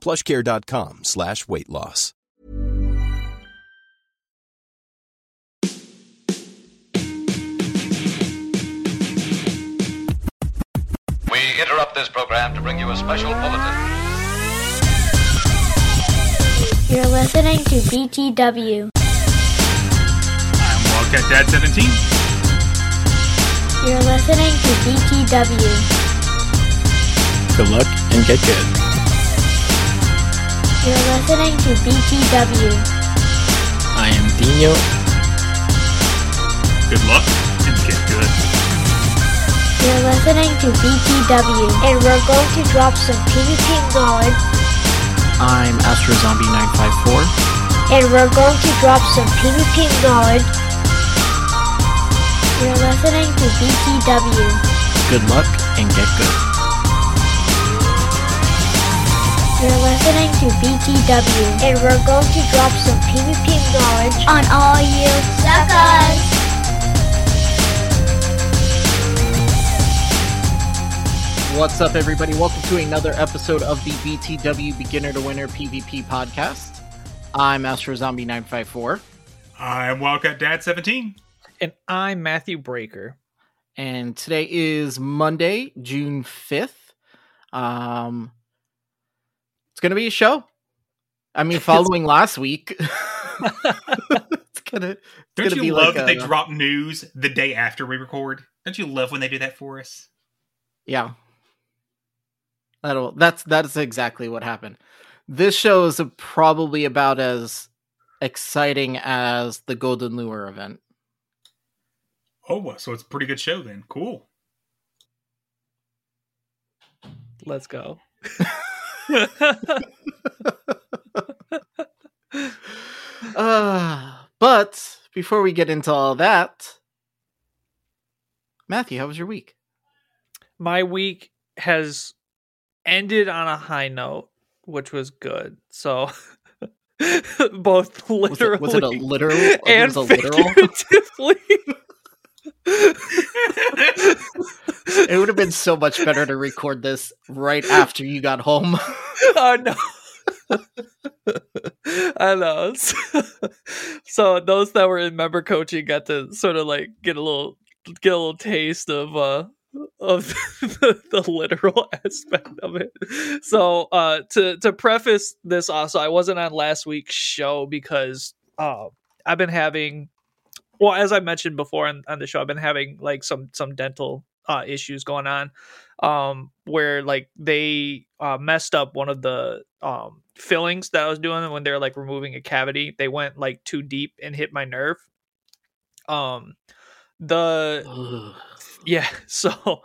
plushcare.com slash weight loss. We interrupt this program to bring you a special bulletin. You're listening to BTW. I'm Wildcat Dad 17. You're listening to BTW. Good luck and get good. You're listening to BTW. I am Dinho. Good luck and get good. You're listening to BTW. And we're going to drop some PvP knowledge. I'm Astro Zombie 954. And we're going to drop some PvP knowledge. You're listening to BTW. Good luck and get good. You're listening to BTW. And we're going to drop some PvP knowledge on all you suckers. What's up, everybody? Welcome to another episode of the BTW Beginner to Winner PvP podcast. I'm Astro Zombie 954. I'm Wildcat Dad 17. And I'm Matthew Braeker. and today is Monday, June 5th. Um, it's going to be a show. I mean, following last week, it's gonna. It's Don't gonna you be love like that they drop news the day after we record? Don't you love when they do that for us? Yeah. That'll that's that's exactly what happened. This show is probably about as exciting as the Golden Lure event. Oh, so it's a pretty good show then. Cool. Let's go. Uh, but before we get into all that, Matthew, how was your week? My week has ended on a high note, which was good. So both Was literally it, was it a literal? it and was a literal? figuratively. It would have been so much better to record this right after you got home. oh no. I know. so those that were in member coaching got to sort of like get a little get a little taste of uh of the, the literal aspect of it. So uh to to preface this also I wasn't on last week's show because uh I've been having well as I mentioned before on, on the show I've been having like some some dental uh issues going on um where like they uh messed up one of the um fillings that I was doing when they were like removing a cavity. They went like too deep and hit my nerve. Um the Ugh. yeah, so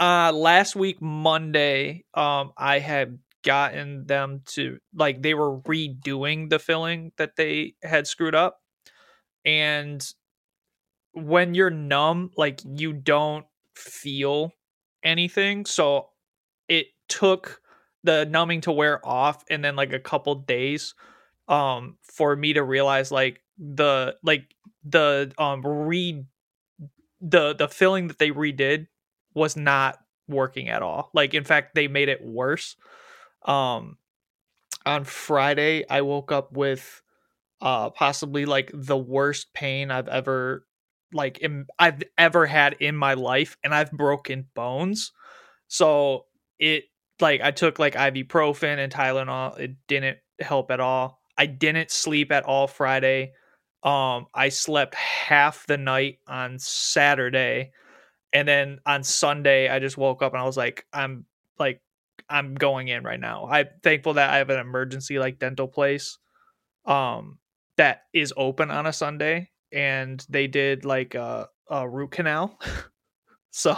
uh last week Monday, um I had gotten them to like they were redoing the filling that they had screwed up. And when you're numb, like you don't feel anything. So it took the numbing to wear off and then like a couple days um for me to realize like the like the um re the the filling that they redid was not working at all like in fact they made it worse um on friday i woke up with uh possibly like the worst pain i've ever like i've ever had in my life and i've broken bones so it like I took like ibuprofen and Tylenol. It didn't help at all. I didn't sleep at all Friday. Um, I slept half the night on Saturday, and then on Sunday I just woke up and I was like, I'm like, I'm going in right now. I'm thankful that I have an emergency like dental place, um, that is open on a Sunday, and they did like a, a root canal, so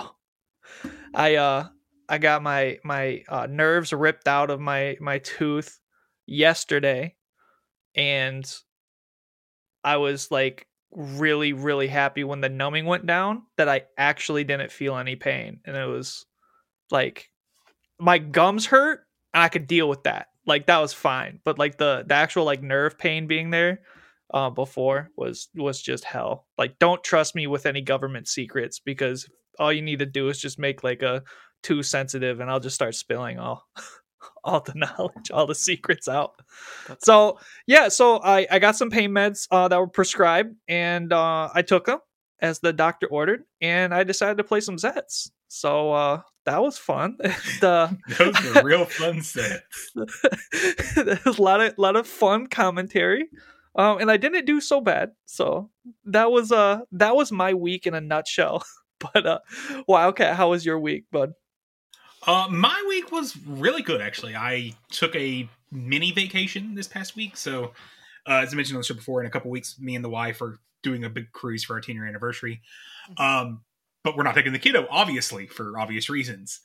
I uh I got my my uh, nerves ripped out of my my tooth yesterday, and I was like really really happy when the numbing went down that I actually didn't feel any pain, and it was like my gums hurt and I could deal with that. Like that was fine, but like the the actual like nerve pain being there uh, before was was just hell. Like don't trust me with any government secrets because all you need to do is just make like a too sensitive and I'll just start spilling all all the knowledge, all the secrets out. That's- So yeah, so I I got some pain meds uh, that were prescribed and uh, I took them as the doctor ordered, and I decided to play some Zets. So uh, that was fun. the Those were real fun sets. there a lot of lot of fun commentary. Um, and I didn't do so bad. So that was uh that was my week in a nutshell. but uh Wildcat, how was your week, bud? Uh, my week was really good, actually. I took a mini vacation this past week. So, uh, as I mentioned on the show before, in a couple weeks, me and the wife are doing a big cruise for our 10 year anniversary. Um, but we're not taking the kiddo, obviously, for obvious reasons.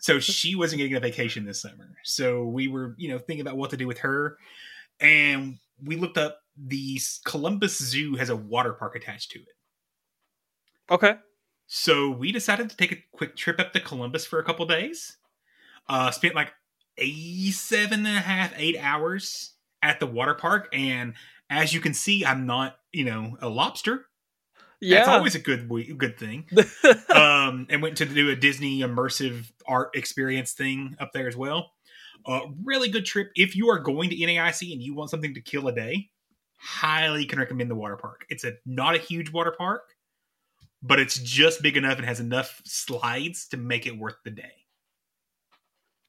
So she wasn't getting a vacation this summer. So we were, you know, thinking about what to do with her. And we looked up the Columbus Zoo has a water park attached to it. Okay. So we decided to take a quick trip up to Columbus for a couple days. Uh, spent like a seven and a half, eight hours at the water park, and as you can see, I'm not, you know, a lobster. Yeah. That's always a good good thing. um, and went to do a Disney immersive art experience thing up there as well. Uh, really good trip. If you are going to NAIC and you want something to kill a day, highly can recommend the water park. It's a not a huge water park, but it's just big enough and has enough slides to make it worth the day.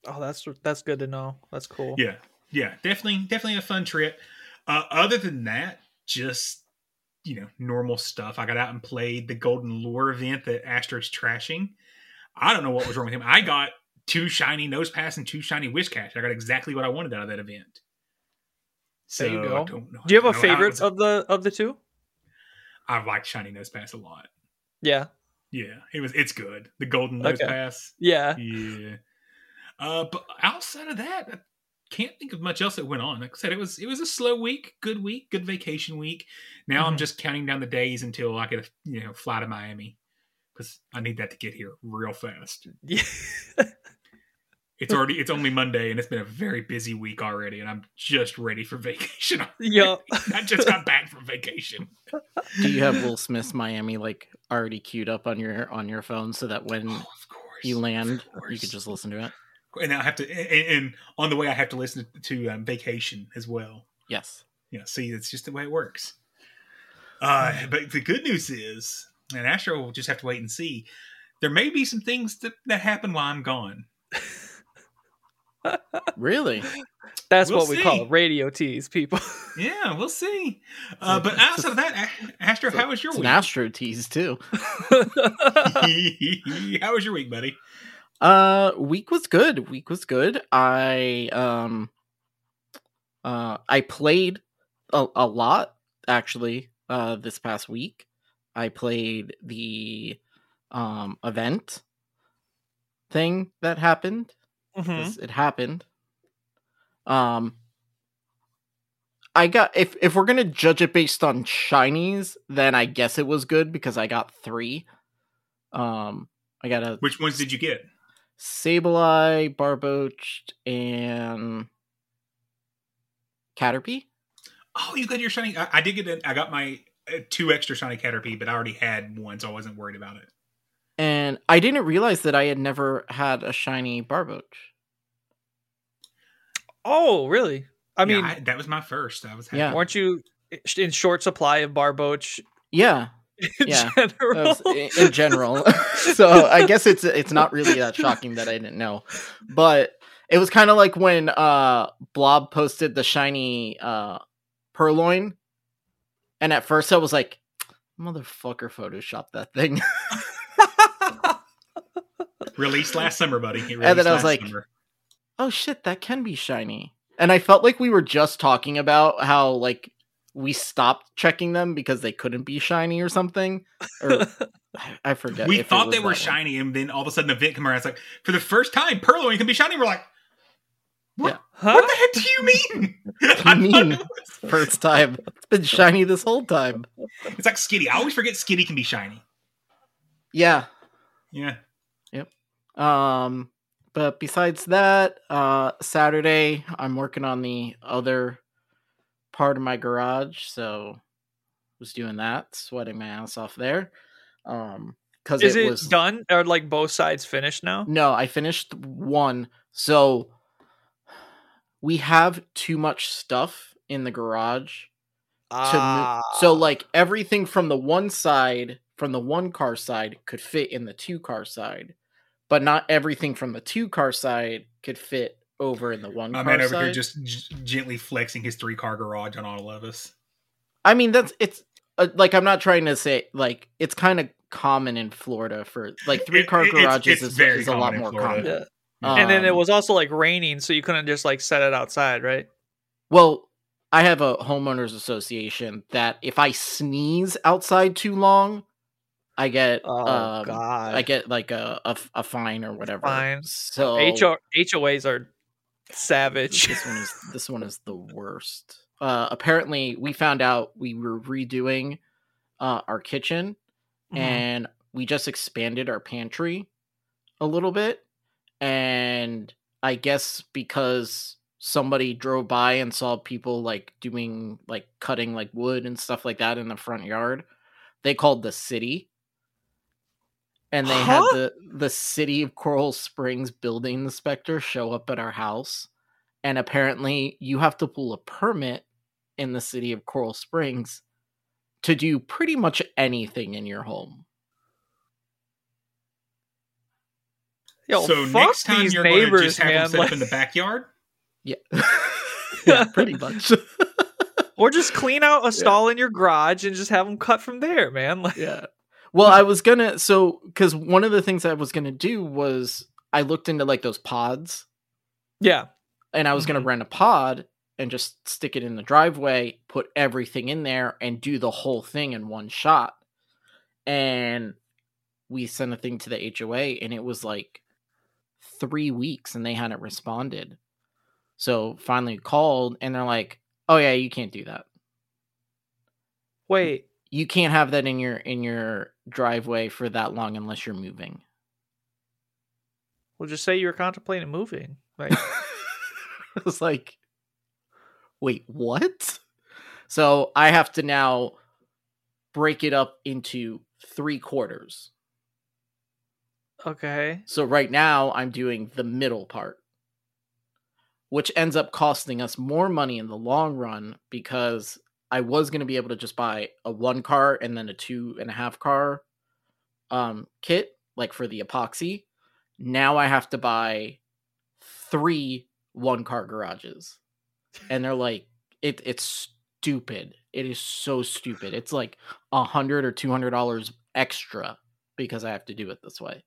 oh, that's that's good to know. That's cool. Yeah, yeah, definitely, definitely a fun trip. Uh, other than that, just you know, normal stuff. I got out and played the Golden Lure event that Astro's trashing. I don't know what was wrong with him. I got two shiny Nosepass and two shiny Whiscash. I got exactly what I wanted out of that event. So There you go. Do you have a don't know how it favorite of the of the two? I like shiny Nosepass a lot. Yeah. Yeah, it was. It's good. The golden nose Okay. pass. Yeah. Yeah. Uh, but outside of that, I can't think of much else that went on. Like I said, it was it was a slow week, good week, good vacation week. Now I'm Mhm. just counting down the days until I get a you know fly to Miami because I need that to get here real fast. Yeah. It's already it's only Monday and it's been a very busy week already, and I'm just ready for vacation. Yeah, I just got back from vacation. Do you have Will Smith's Miami like already queued up on your on your phone so that when Oh, of course, you land, of you could just listen to it? and I have to and, and on the way I have to listen to um, vacation as well. Yes. Yeah, see, that's just the way it works. Uh, but the good news is, and Astro will just have to wait and see. There may be some things that, that happen while I'm gone. Really? That's We'll what we call see. it, radio tease, people. Yeah, we'll see. Uh, but outside of that, Astro, how was your It's an week? Astro tease too. how was your week, buddy? Uh week was good. Week was good. I um uh I played a, a lot actually uh this past week. I played the um event thing that happened. Mhm. 'cause It happened. Um I got if if we're gonna judge it based on shinies, then I guess it was good because I got three. Um I got a Which ones did you get? Sableye, Barboach, and Caterpie. Oh, you got your shiny. I, I did get. it. I got my uh, two extra shiny Caterpie, but I already had one, so I wasn't worried about it. And I didn't realize that I had never had a shiny Barboach. oh, really? I Yeah, mean, I- that was my first. I was happy. Yeah. weren't you in short supply of Barboach Yeah, in Yeah. general? in, in general. so I guess it's it's not really that shocking that I didn't know. But It was kind of like when uh Blob posted the shiny uh Purrloin, and at first I was like, "Motherfucker, photoshopped that thing." Released last summer, buddy. It And then released I was like- summer. oh shit, that can be shiny. And I felt like we were just talking about how like we stopped checking them because they couldn't be shiny or something. Or I- I forget. we thought they were that one. shiny, and then all of a sudden the event came around. It's like for the first time, Purrloin can be shiny. We're like, what? Yeah. Huh? What the heck do you mean? What do you mean? First time. It's been shiny this whole time. It's like Skitty. I always forget Skitty can be shiny. Yeah. Yeah. Um but besides that, uh Saturday I'm working on the other part of my garage, so was doing that, sweating my ass off there. Um cuz Is it it was done? Or like both sides finished now? No, I finished one. So we have too much stuff in the garage to Ah. so like everything from the one side from the one car side could fit in the two car side but not everything from the two car side could fit over in the one My car man over side here just g- gently flexing his three car garage on all of us. i mean that's it's uh, like i'm not trying to say like it's kind of common in florida for like three car it- garages it's is, very is a lot more Florida. common Yeah. and then it Um, was also like raining, so you couldn't just like set it outside, right? Well, I have a homeowners association that if I sneeze outside too long, I get Oh um, god. I get like a a fine or whatever. Fine. So HO- HOAs are savage. this one is this one is the worst. Uh, apparently, we found out we were redoing uh, our kitchen, Mhm. and we just expanded our pantry a little bit. And I guess because somebody drove by and saw people like doing like cutting like wood and stuff like that in the front yard, they called the city. And they had the the city of Coral Springs building the inspector show up at our house. And apparently you have to pull a permit in the city of Coral Springs to do pretty much anything in your home. Yo, so fuck next time these you're going to just have man. them set like- up in the backyard. Yeah. yeah, pretty much. or just clean out a stall in your garage and just have them cut from there, man. Like, yeah. Well, I was gonna so because one of the things I was gonna do was I looked into like those pods, yeah. and I was gonna Mhm. rent a pod and just stick it in the driveway, put everything in there, and do the whole thing in one shot. And we sent a thing to the HOA, and it was like three weeks, and they hadn't responded. So finally called, and they're like, "Oh yeah, you can't do that." Wait, you can't have that in your in your driveway for that long unless you're moving. we'll just say you were contemplating moving. Like, I was like, wait, what? So I have to now break it up into three quarters. okay. So right now I'm doing the middle part, which ends up costing us more money in the long run because I was to be able to just buy a one car and then a two and a half car um, kit, like for the epoxy. Now I have to buy three one car garages, and they're like, it, it's stupid. It is so stupid. It's like a hundred or two hundred dollars extra because I have to do it this way.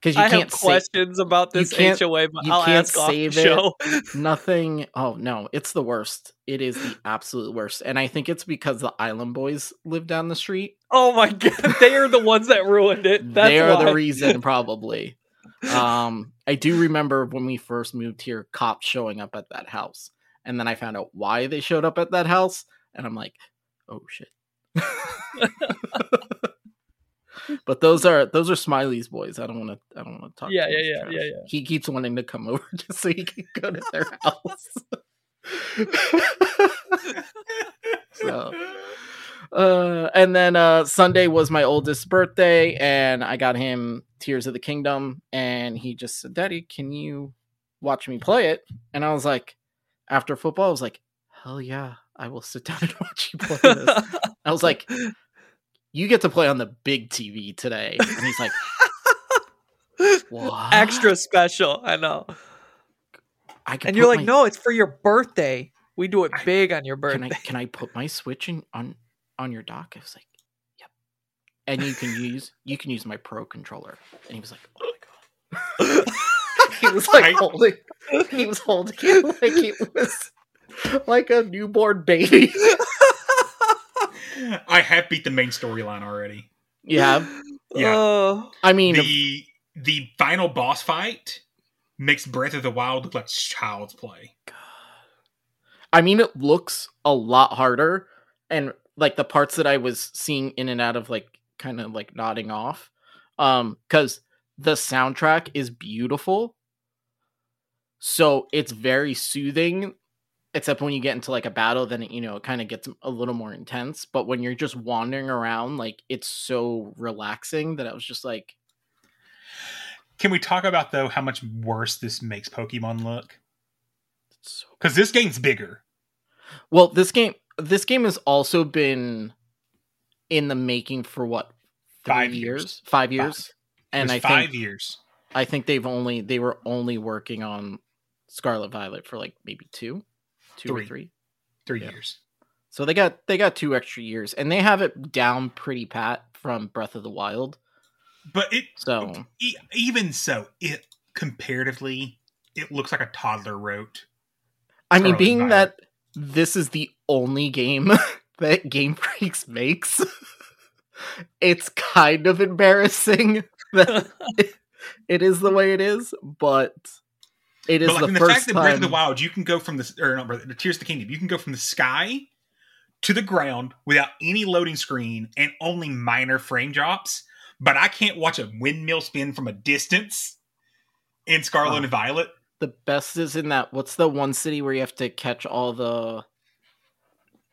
Because you I can't have questions about you this HOA, but I'll ask off the save it. show. nothing. Oh no, it's the worst. It is the absolute worst, and I think it's because the Island Boys live down the street. Oh my god, they are the ones that ruined it. That's they are why. the reason, probably. um, I do remember when we first moved here, cops showing up at that house, and then I found out why they showed up at that house, and I'm like, oh shit. But those are those are Smiley's boys. I don't want to. I don't want to talk. Yeah, yeah, yeah, trash. yeah, yeah. He keeps wanting to come over just so he can go to their house. so, uh, and then uh, Sunday was my oldest birthday, and I got him Tears of the Kingdom, and he just said, "Daddy, can you watch me play it?" And I was like, after football, I was like, "Hell yeah, I will sit down and watch you play this." I was like, "You get to play on the big TV today," and he's like, What? Extra special. I know. I And you're like, my- no, it's for your birthday. We do it I- big on your Can I birthday. can I put my Switch in on on your dock? I was like, yep. And you can use you can use my Pro controller. And he was like, oh my god. he was like I- holding he was holding it like it was like a newborn baby. I have beat the main storyline already. Yeah. Yeah. Oh. I mean The the final boss fight makes Breath of the Wild look like child's play. I mean it looks a lot harder and like the parts that I was seeing in and out of like kind of like nodding off um cuz the soundtrack is beautiful. So it's very soothing except when you get into like a battle then it, you know it kind of gets a little more intense, but when you're just wandering around like it's so relaxing that I was just like Can we talk about though how much worse this makes Pokemon look? Because this game's bigger. Well, this game this game has also been in the making for what Five years, years. five years, and I five think years. I think they've only they were only working on Scarlet Violet for like maybe two, two or Three. three. Three Yeah. years. So they got they got two extra years, and they have it down pretty pat from Breath of the Wild. But it So e- even so, it comparatively it looks like a toddler wrote. I mean, being Violet. that this is the only game that Game Freaks makes, it's kind of embarrassing that it is the way it is, but it is but like the in the first fact that Breath of the. Wild, you can go from the or not the Tears of the Kingdom, you can go from the sky to the ground without any loading screen and only minor frame drops. But I can't watch a windmill spin from a distance in Scarlet Oh. and Violet. The best is in that. What's the one city where you have to catch all the?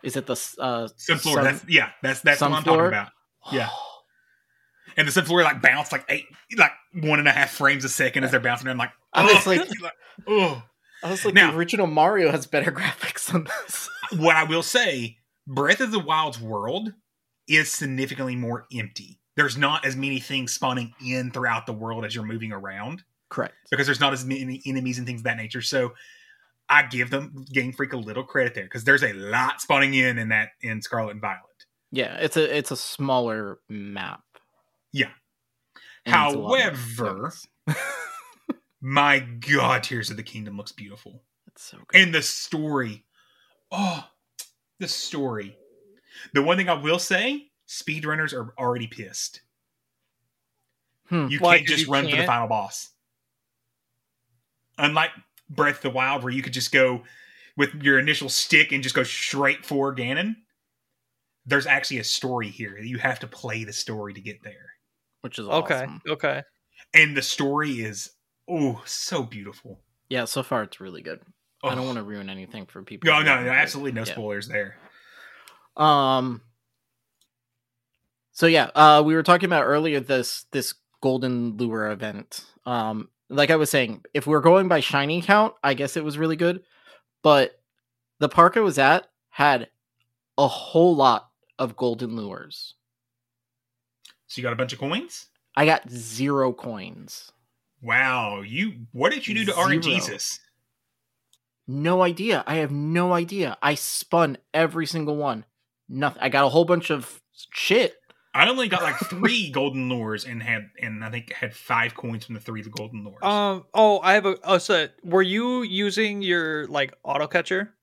Is it the uh, Sunflora, sun- that's yeah, that's that's what I'm talking about. Yeah. And the Sunflora like bounce like eight, like one and a half frames a second as they're bouncing. I'm like, I was oh, like- oh. I was like, Now- the original Mario has better graphics than this. what I will say, Breath of the Wild's world is significantly more empty. There's not as many things spawning in throughout the world as you're moving around Correct. because there's not as many enemies and things of that nature. So I give them Game Freak a little credit there because there's a lot spawning in in that in Scarlet and Violet. Yeah, it's a it's a smaller map. Yeah. And it's a lot more However. My God, Tears of the Kingdom looks beautiful. it's so good. And the story. Oh, the story. The one thing I will say, speedrunners are already pissed. Hmm. You Why, can't just you run for the final boss. Unlike Breath of the Wild, where you could just go with your initial stick and just go straight for Ganon, there's actually a story here. You have to play the story to get there. Which is okay. awesome. Okay. And the story is, oh, so beautiful. Yeah, so far it's really good. I don't want to ruin anything for people. No, no, no, absolutely no Yeah. spoilers there. Um. So yeah, uh, we were talking about earlier this this golden lure event. Um, like I was saying, if we're going by shiny count, I guess it was really good, but the park I was at had a whole lot of golden lures. So you got a bunch of coins? I got zero coins. Wow, you what did you do to Zero. RNGesus? No idea. I have no idea. I spun every single one. Nothing. I got a whole bunch of shit. I only got like three golden lures and had and I think had five coins from the three the golden lures. Um. Oh, I have a. Oh, so were you using your like auto catcher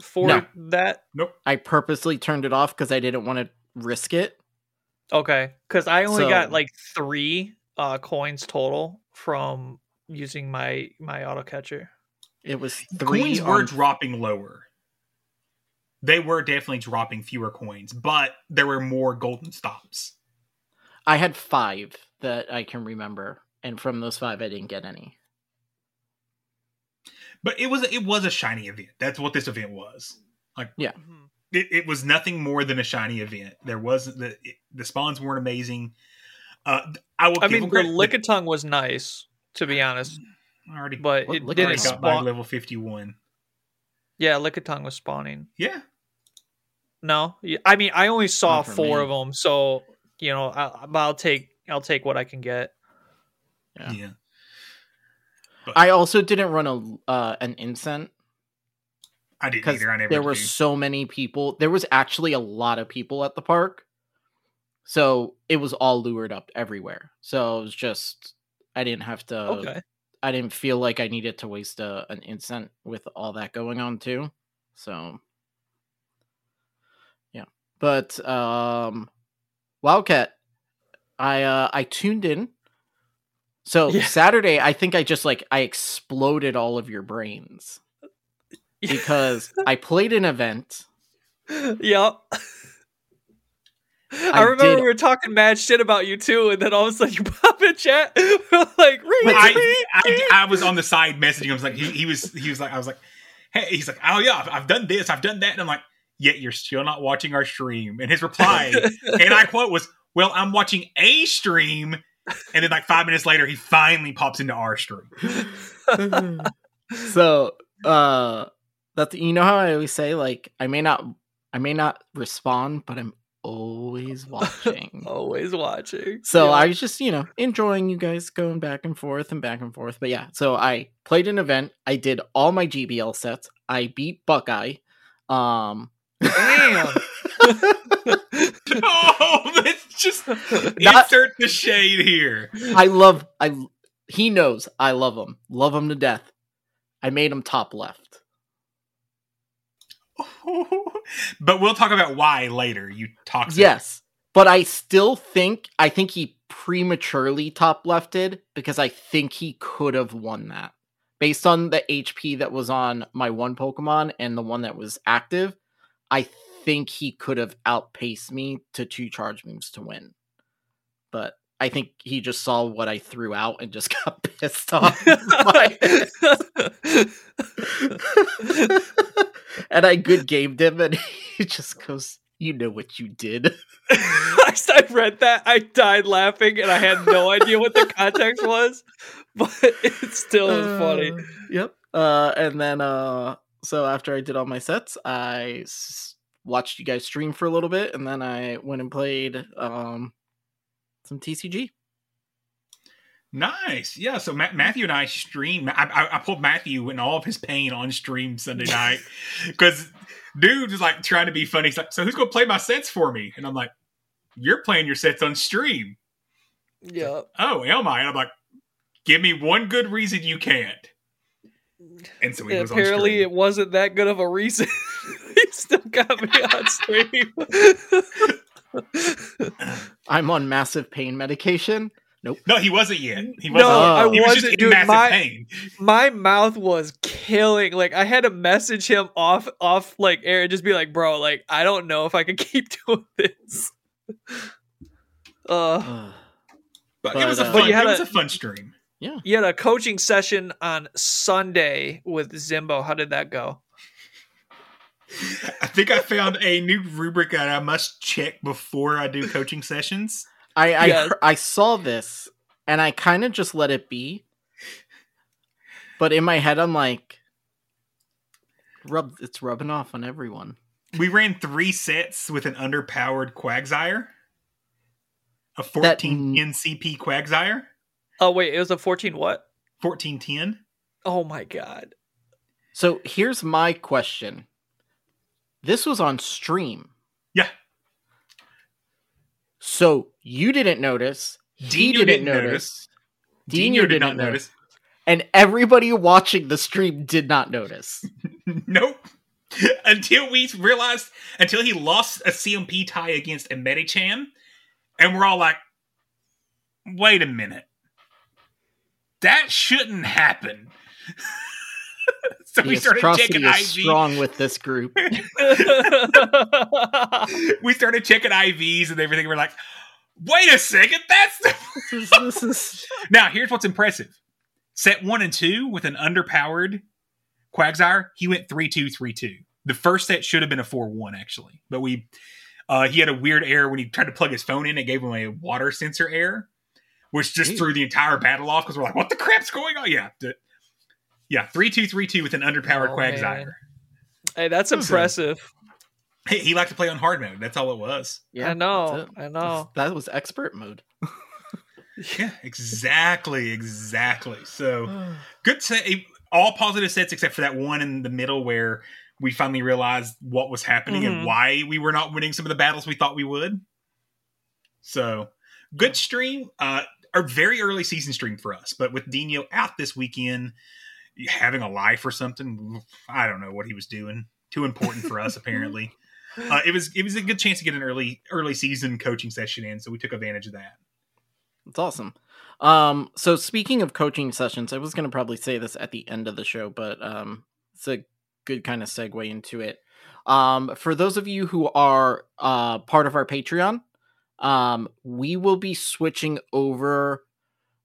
for No. that? Nope. I purposely turned it off because I didn't want to risk it. Okay, because I only got like three uh coins total from using my my auto catcher. It was three. coins were dropping lower. They were definitely dropping fewer coins, but there were more golden stops. I had five that I can remember, and from those five, I didn't get any. But it was it was a shiny event. That's what this event was. Like Yeah. It, it was nothing more than a shiny event. There wasn't the it, the spawns weren't amazing. Uh, I will. I give mean, them the credit. Lickitung was nice to be honest, I already but What it Lickitung didn't already got by spawn. level fifty one. Yeah, Lickitung was spawning. Yeah, No, I mean I only saw four me. of them, so you know I, but I'll take I'll take what I can get. Yeah. yeah. But I also didn't run a uh, an incent I didn't because either. I never there were do. so many people. There was actually a lot of people at the park, so it was all lured up everywhere. So it was just I didn't have to. Okay. I didn't feel like I needed to waste a, an incent with all that going on too. So yeah. But um Wildcat I uh I tuned in. So Yeah. Saturday I think I just like I exploded all of your brains because I played an event. Yep. I, I remember did- we were talking mad shit about you too, and then all of a sudden you pop in chat, we're like, "Read, I, I. I was on the side messaging. him. I was like, he, he was, he was like, I was like, hey, he's like, oh yeah, I've, I've done this, I've done that, and I'm like, yet you're still not watching our stream. And his reply, and I quote was, well, I'm watching a stream, and then like five minutes later, he finally pops into our stream. so uh that's you know how I always say like I may not I may not respond, but I'm always watching. Always watching. So Yeah. I was just, you know, enjoying you guys going back and forth and back and forth. But yeah, so I played an event. I did all my GBL sets. I beat Buckeye. Um Damn. oh, let's just Not- insert the shade here. I love I he knows I love him. Love him to death. I made him top left. but we'll talk about why later. You talk. Yes. But I still think I think he prematurely top lefted because I think he could have won that. Based on the HP that was on my one Pokemon and the one that was active, I think he could have outpaced me to two charge moves to win. But I think he just saw what I threw out and just got pissed off. and I good gamed him and he just goes, You know what you did. I I read that, I died laughing, and I had no idea what the context was, but it still was funny. Uh, Yep. Uh, and then uh, so after I did all my sets, I s- watched you guys stream for a little bit, and then I went and played um some TCG. Nice. Yeah. So Ma- Matthew and I stream. I, I, I pulled Matthew in all of his pain on stream Sunday night because dude was like trying to be funny. He's like, "So who's gonna play my sets for me?" And I'm like, "You're playing your sets on stream." Yeah. Oh, am I? And I'm like, "Give me one good reason you can't." And so he And was apparently, on it wasn't that good of a reason. he still got me on stream. I'm on massive pain medication. Stream. No, he wasn't yet. He No, wasn't. I yet. He was just wasn't, in dude, massive my- pain. My mouth was killing. Like I had to message him off, off like air, and just be like, "Bro, like I don't know if I can keep doing this." Uh, But, But, it was a uh, fun. But you had it was a- a fun stream. yeah. you had a coaching session on Sunday with Zimbo. How did that go? I think I found a new rubric that I must check before I do coaching sessions. I I, Yeah. heard- I saw this and I kind of just let it be. But in my head, I'm like, rub. It's rubbing off on everyone. We ran three sets with an underpowered Quagsire, a That- 1410 CP Quagsire, Oh wait, it was a fourteen. What? 1410. Oh my god. So here's my question. This was on stream. Yeah, So you didn't notice. Dinho didn't, didn't notice. notice. Dinho, Dinho did notice. notice. And everybody watching the stream did not notice. nope. until we realized, until he lost a CMP tie against a Medicham, and we're all like, wait a minute. That shouldn't happen. so the we started checking atrocity is IV. strong with this group. we started checking IVs and everything. We're like, wait a second, that's the this is, this is Now, here's what's impressive. Set one and two with an underpowered Quagsire, he went 3 2 3 2. The first set should have been a 4 1, actually. But we, uh, he had a weird error when he tried to plug his phone in. It gave him a water sensor error, which just Ew. threw the entire battle off because we're like, what the crap's going on? Yeah. The- yeah, 3 2 3 2 with an underpowered Oh, Quagsire. man. hey, that's Listen. impressive. He, he liked to play on hard mode. That's all it was. yeah, I know. I know. That was expert mode. Yeah, exactly, exactly. So good set. All positive sets except for that one in the middle where we finally realized what was happening Mhm. and why we were not winning some of the battles we thought we would. So good stream. Uh, a very early season stream for us, but with Dinho out this weekend, having a life or something, I don't know what he was doing. Too important for us, apparently. Uh, it was it was a good chance to get an early early season coaching session in, so we took advantage of that. It's awesome. Um, so speaking of coaching sessions, I was going to probably say this at the end of the show, but um, it's a good kind of segue into it. Um, for those of you who are uh, part of our Patreon, um, we will be switching over.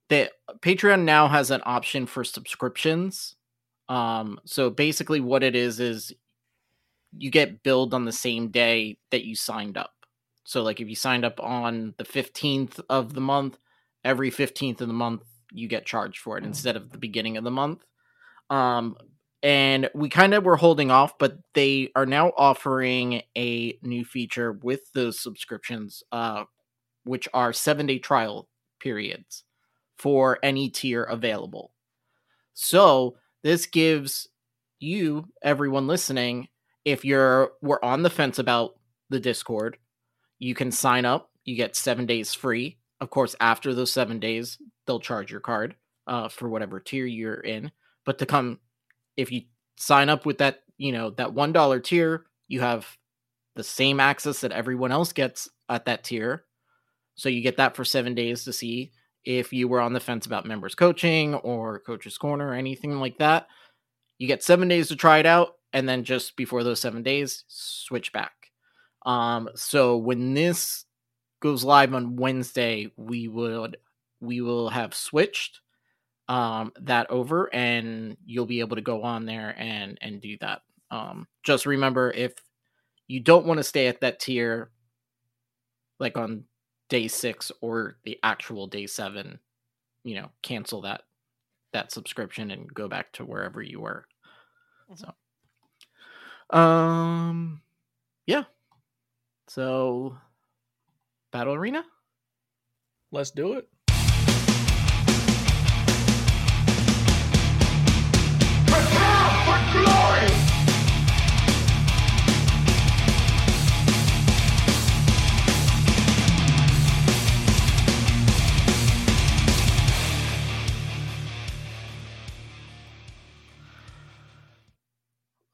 The Patreon now has an option for subscriptions. Um, so basically, what it is is you get billed on the same day that you signed up. So, like, if you signed up on the 15th of the month, every 15th of the month you get charged for it instead of the beginning of the month um and we kind of were holding off but they are now offering a new feature with those subscriptions uh which are 7 day trial periods for any tier available so this gives you everyone listening if you're we're on the fence about the discord you can sign up you get 7 days free of course, after those seven days, they'll charge your card uh, for whatever tier you're in. But to come, if you sign up with that, you know, that one dollar tier, you have the same access that everyone else gets at that tier. So you get that for seven days to see if you were on the fence about members coaching or coach's corner or anything like that. You get seven days to try it out, and then just before those seven days, switch back. Um, so when this goes live on Wednesday, we would we will have switched um that over and you'll be able to go on there and and do that. Um just remember if you don't want to stay at that tier like on day 6 or the actual day 7, you know, cancel that that subscription and go back to wherever you were. So um yeah. So Battle Arena? Let's do it.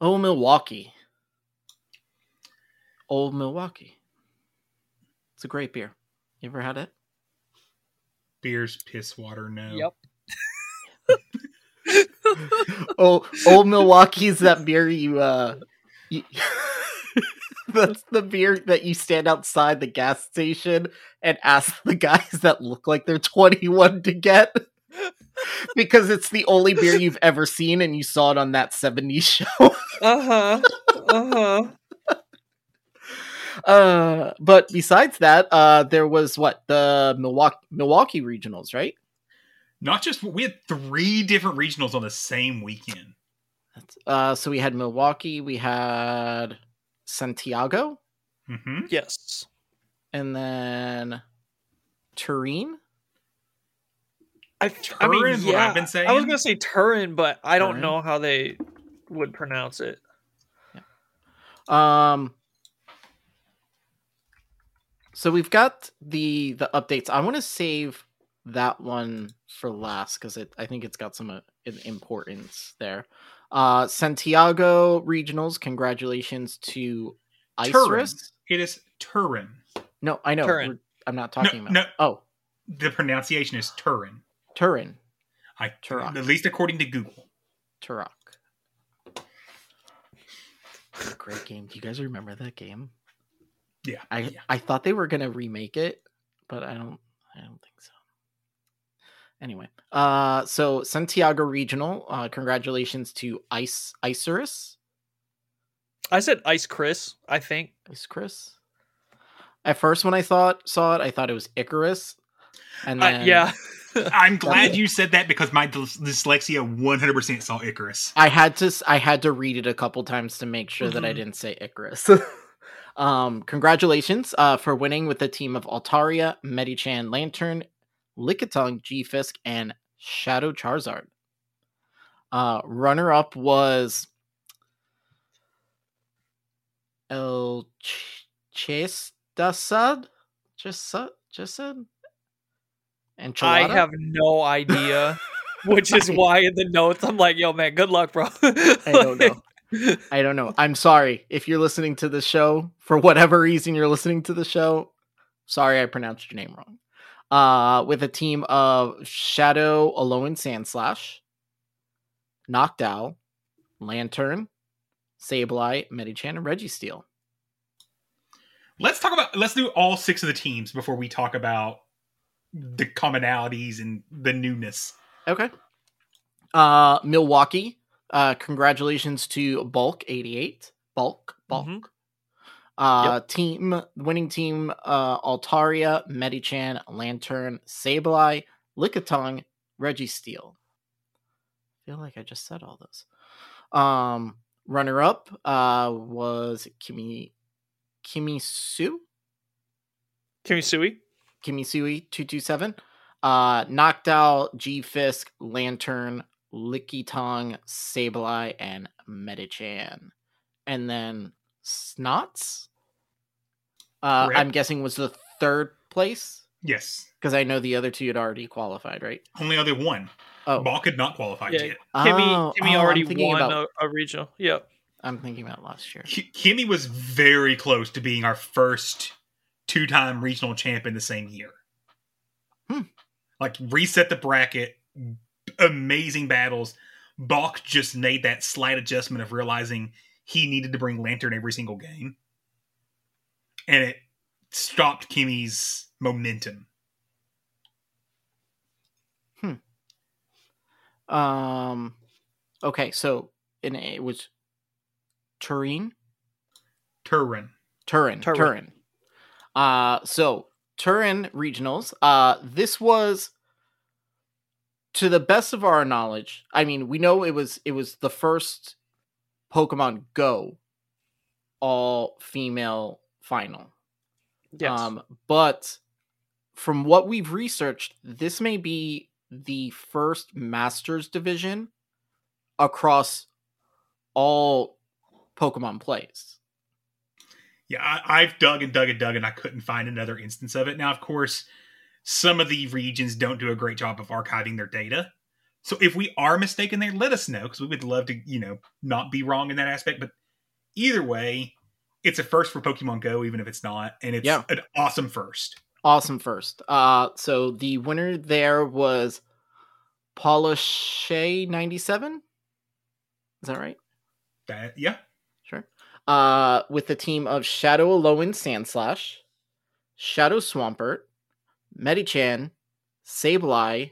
Oh, Milwaukee. Old Milwaukee. It's a great beer. You ever had it? Beers, piss, water, no. Yep. oh, Old Milwaukee's that beer you uh you, That's the beer that you stand outside the gas station and ask the guys that look like they're 21 to get. Because it's the only beer you've ever seen and you saw it on that 70s show. Uh huh. Uh huh. Uh, but besides that, uh, there was what the Milwaukee Milwaukee regionals, right? Not just we had three different regionals on the same weekend. That's, uh, so we had Milwaukee, we had Santiago, hmm Yes. and then Turin. I, I mean, Turin, what yeah, I've been I was gonna say Turin, but I don't Turin? know how they would pronounce it. Um, so we've got the the updates. I want to save that one for last because it I think it's got some uh, importance there. Uh, Santiago regionals. Congratulations to Turin. Isurus. It is Turin. No, I know. Turin. I'm not talking No, about. no. Oh, The pronunciation is Turin. Turin. I, Turok. at least according to Google. Turok. Great game. Do you guys remember that game? Yeah. I yeah. I thought they were gonna remake it, but I don't I don't think so. Anyway, uh so Santiago Regional, uh congratulations to Ice Isurus. I said Ice Chris. I think. Ice Chris. At first when I thought saw it, I thought it was Icarus. And Uh, then yeah. I'm glad you said that because my dyslexia 100% saw Icarus. I had to s- I had to read it a couple times to make sure that I Mhm. didn't say Icarus. um, congratulations uh, for winning with the team of Altaria, Medicham Lanturn, Lickitung, G-Fisk, and Shadow Charizard. Uh, runner up was El Ch- Chestasad? Just Chesad? And I have no idea, which is why in the notes I'm like, "Yo, man, good luck, bro." I don't know. I don't know. I'm sorry if you're listening to the show for whatever reason you're listening to the show. Sorry, I pronounced your name wrong. Uh, with a team of Shadow, Alolan Sandslash, Noctowl, Lanturn, Sableye, Medicham, and Registeel. Let's talk about. Let's do all six of the teams before we talk about the commonalities and the newness. Okay. Uh, Milwaukee. Uh, congratulations to Bulk eighty eight. Bulk. Bulk. Mhm. Uh, team winning team. Uh, Altaria, Medicham, Lanturn, Sableye, Lickitung, Registeel. I feel like I just said all those. Um, runner up uh was Kimi Kimisu Kimisui. Kimisui two two seven. Uh, out G Fisk, Lanturn, Lickitung, Sableye, and Medicham. and then Snots. Uh, I'm guessing was the third place Yes, because I know the other two had already qualified, right? only other one. Oh, Ball could not qualify Yeah. yet. Kimmy, Oh, Kimmy oh, already won about- a, a regional. Yep. I'm thinking about last year. Ki- Kimmy was very close to being our first two-time regional champ in the same year. Hmm. Like reset the bracket, amazing battles. Balk just made that slight adjustment of realizing he needed to bring Lanturn every single game, and it stopped Kimmy's momentum. Hmm. Um, okay, so in it was Turin, Turin. Turin, Turin. Turin. Uh, so Turin regionals. Uh, this was, to the best of our knowledge, I mean, we know it was it was the first Pokemon Go all female final. Yes. Um, but from what we've researched, this may be the first Masters division across all Pokemon plays. Yeah, I, I've dug and dug and dug, and I couldn't find another instance of it. Now, of course, some of the regions don't do a great job of archiving their data. So if we are mistaken there, let us know because we would love to, you know, not be wrong in that aspect. But either way, it's a first for Pokemon Go, even if it's not, and it's Yeah. an awesome first. Awesome first. Uh, so the winner there was Paula Shea ninety seven. Is that right? That yeah. Uh, with the team of Shadow Alolan Sandslash, Shadow Swampert, Medicham, Sableye,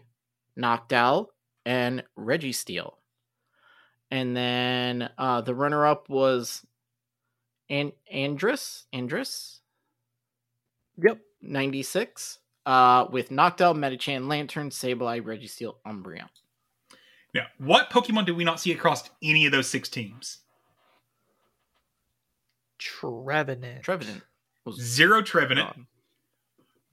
Noctowl, and Registeel. And then uh, the runner-up was An- Andrus, Andrus, yep. 96, uh, with Noctowl, Medicham, Lanturn, Sableye, Registeel, Umbreon. now what Pokemon did we not see across any of those six teams? Trevenant. Trevenant was Zero Trevenant. gone.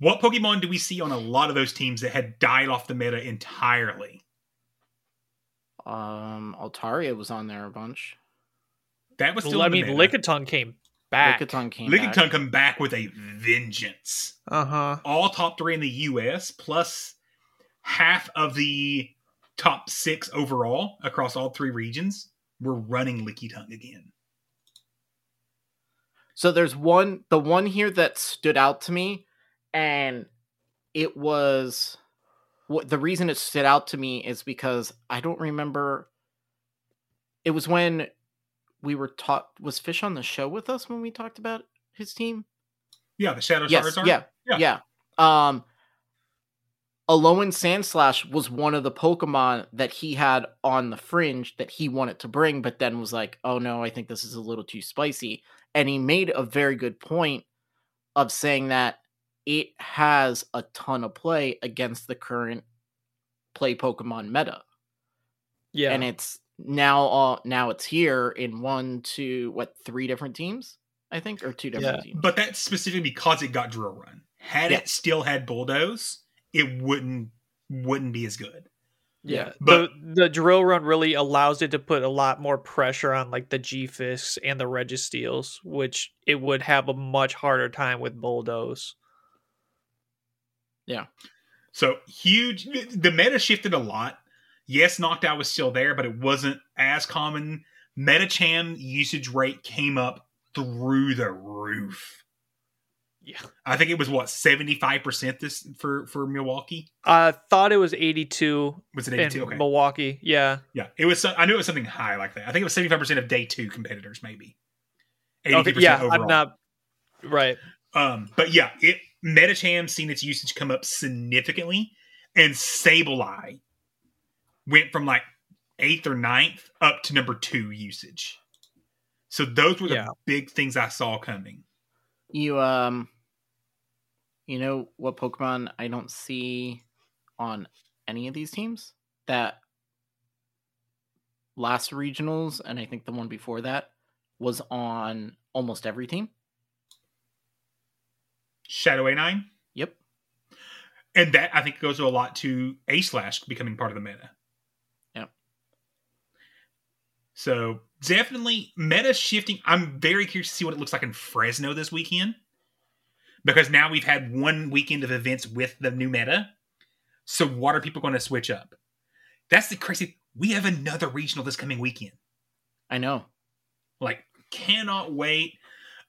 What Pokemon do we see on a lot of those teams that had died off the meta entirely? Um, Altaria was on there a bunch. That was still. Well, I the mean, meta. Lickitung came back. Lickitung came Lickitung back. come back with a vengeance. Uh huh. All top three in the US, plus half of the top six overall across all three regions. We're running Lickitung again. So there's one, the one here that stood out to me, and it was what the reason it stood out to me is because I don't remember. It was when we were taught. Was Fish on the show with us when we talked about his team? Yeah, the Shadow yes, Charizard. yeah, Yeah. yeah, Um, Alolan Sandslash was one of the Pokemon that he had on the fringe that he wanted to bring, but then was like, "Oh no, I think this is a little too spicy." And he made a very good point of saying that it has a ton of play against the current play Pokemon meta, Yeah. and it's now all now it's here in one, two, what three different teams, I think, or two different Yeah. teams. But that's specifically because it got drill run. Had Yeah. it still had bulldoze, it wouldn't wouldn't be as good. Yeah, But- the the drill run really allows it to put a lot more pressure on like the G Fisks and the Registeels, which it would have a much harder time with Bulldoze. Yeah. So huge. The meta shifted a lot. Yes, knockdown was still there, but it wasn't as common. Medicham usage rate came up through the roof. Yeah, I think it was what seventy five percent this for for Milwaukee. I thought it was eighty two Was it eighty two? Okay, Milwaukee. Yeah, yeah, it was. I knew it was something high like that. I think it was seventy five percent of day two competitors, maybe. okay, 82% yeah. overall. I'm not right. Um, but yeah, it Medicham seen its usage come up significantly, and Sableye went from like eighth or ninth up to number two usage. So those were the Yeah. big things I saw coming. You um you know what Pokemon I don't see on any of these teams? That last regionals and I think the one before that was on almost every team. Shadow A9, Yep. and that I think goes a lot to A slash becoming part of the meta. Yep. So definitely meta shifting. I'm very curious to see what it looks like in Fresno this weekend. Because now we've had one weekend of events with the new meta. So what are people going to switch up? That's the crazy. We have another regional this coming weekend. I know. Like, cannot wait.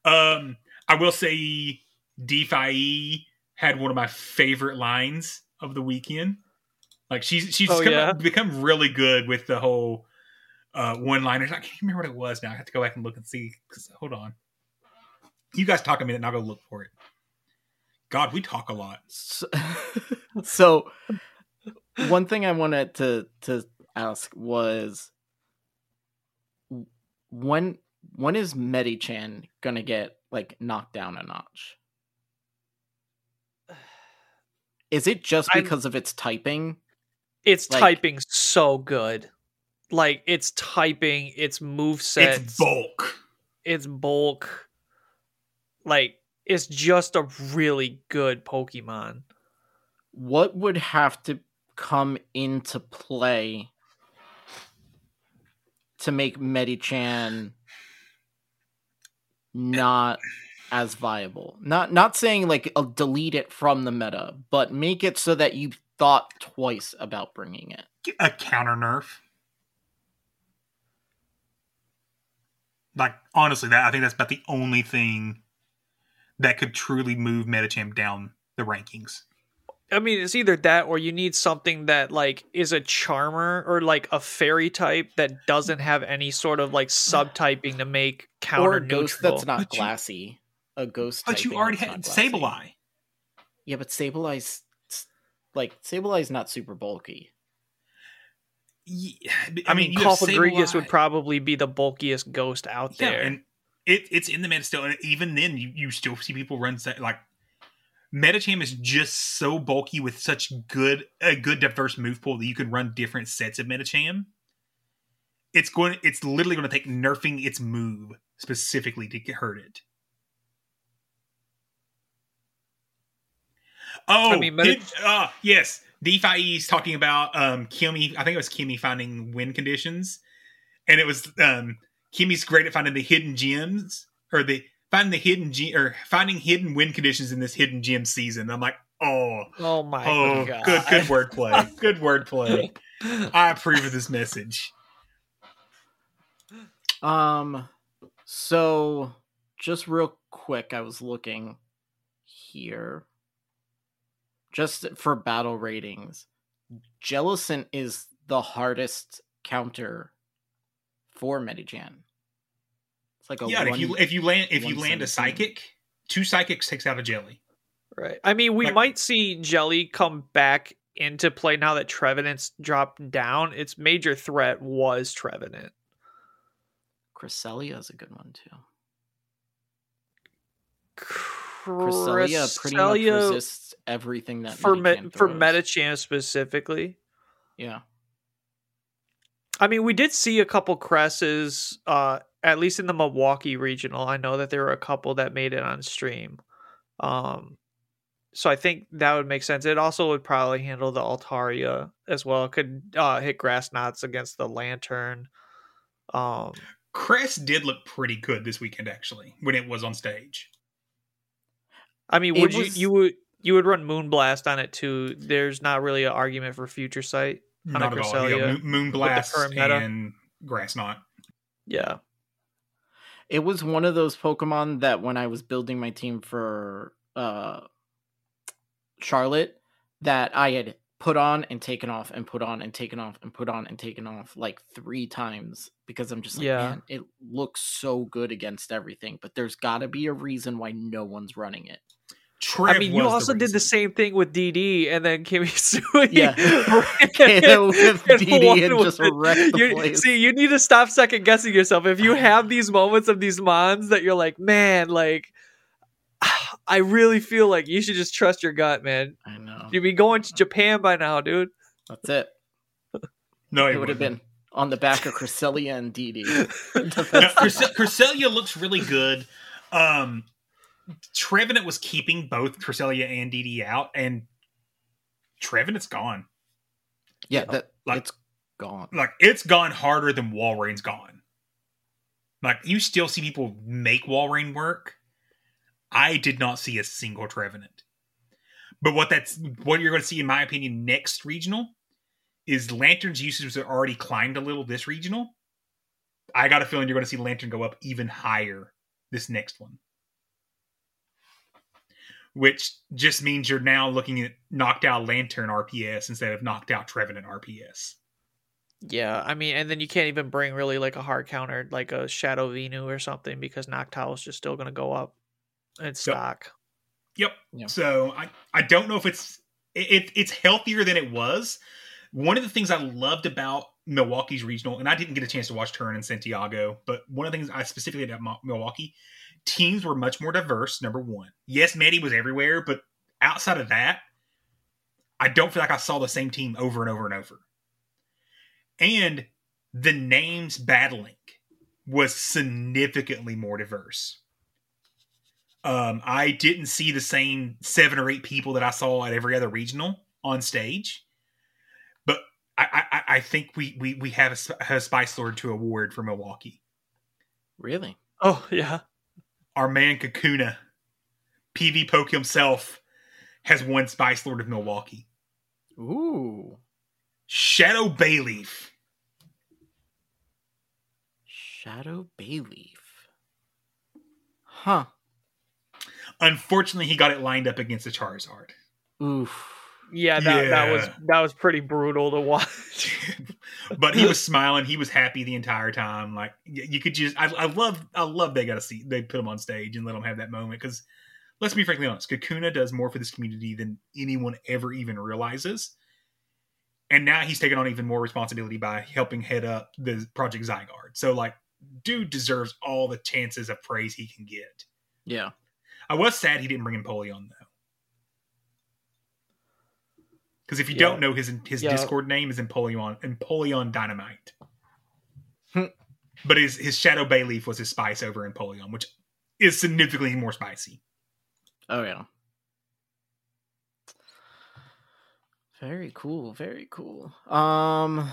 Um, I will say DeFi had one of my favorite lines of the weekend. Like she's she's Oh, come, yeah? become really good with the whole uh, one liners. I can't remember what it was now. I have to go back and look and see. 'cause- hold on. You guys talk a minute and I'll go look for it. God, we talk a lot. So, so one thing I wanted to to ask was when when is Medicham gonna get like knocked down a notch? Is it just I'm- because of its typing? It's Like- typing so good. Like it's typing, it's move sets, It's bulk. it's bulk. Like it's just a really good Pokemon. What would have to come into play to make Medicham not as viable? Not not saying like uh, delete it from the meta, but make it so that you thought twice about bringing it. A counter nerf. Like honestly, that I think that's about the only thing that could truly move Medicham down the rankings. I mean, it's either that or you need something that like is a charmer or like a fairy type that doesn't have any sort of like subtyping to make counter or a ghost neutral. that's not But you- glassy. A ghost. But you already that's had not glassy. Sableye. Yeah, but Sableye's like Sableye's not super bulky. Yeah, I, mean, you have Cofagrigus would probably be the bulkiest ghost out Yeah, there. and it, it's in the meta still, and even then, you, you still see people run set like Medicham is just so bulky with such good a good diverse move pool that you can run different sets of Medicham. It's going. It's literally going to take nerfing its move specifically to get hurt it. Oh, I mean, Meta- did- uh, yes. DeFi is talking about um Kimmy. I think it was Kimmy finding win conditions, and it was um Kimmy's great at finding the hidden gems or the finding the hidden gem or finding hidden win conditions in this hidden gem season. I'm like, oh, oh my oh, god! good, good wordplay, good wordplay. I approve of this message. Um, so just real quick, I was looking here just for battle ratings. Jellicent is the hardest counter for Medicham. It's like a yeah, and if you if you land if you land a psychic, two psychics takes out a jelly. Right. I mean, we Like- might see Jelly come back into play now that Trevenant's dropped down. Its major threat was Trevenant. Cresselia is a good one too. Cresselia pretty much Cresselia resists everything that for Medicham me- for throws. Specifically. Yeah, I mean, we did see a couple cresses, uh, at least in the Milwaukee regional. I know that there were a couple that made it on stream. Um, so I think that would make sense. It also would probably handle the Altaria as well. It could uh, hit grass knots against the lanturn. Um, Crest did look pretty good this weekend, actually, when it was on stage. I mean, would was- you you would you would run Moonblast on it too? There's not really an argument for future sight. On Not at all. Yeah, Moon, with Moonblast and Grass Knot. Yeah, It was one of those Pokemon that when I was building my team for uh Charlotte that I had put on and taken off and put on and taken off and put on and taken off like three times because I'm just like, Yeah. man, it looks so good against everything, but there's got to be a reason why no one's running it. Trev I mean, you was also did the same thing with DD, and then Kimisui. Yeah. ran Hit with DD and just wrecked the You- place. See, you need to stop second guessing yourself. If you have these moments of these mons that you're like, man, like, I really feel like you should just trust your gut, man. I know. You'd be going to Japan by now, dude. That's it. No, It would have been on the back of Cresselia and DD. No, Cres- Cresselia looks really good. Um, Trevenant was keeping both Cresselia and DD out, and Trevenant's gone. yeah, that Like- it's gone. Like it's gone harder than Walrein's gone. Like you still see people make Walrein work. I did not see a single Trevenant. But what that's what you're going to see, in my opinion, next regional is Lanturn's usage are already climbed a little this regional. I got a feeling you're going to see Lanturn go up even higher this next one. Which just means you're now looking at knocked out Lanturn RPS instead of knocked out Trevenant RPS. Yeah, I mean, and then you can't even bring really like a hard counter, like a Shadow Venu or something, because Noctowl is just still going to go up in stock. Yep. Yeah. So I, I don't know if it's it, it it's healthier than it was. One of the things I loved about Milwaukee's regional, and I didn't get a chance to watch Turn in Santiago, but one of the things I specifically about Milwaukee, teams were much more diverse. Number one, yes, Maddie was everywhere, but outside of that, I don't feel like I saw the same team over and over and over. And the names battling was significantly more diverse. Um, I didn't see the same seven or eight people that I saw at every other regional on stage, but I, I, I think we we we have a, a Spice Lord to award for Milwaukee. Really? Oh yeah, Our man Kakuna, PvPoke himself, has won Spice Lord of Milwaukee. Ooh. Shadow Bayleef. Shadow Bayleef. Huh. Unfortunately, he got it lined up against the Charizard. Oof. Yeah, that that was that was pretty brutal to watch. but he was smiling. He was happy the entire time. Like you could just, I, I love, I love they got to see they put him on stage and let him have that moment because let's be frankly honest, Kakuna does more for this community than anyone ever even realizes. And now he's taken on even more responsibility by helping head up the Project Zygarde. So like, dude deserves all the chances of praise he can get. Yeah. I was sad he didn't bring Empoleon though. Because if you Yeah. don't know his his Yeah. Discord name is Empoleon Empoleon Dynamite. Hmm. but his his Shadow Bayleef was his spice over Empoleon, which is significantly more spicy. Oh yeah. Very cool. Very cool. Um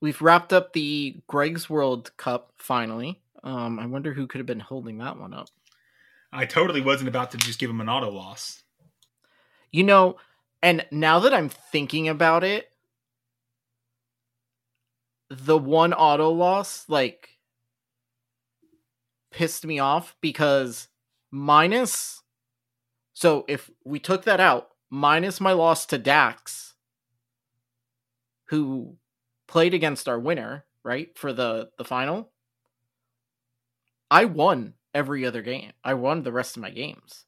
we've wrapped up the Greg's World Cup finally. Um I wonder who could have been holding that one up. I totally wasn't about to just give him an auto loss. You know, and now that I'm thinking about it, the one auto loss like pissed me off because minus so if we took that out, minus my loss to Dax who played against our winner, right? For the the final, I won every other game. I won the rest of my games.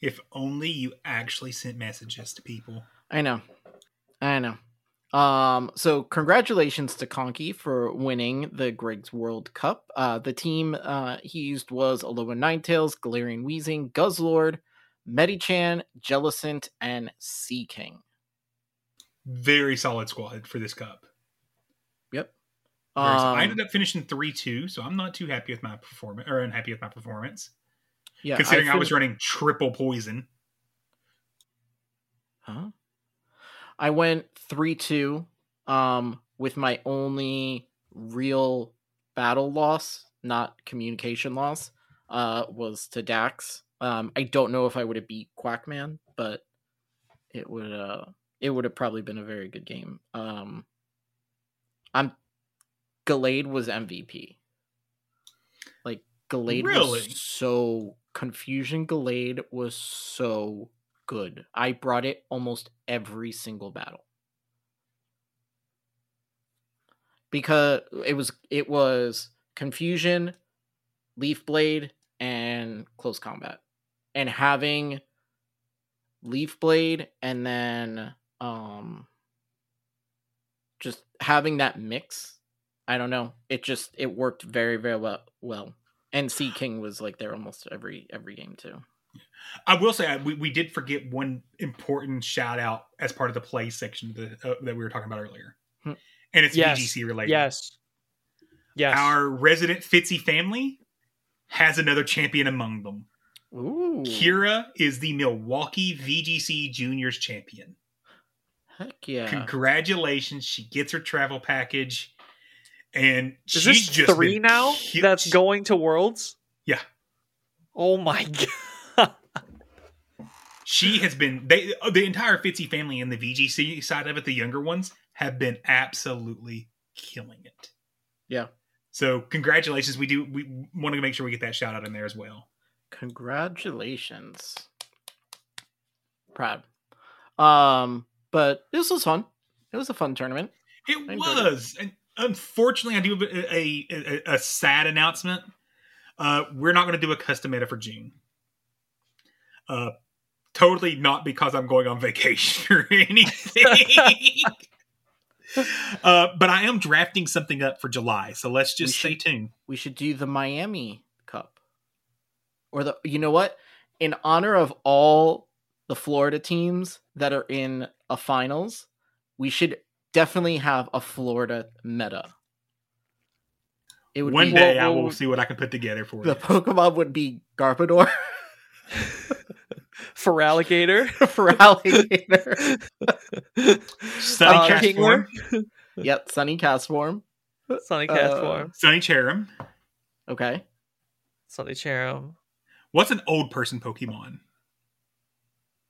If only you actually sent messages to people. I know. I know. Um, so congratulations to Conky for winning the Griggs World Cup. Uh, the team uh, he used was Alolan Ninetales, Galarian Weezing, Guzzlord, Medicham, Jellicent, and Sea King. Very solid squad for this cup. Yep. Solid. I Um, ended up finishing three two, so I'm not too happy with my performance or unhappy with my performance. Yeah, considering I, was running triple poison. Huh? I went 3 2 um, with my only real battle loss, not communication loss, uh, was to Dax. Um, I don't know if I would have beat Quackman, but it would uh it would have probably been a very good game. Um I'm Gallade was MVP. Like Gallade Really? was so Confusion Gallade was so good. I brought it almost every single battle. Because it was it was Confusion, Leaf Blade, and Close Combat. And having Leaf Blade and then um just having that mix, I don't know. It just it worked very, very well well. And Sea King was like there almost every every game too. I will say I, we, we did forget one important shout out as part of the play section that, uh, that we were talking about earlier, Hmm. and it's Yes. VGC related. Yes. Yes. Our resident Fitzy family has another champion among them. Ooh. Kira is the Milwaukee VGC Juniors champion. Heck yeah. Congratulations! She gets her travel package, and Is she's this just three now that's going to Worlds? Yeah. Oh my god. She has been they the entire Fitzy family and the VGC side of it, the younger ones, have been absolutely killing it. Yeah. So congratulations. We do we want to make sure we get that shout out in there as well. Congratulations. Proud. Um, but this was fun. It was a fun tournament. It enjoyed it. was. And unfortunately I do have a a, a, sad announcement. Uh we're not gonna do a custom meta for June. Uh totally not because I'm going on vacation or anything. uh, but I am drafting something up for July, so let's just We stay tuned. We should do the Miami Cup. Or the you know what? In honor of all the Florida teams that are in a finals, we should definitely have a Florida meta. It would One be day I will see what I can put together for the you. Pokemon would be Garbodor For alligator. for alligator. Sunny Uh, Cast Kingler. Form, yep, Sunny Castform. Sunny Cat Uh, form. Sunny Cherrim. Okay. Sunny Cherrim. What's an old person Pokemon?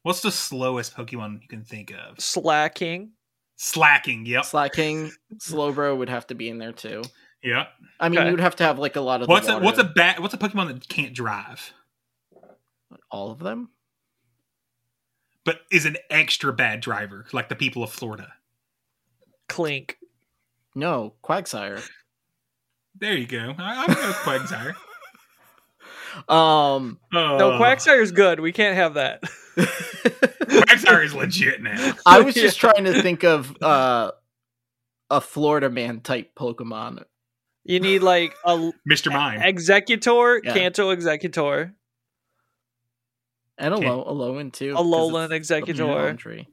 What's the slowest Pokemon you can think of? Slaking. Slaking. Yep. Slaking, Slowbro would have to be in there too. Yeah. I mean, Okay. you'd have to have like a lot of the What's a, what's a bat? What's a Pokemon that can't drive, all of them. but is an extra bad driver, like the people of Florida? Clink. No, Quagsire. There you go. I, I'm with Quagsire. Um, No, Oh, Quagsire's good. We can't have that. Quagsire is legit now. I was just trying to think of uh a Florida man type Pokemon. You need like a Mr. Mime. Exeggutor, Yeah. Kanto Exeggutor, And a Okay. low, a Alolan too. a 'cause Alolan Exeggutor.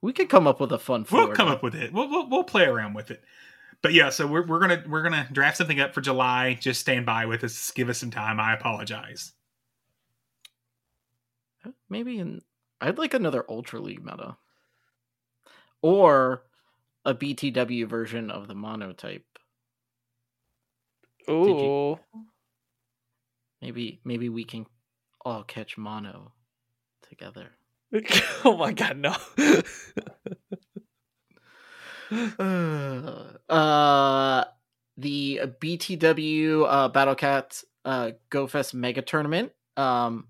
We could come up with a fun Florida. We'll come up with it. We'll, we'll we'll play around with it. But yeah, so we're we're gonna we're gonna draft something up for July. Just stand by with us. Give us some time. I apologize. Maybe in I'd like another Ultra League meta. Or a BTW version of the monotype. Ooh. Maybe maybe we can all catch mono together. oh my god, no. uh, the BTW uh, Battlecat uh, GoFest Mega Tournament. Um,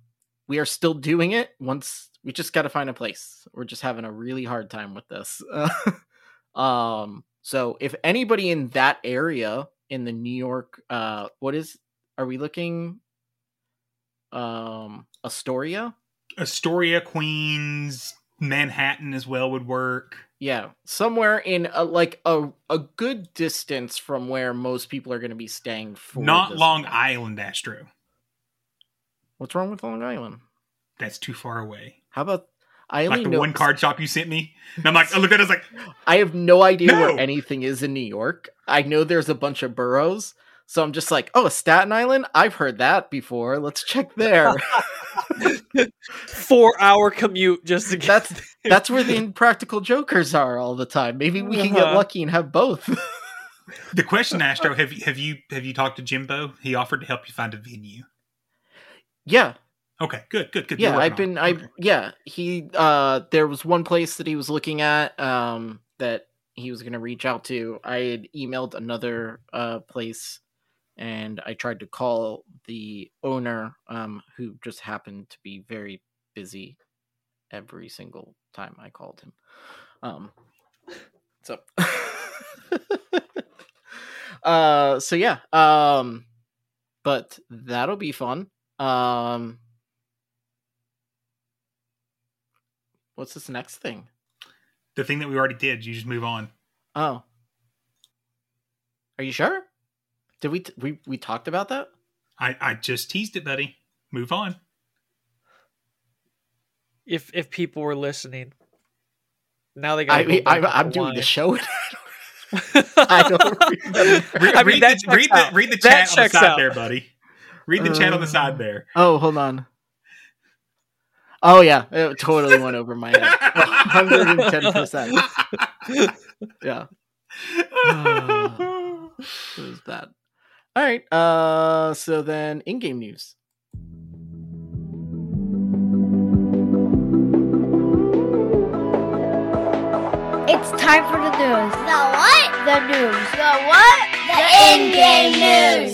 we are still doing it. Once we just got to find a place. We're just having a really hard time with this. um, so if anybody in that area in the New York, uh, what is? Are we looking? Um, Astoria. Astoria, Queens, Manhattan as well would work. Yeah, somewhere in a, like a a good distance from where most people are going to be staying for. Not Long. Island, Astro. What's wrong with Long Island? That's too far away. How about I only Like the know one card shop you sent me. And I'm like, I look at it, I was like, I have no idea No! where anything is in New York. I know there's a bunch of boroughs, so I'm just like, oh, Staten Island. I've heard that before. Let's check there. Four hour commute just to get. That's that's where the impractical jokers are all the time. Maybe we can get Uh-huh. lucky and have both. The question, Astro, have you have you have you talked to Jimbo? He offered to help you find a venue. Yeah, Okay, good, good, good. yeah. I've been I. Okay. yeah, he uh there was one place that he was looking at um that he was going to reach out to. I had emailed another uh place and I tried to call the owner um who just happened to be very busy every single time I called him. Um so uh so yeah um but that'll be fun um what's this next thing The thing that we already did, you just move on. oh are you sure did we t- we we talked about that I I just teased it, buddy. Move on. if if people were listening, now they got. i mean I, i'm doing the show i don't remember. Read, I mean, read that the, read, the, out. read the That chat on the checks side out. there, buddy. Read the chat on the Uh, side there. oh hold on oh yeah it totally went over my head 110% yeah It was bad. All right. Uh, so then in-game news. It's time for the news. The what? The news. The what? The, in-game news.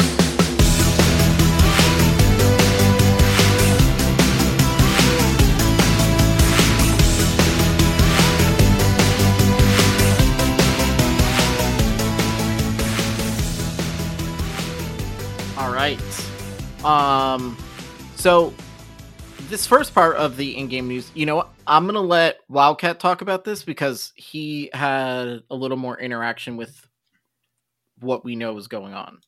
Um, so this first part of the in-game news, you know. I'm gonna let Wildcat talk about this because he had a little more interaction with what we know is going on.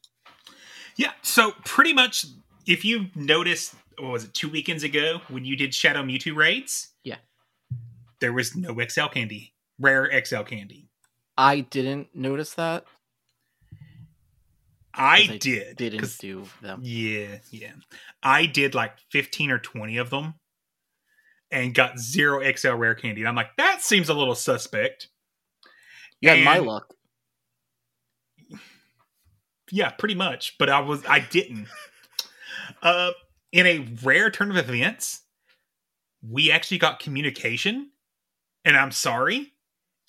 Yeah, so pretty much, if you noticed, what was it, two weekends ago when you did Shadow Mewtwo raids? Yeah. There was no XL candy, rare XL candy. I didn't notice that. I 'cause did. Didn't do them. Yeah, yeah. I did like 15 or 20 of them and got zero XL rare candy. And I'm like, that seems a little suspect. Yeah, had my luck. Yeah, pretty much. But I was I didn't. uh in a rare turn of events, we actually got communication, and I'm sorry,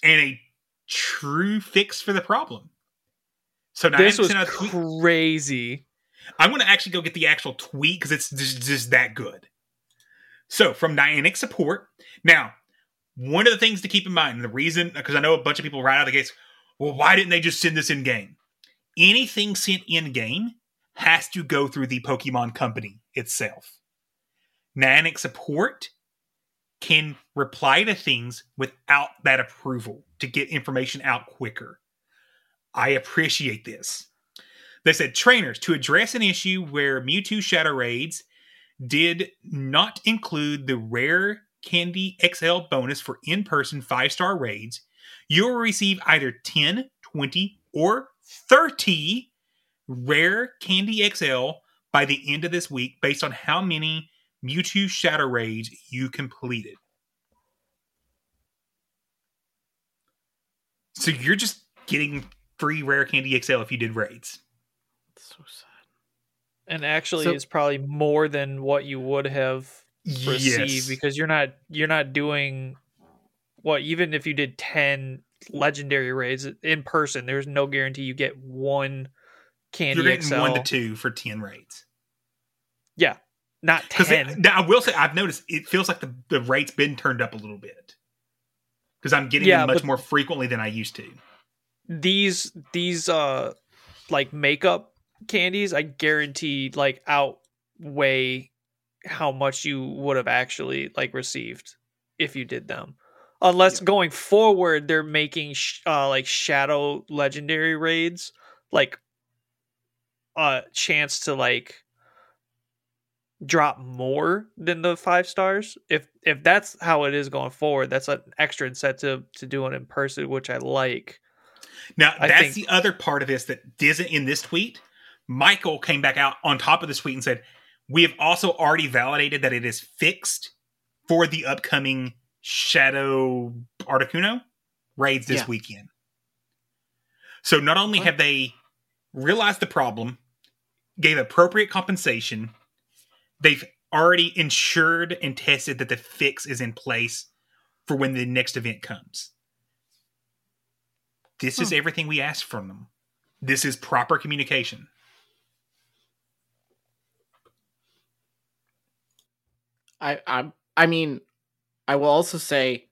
and a true fix for the problem. So This was sent out tweet. crazy. I'm going to actually go get the actual tweet because it's just, just that good. So from Niantic support. Now, one of the things to keep in mind, the reason, because I know a bunch of people right out of the gates, well, why didn't they just send this in game? Anything sent in game has to go through the Pokemon Company itself. Niantic support can reply to things without that approval to get information out quicker. I appreciate this. They said trainers to address an issue where Mewtwo Shadow Raids did not include the rare Candy XL bonus for in person five star raids. You will receive either 10, 20, or 30 rare Candy XL by the end of this week based on how many Mewtwo Shadow Raids you completed. So you're just getting free rare Candy XL if you did raids. So sad. And actually, So- it's probably more than what you would have received Yes. because you're not you're not doing what even if you did 10 legendary raids in person there's no guarantee you get one candy You're getting XL. one to two for 10 raids. yeah not Because 10 I will say, I've noticed it feels like the, the rate's been turned up a little bit. Because I'm getting Yeah, them much but- more frequently than I used to. These these uh like makeup candies i guarantee like outweigh how much you would have actually like received if you did them. Unless going forward they're making sh- uh like shadow legendary raids like a chance to like drop more than the five stars. If if that's how it is going forward that's an extra incentive to do it in person which i like Now, I that's think- the other part of this that isn't in this tweet. Michael came back out on top of this tweet and said, We have also already validated that it is fixed for the upcoming Shadow Articuno raids this Yeah. weekend. So not only have they realized the problem, gave appropriate compensation, they've already ensured and tested that the fix is in place for when the next event comes. This is everything we ask from them. This is proper communication. I I I mean, I will also say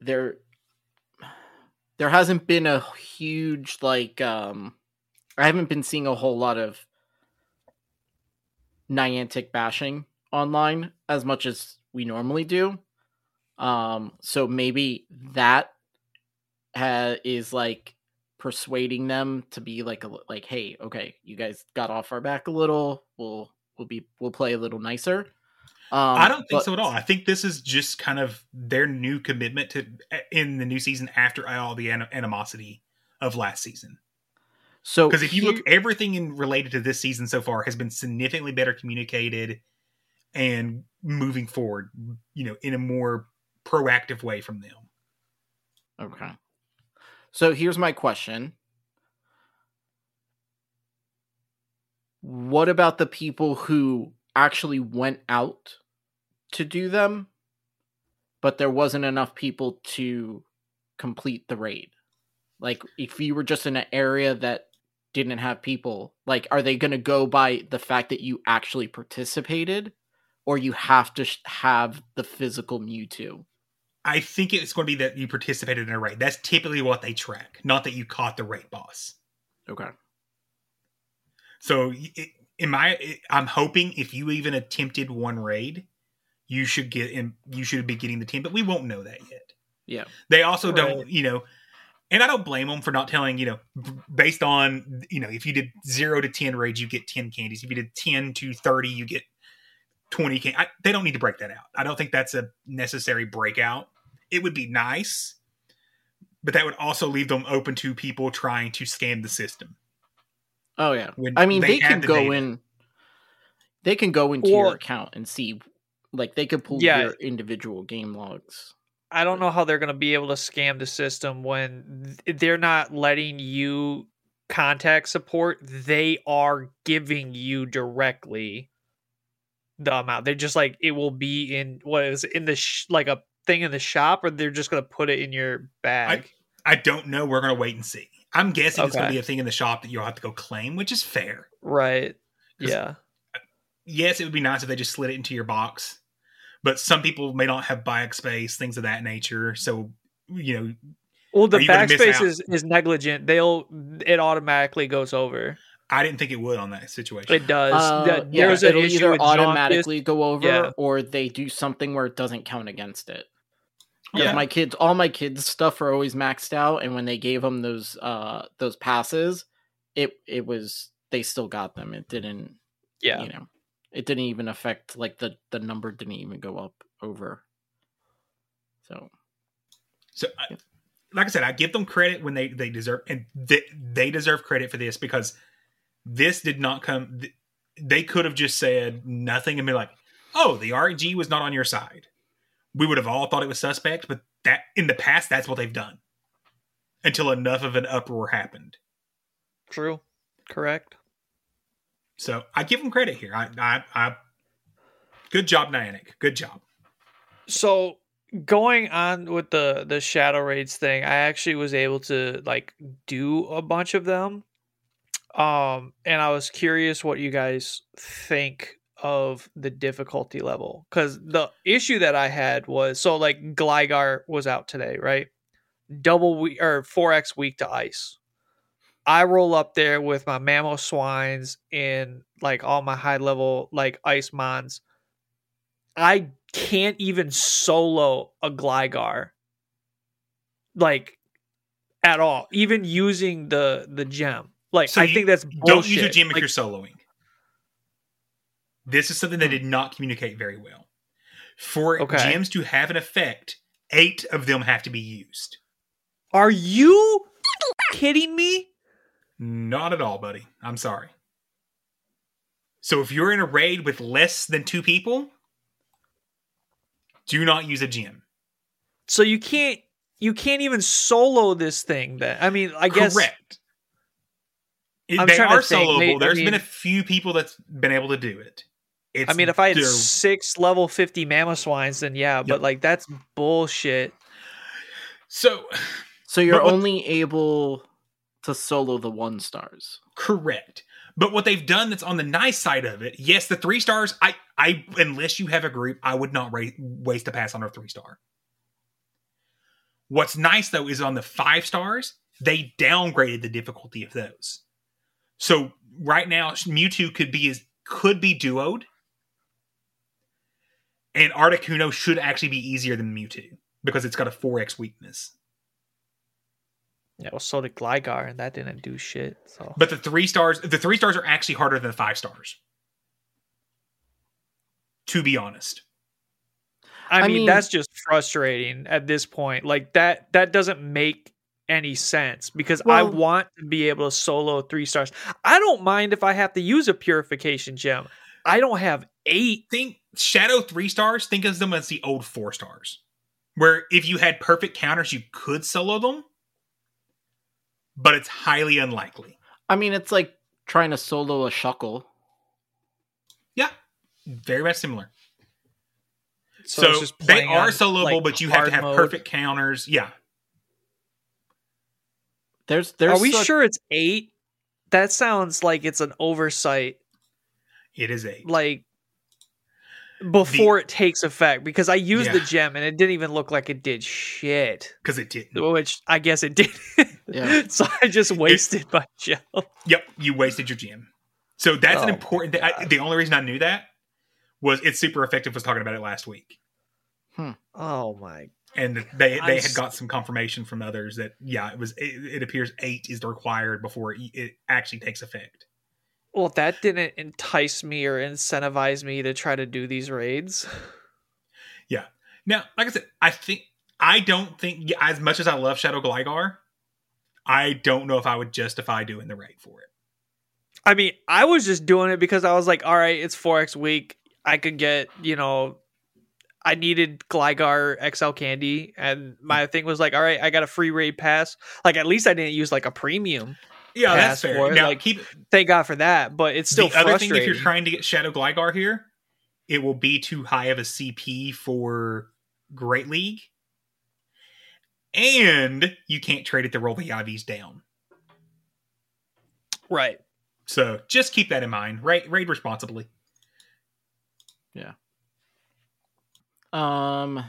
there there hasn't been a huge like um I haven't been seeing a whole lot of Niantic bashing online as much as we normally do. Um so maybe that ha- is like persuading them to be like a like hey okay you guys got off our back a little we'll we'll be we'll play a little nicer um I don't think but- so at all. I think this is just kind of their new commitment to in the new season after all the anim- animosity of last season. so Because if you here- look, everything in related to this season so far has been significantly better communicated and moving forward, you know, in a more proactive way from them. Okay. So here's my question. What about the people who actually went out to do them, but there wasn't enough people to complete the raid? Like, if you were just in an area that didn't have people, like, are they going to go by the fact that you actually participated, or you have to have the physical Mewtwo? I think it's going to be that you participated in a raid. That's typically what they track, not that you caught the raid boss. Okay. So, it, in my, it, I'm hoping if you even attempted one raid, you should get in. You should be getting the team, but we won't know that yet. Yeah. They also don't, you know, and I don't blame them for not telling, you know, based on, you know, if you did zero to 10 raids, you get 10 candies. If you did 10 to 30, you get 20 candies. I, they don't need to break that out. I don't think that's a necessary breakout. It would be nice, but that would also leave them open to people trying to scam the system. Oh yeah. When I mean, they they, can the go data. in. They can go into Or- your account and see, like, they could pull Yeah. your individual game logs. I don't know how they're going to be able to scam the system when th- they're not letting you contact support. They are giving you directly the amount. They're just like it will be in what is it, in the sh- like a thing in the shop, or they're just going to put it in your bag. I don't know. We're going to wait and see. I'm guessing it's going to be a thing in the shop that you'll have to go claim, which is fair. Right. Yeah. yes, it would be nice if they just slid it into your box, but some people may not have bag space, things of that nature. So, you know, Well, the Are you gonna miss backspace is, is negligent. They'll it automatically goes over. I didn't think it would on that situation. It does. Uh, The- yeah, There's an it'll issue either with Jaundice. automatically go over, Yeah. or they do something where it doesn't count against it. Yeah. my kids, all my kids' stuff are always maxed out, and when they gave them those uh those passes, it it was they still got them. It didn't, Yeah. you know, it didn't even affect like the the number didn't even go up over. So So, I, like I said, I give them credit when they they deserve, and they, they deserve credit for this because this did not come. They could have just said nothing and been like, "Oh, the RNG was not on your side." We would have all thought it was suspect, but that in the past, that's what they've done until enough of an uproar happened. True. Correct. So I give them credit here. I, I, I good job, Niantic. Good job. So going on with the the shadow raids thing, I actually was able to like do a bunch of them. Um and I was curious what you guys think of the difficulty level cuz the issue that I had was so like Gligar was out today, right? Double week or 4x weak to ice. I roll up there with my Mamoswines and like all my high level like ice mons. I can't even solo a Gligar like at all, even using the the gem. Like So I you think that's bullshit. Don't use your gem if Like, you're soloing. This is something they hmm. did not communicate very well. For Okay. gems to have an effect, eight of them have to be used. Are you kidding me? Not at all, buddy. I'm sorry. So if you're in a raid with less than two people, do not use a gem. So you can't you can't even solo this thing then. I mean, I guess Correct. It- they are soloable. May- I There's been a few people that's been able to do it. It's I mean, if I had they're- six level 50 Mamoswines, then yeah, but like that's bullshit. so So you're what- only able to solo the one stars. Correct. But what they've done that's on the nice side of it, yes, the three stars, I, I, unless you have a group, I would not ra- waste a pass on a three star. What's nice though is on the five stars, they downgraded the difficulty of those. So right now, Mewtwo could be is could be duoed, and Articuno should actually be easier than Mewtwo because it's got a four X weakness. Yeah, well, so did Gligar, and that didn't do shit. So But the three stars, the three stars are actually harder than the five stars. To be honest. I, I mean, mean- that's just frustrating at this point. Like that that doesn't make any sense because I want to be able to solo three stars. I don't mind if I have to use a purification gem. I don't have eight. Think Shadow three stars, think of them as the old four stars. Where if you had perfect counters, you could solo them, but it's highly unlikely. I mean, it's like trying to solo a shuckle. Yeah. Very much similar. So, So, just they are on, soloable, like, but you have to have mode. perfect counters. Yeah. There's there's Are we such- sure it's eight? That sounds like it's an oversight. It is eight. Like before it takes effect because I used the gem and it didn't even look like it did shit. because it didn't. Which I guess it did. Yeah. so I just wasted my gem. Yep, you wasted your gem. So that's an Oh, important thing. I, the only reason I knew that was it's super effective. Was talking about it last week. Hmm. Oh my and they I'm they had s- got some confirmation from others that yeah it was it, it appears eight is required before it, it actually takes effect Well, that didn't entice me or incentivize me to try to do these raids. yeah now like i said i think i don't think as much as i love shadow gligar i don't know if i would justify doing the raid for it I mean, I was just doing it because I was like, all right, it's 4X week. I could get, you know, I needed Gligar XL candy. And my thing was like, all right, I got a free raid pass. Like, at least I didn't use like a premium. Yeah that's fair for now like, keep Thank God for that. But it's still the other thing if you're trying to get shadow gligar here it will be too high of a cp for great league and you can't trade it to roll the ivs down right. So just keep that in mind. Raid, raid responsibly. Yeah. Um,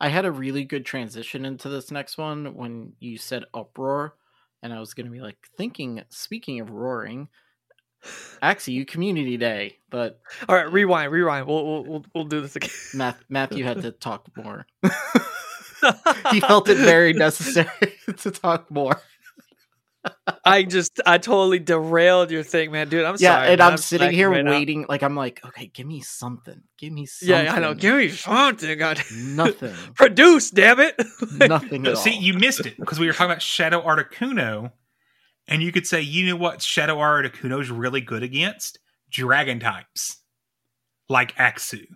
I had a really good transition into this next one when you said uproar, and I was gonna be like thinking. Speaking of roaring, Axie, you Community Day, but All right, rewind, rewind. We'll we'll we'll, we'll do this again. Math, Matthew had to talk more. he felt it very necessary to talk more. I just I totally derailed your thing, man, dude. I'm yeah, sorry. and man. I'm sitting here right now. waiting, like I'm like, okay, give me something, give me something. Yeah, I know. Give me something. God. nothing, Produce, damn it. nothing at all. See, you missed it because we were talking about Shadow Articuno, and you could say, you know what Shadow Articuno is really good against? Dragon types. Like Axew.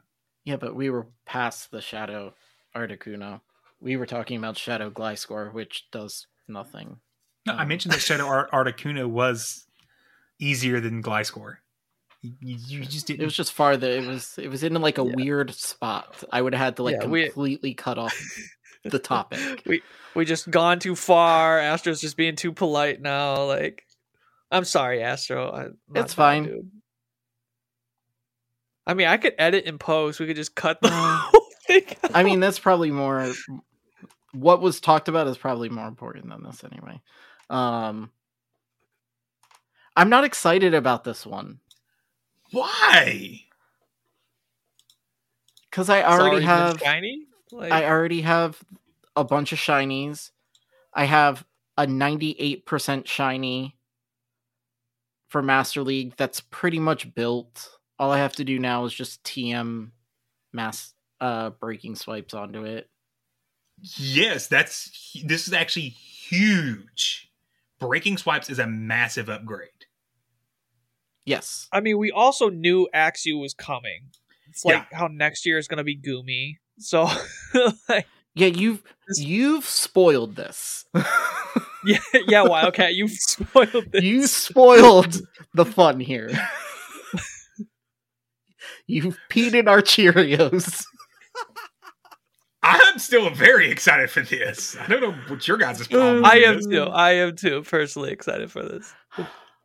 Yeah, but we were past the Shadow Articuno. We were talking about Shadow Gliscor, which does nothing. No, I mentioned that Shadow Art- Articuno was easier than Gliscor. You, you just didn't. It was just farther. It was it was in like a weird spot. I would have had to like Yeah, we- completely cut off the topic. we we just gone too far. Astro's just being too polite now. Like, I'm sorry, Astro. I, not It's fine. dude. I mean, I could edit and post. We could just cut the uh, whole thing. I mean, that's probably more. What was talked about is probably more important than this anyway. Um, I'm not excited about this one Why? because I already been have shiny. Like, I already have a bunch of shinies. I have a 98% shiny for Master League that's pretty much built. All I have to do now is just TM mass uh breaking swipes onto it. Yes, that's this is actually huge breaking swipes is a massive upgrade. Yes. I mean, we also knew Axew was coming. It's like how next year is going to be Goomy. So, like, Yeah, you've you've spoiled this. yeah, yeah. Wildcat, you've spoiled this. you spoiled the fun here. You've peed in our Cheerios. I'm still very excited for this. I don't know what your guys' problem I is. am too. I am too. Personally excited for this.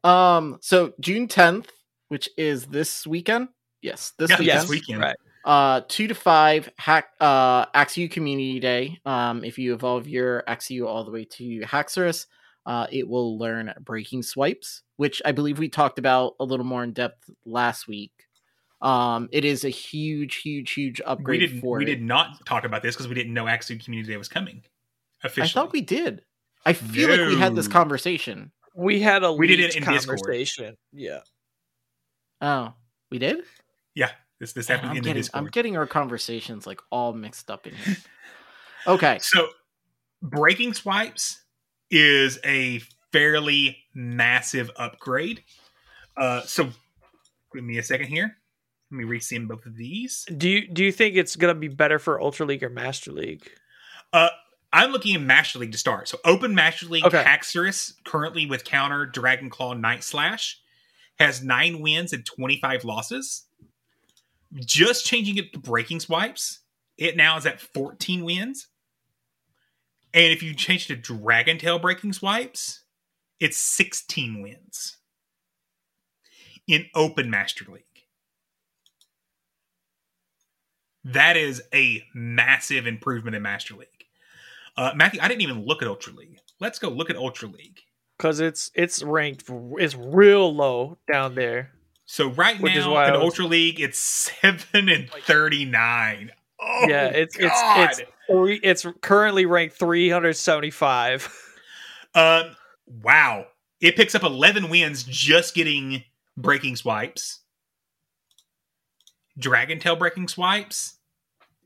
Um, so June 10th, which is this weekend. Yes, this Yeah, weekend. this weekend. Right. Uh, two to five hack uh Axew Community Day. Um, if you evolve your Axew all the way to Haxorus, uh, it will learn breaking swipes, which I believe we talked about a little more in depth last week. Um, it is a huge, huge, huge We upgrade didn't. for We it. did not talk about this because we didn't know Axew Community Day was coming. Officially, I thought we did. I feel like we had this conversation. We had a We did it leaked in Discord. conversation. Yeah. Oh, we did. Yeah, this this Man, happened I'm in the getting, Discord. I'm getting our conversations like all mixed up in here. Okay. So, breaking swipes is a fairly massive upgrade. Uh, so, give me a second here. Let me resend both of these. Do you do you think it's gonna be better for Ultra League or Master League? Uh, I'm looking at Master League to start. So, Open Master League Okay. Haxorus, currently with counter Dragon Claw Night Slash, has nine wins and 25 losses. Just changing it to breaking swipes, it now is at 14 wins. And if you change to Dragon Tail breaking swipes, it's 16 wins in Open Master League. That is a massive improvement in Master League. Uh, Matthew, I didn't even look at Ultra League. Let's go look at Ultra League. Because it's it's ranked it's real low down there. So right Which is now why in was- Ultra League, it's seven and thirty-nine. Oh, yeah, it's God. it's it's three, it's currently ranked 375. Um, wow. It picks up 11 wins just getting breaking swipes. Dragon Tail breaking swipes,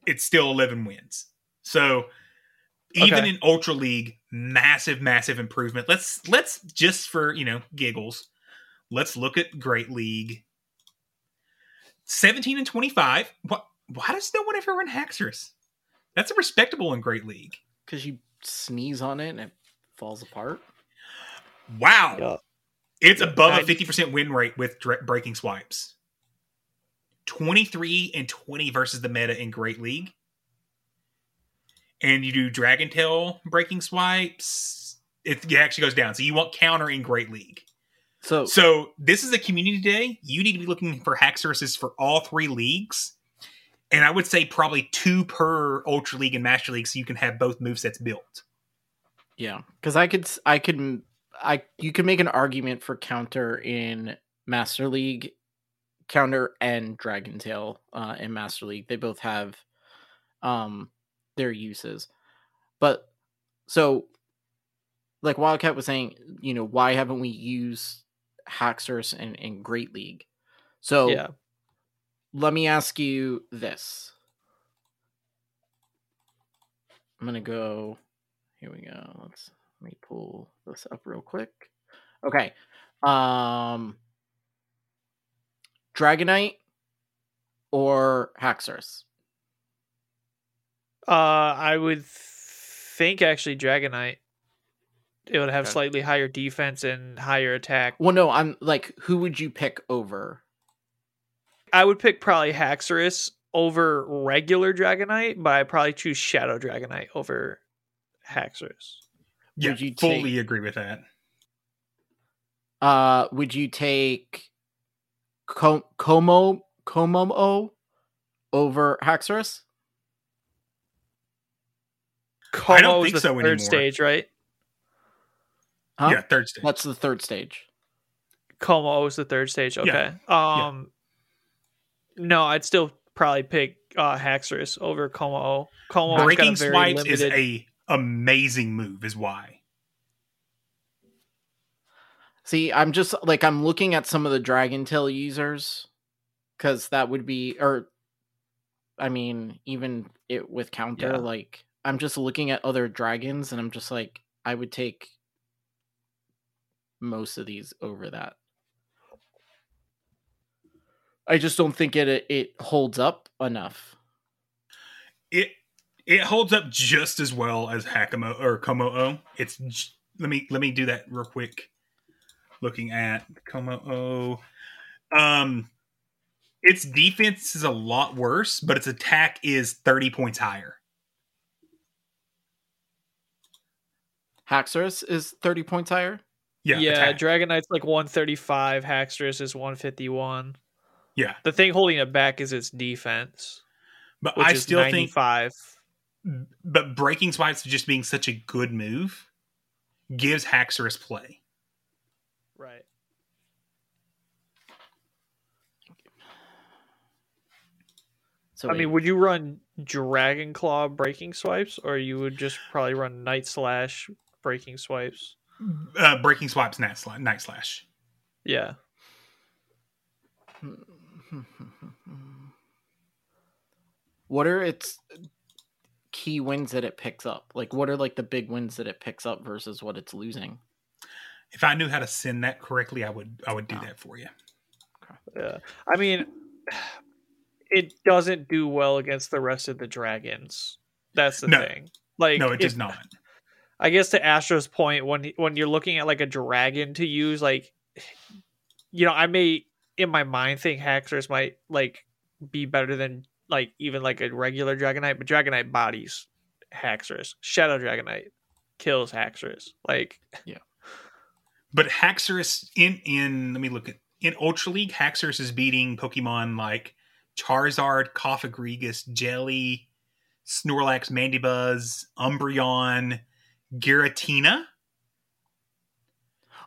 it's still 11 wins. So even Okay. in Ultra League, massive, massive improvement. Let's let's just for you know giggles, let's look at Great League. 17 and 25. What why does no one ever run Haxorus? That's a respectable in Great League. Because you sneeze on it and it falls apart. Wow. Yeah. It's above I- a 50% win rate with dra- breaking swipes. 23 and 20 versus the meta in Great League. And you do Dragon Tail breaking swipes, it, it actually goes down. So you want counter in Great League. So, So this is a community day. You need to be looking for Haxorus for all three leagues. And I would say probably two per Ultra League and Master League so you can have both movesets built. yeah, because I could, I could, I you can make an argument for counter in Master League, counter and Dragon Tail uh, in Master League. They both have um their uses, but so like Wildcat was saying, you know, why haven't we used Haxorus in, in Great League? So yeah. let me ask you this. I'm gonna go. Here we go. Let's let me pull this up real quick. Okay. Um Dragonite or Haxorus? Uh I would think actually Dragonite it would have Okay. slightly higher defense and higher attack. Well, no, I'm like, who would you pick over? I would pick probably Haxorus over regular Dragonite, but I'd probably choose Shadow Dragonite over Haxorus. Yeah, Would you fully take- agree with that. Uh, would you take Co- Como Kommo-o over Haxorus? I don't think the so third anymore. stage, right? Huh? Yeah, third stage. That's the third stage. Como is the third stage. Okay. Um, no, I'd still probably pick uh, Haxorus over Como. Como Breaking got swipes limited. is a amazing move. Is why. See, I'm just like I'm looking at some of the Dragon Tail users because that would be, or I mean, even it with counter, Yeah. like I'm just looking at other dragons and I'm just like, I would take most of these over that. I just don't think it it holds up enough. It it holds up just as well as Hakamo or Komo It's j- let me let me do that real quick. Looking at Komo um, its defense is a lot worse, but its attack is thirty points higher. Haxorus is 30 points higher. Yeah, yeah. attack. Dragonite's like 135. Haxorus is 151. yeah. The thing holding it back is its defense, But which I is still think 95. but breaking swipes just being such a good move gives Haxorus play. Right. So I wait, mean, would you run Dragon Claw breaking swipes, or you would just probably run Night Slash breaking swipes? Uh, breaking swipes, night slash, night slash. Yeah. what are its key wins that it picks up? Like, what are like the big wins that it picks up versus what it's losing? If I knew how to send that correctly, I would I would do Oh. that for you. Yeah. I mean, it doesn't do well against the rest of the dragons. That's the No. thing. Like, no, it if- does not. I guess to Astro's point, when when you're looking at like a dragon to use, like, you know, I may in my mind think Haxorus might like be better than like even like a regular Dragonite, but Dragonite bodies Haxorus. Shadow Dragonite kills Haxorus. Like, yeah, But Haxorus in in let me look at in Ultra League, Haxorus is beating Pokemon like Charizard, Cofagrigus, Jelly, Snorlax, Mandibuzz, Umbreon, Giratina.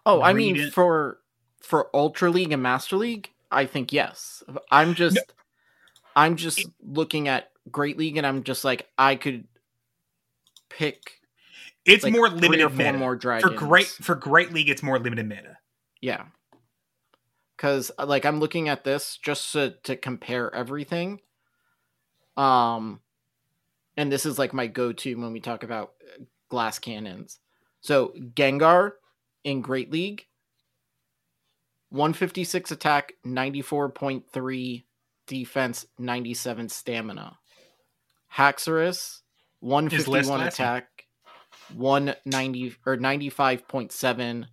Oh, I mean, it. for for Ultra League and Master League, I think yes. I'm just, I'm just looking at Great League, and I'm just like, I could pick It's like, more limited four meta. more for great for Great League. It's more limited meta. Yeah. Cuz like I'm looking at this just to, to compare everything. Um and this is like my go-to when we talk about uh, glass cannons. So Gengar in Great League 156 attack, 94.3 defense, 97 stamina. Haxorus 151 attack, 190 or 95.7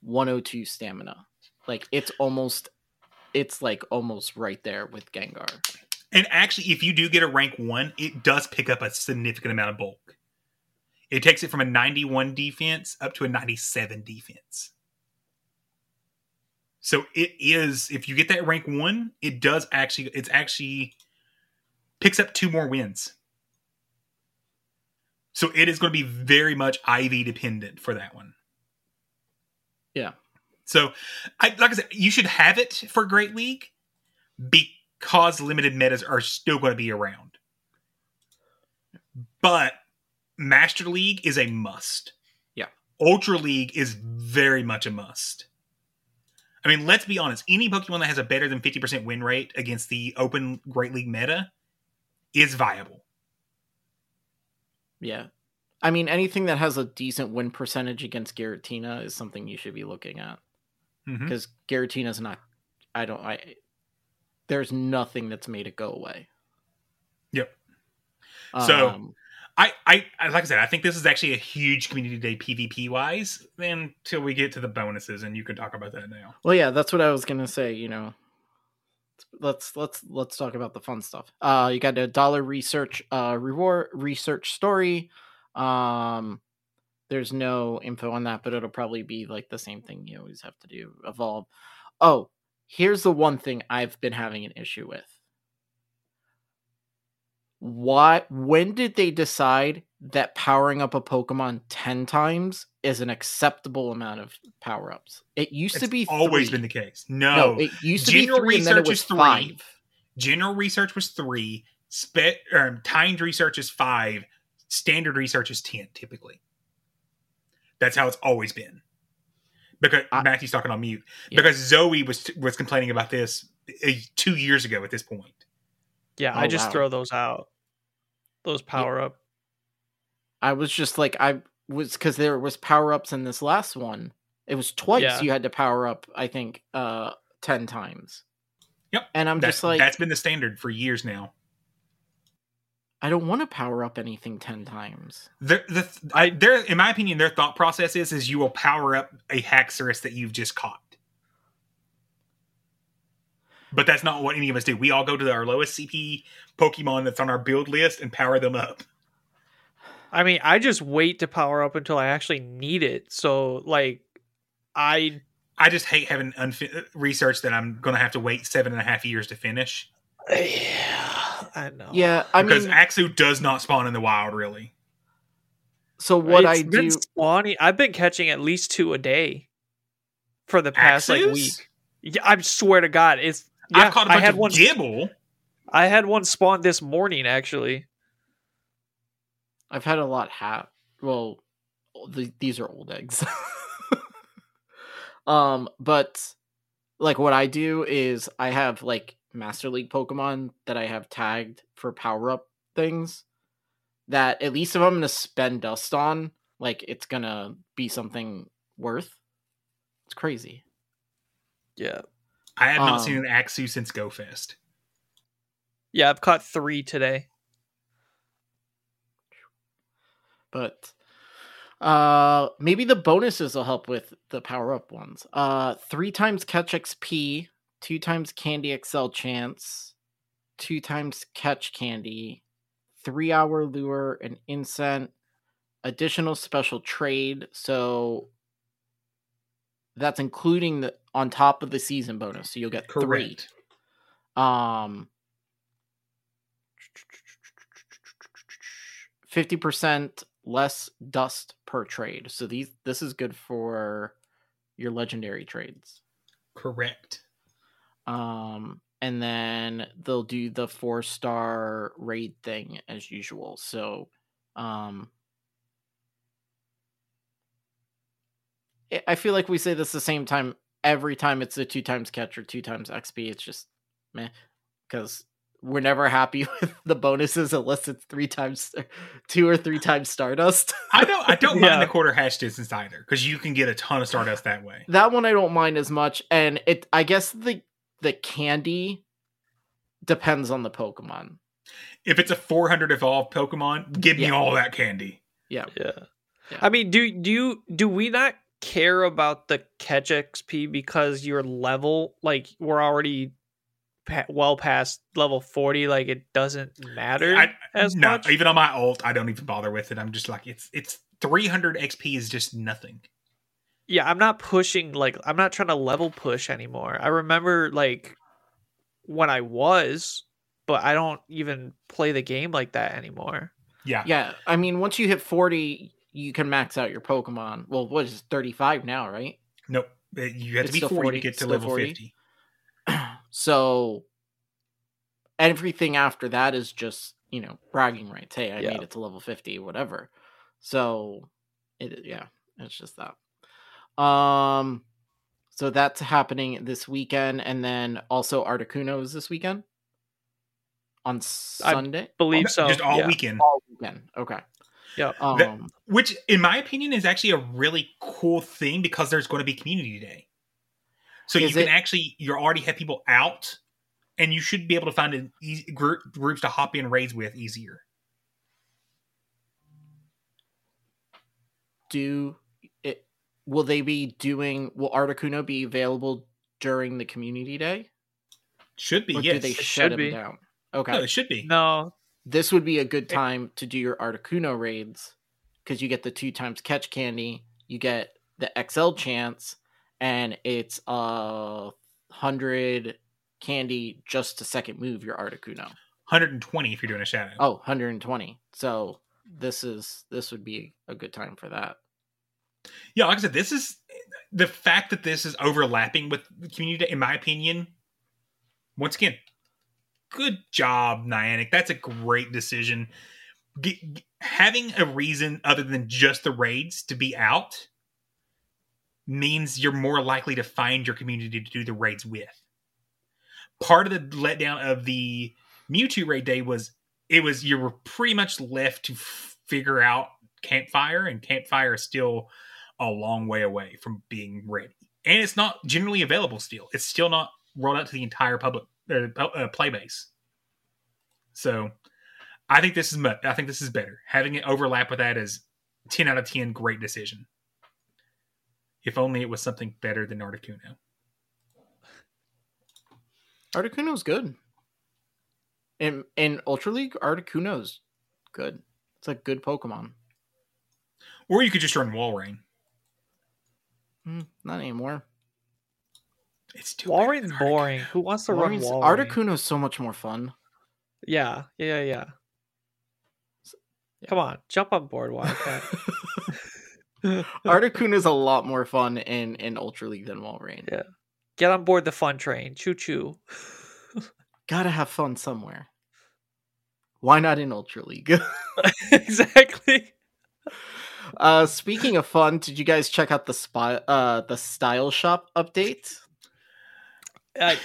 102 stamina. Like it's almost it's like almost right there with Gengar. And actually, if you do get a rank one, it does pick up a significant amount of bulk. It takes it from a 91 defense up to a 97 defense. So it is, if you get that rank one, it does actually, it's actually picks up two more wins. So it is going to be very much IV dependent for that one. Yeah. So, I, like I said, you should have it for Great League because limited metas are still going to be around. But Master League is a must. Yeah. Ultra League is very much a must. I mean, let's be honest. Any Pokemon that has a better than 50% win rate against the open Great League meta is viable. Yeah. I mean anything that has a decent win percentage against Giratina is something you should be looking at. Because Giratina's not I don't I there's nothing that's made it go away. Yep. So- Um, I, I, I- like I said, I think this is actually a huge community day PvP wise. Until we get to the bonuses, and you can talk about that now. Well, yeah, that's what I was gonna say. You know, let's let's let's talk about the fun stuff. Uh, you got a dollar research uh reward research story. Um, there's no info on that, but it'll probably be like the same thing you always have to do. Evolve. Oh, here's the one thing I've been having an issue with. Why? When did they decide that powering up a Pokemon ten times is an acceptable amount of power ups? It used to be always three. been the case. No, No, it used to General be three, and then it research was is three. five. general research was three. Spe- um, timed research is five. Standard research is ten. Typically, that's how it's always been. Because I- Matthew's talking on mute. Yeah. Because Zoe was was complaining about this uh, two years ago. At this point, yeah, Oh, I just wow. throw those out. Those power up. I was just like, I was because there was power ups in this last one, It was twice Yeah. you had to power up, I think, uh 10 times. Yep. And I'm That's, just like that's been the standard for years now. I don't want to power up anything 10 times. The, the, I, their, in my opinion, their thought process is, is you will power up a Haxorus that you've just caught. But that's not what any of us do. We all go to our lowest CP Pokemon that's on our build list and power them up. I mean, I just wait to power up until I actually need it. So, like, I I just hate having unfi- uh, research that I'm going to have to wait seven and a half years to finish. yeah, I know. Yeah, I because mean Axew does not spawn in the wild, really. so what It's I been do spawning. I've been catching at least two a day for the past like week. Yeah, I swear to God, it's. Yeah, I've caught a I bunch had of one. Gible. I had one spawn this morning actually. I've had a lot hat. Well, the, these are old eggs. um, but like what I do is I have like Master League Pokemon that I have tagged for power up things. That at least if I'm gonna spend dust on, like it's gonna be something worth. It's crazy. Yeah, I have not Um, seen an Axew since GoFest. yeah. I've caught three today. but uh maybe the bonuses will help with the power up ones uh three times catch xp two times candy XL chance two times catch candy three hour lure and incent additional special trade so that's including the on top of the season bonus so you'll get three um 50% less dust per trade. So these this is good for your legendary trades. Correct. Um and then they'll do the 4-star raid thing as usual. So um I- feel like we say this the same time every time it's a two times catch or two times XP. It's just meh because we're never happy with the bonuses unless it's three times, two or three times Stardust. I don't. I don't Yeah. mind the quarter hatch distance either because you can get a ton of Stardust that way. that one I don't mind as much, and it. I guess the the candy depends on the Pokemon. If it's a 400 evolved Pokemon, give me all that candy. Yeah, Yeah. Yeah. I mean, do do you do we not care about the catch XP because your level like we're already pa- well past level 40 like it doesn't matter I, as no, much? even on my alt I don't even bother with it. I'm just like it's it's 300 XP is just nothing. Yeah, I'm not pushing like I'm not trying to level push anymore. I remember like when I was, but I don't even play the game like that anymore. Yeah. yeah. I mean, once you hit forty, you can max out your Pokemon. Well, what is it, thirty five now, right? Nope. Uh, You have It's to be 40, 40, to get to level 40? 50. So everything after that is just you know bragging rights. Hey, I Yeah. made it to level fifty, whatever. So it yeah, it's just that. Um, so that's happening this weekend, and then also Articuno is this weekend on Sunday. I Believe so. Just all yeah. weekend. All weekend. Okay. Yeah. Um, That- Which, in my opinion, is actually a really cool thing because there's going to be community day. So you can it- actually, you already have people out, and you should be able to find an easy, group, groups to hop in raids with easier. do it? Will they be doing? Will Articuno be available during the community day? Should be, Or yes. do they It shut should him be. down? Okay. No, it should be. No, this would be a good time to do your Articuno raids because you get the two times catch candy, you get the XL chance, and it's a hundred candy just to second move your Articuno. 120 if you're doing a shadow. Oh, 120. So this is this would be a good time for that. Yeah, like I said, this is the fact that this is overlapping with the community in my opinion. Once again, good job, Niantic. That's a great decision. G- having a reason other than just the raids to be out means you're more likely to find your community to do the raids with. Part of the letdown of the Mewtwo raid day was it was you were pretty much left to f- figure out campfire, and campfire is still a long way away from being ready, and it's not generally available still. It's still not rolled out to the entire public uh, uh, play base. So, I think this is mu- I think this is better. Having it overlap with that is ten out of ten. Great decision. If only it was something better than Articuno. Articuno's good. In in Ultra League, Articuno's good. It's a good Pokemon. Or you could just run Walrein. Mm, not anymore. It's too better Walrein's boring. Who wants to Walrein's- run Walrein? Articuno's so much more fun. Yeah, yeah, yeah. Come on, jump on board, Wildcat. is a lot more fun in in Ultra League than Walrein. Yeah. Get on board the fun train. Choo choo. Gotta have fun somewhere. Why not in Ultra League? exactly. Uh speaking of fun, did you guys check out the spy uh the style shop update? I,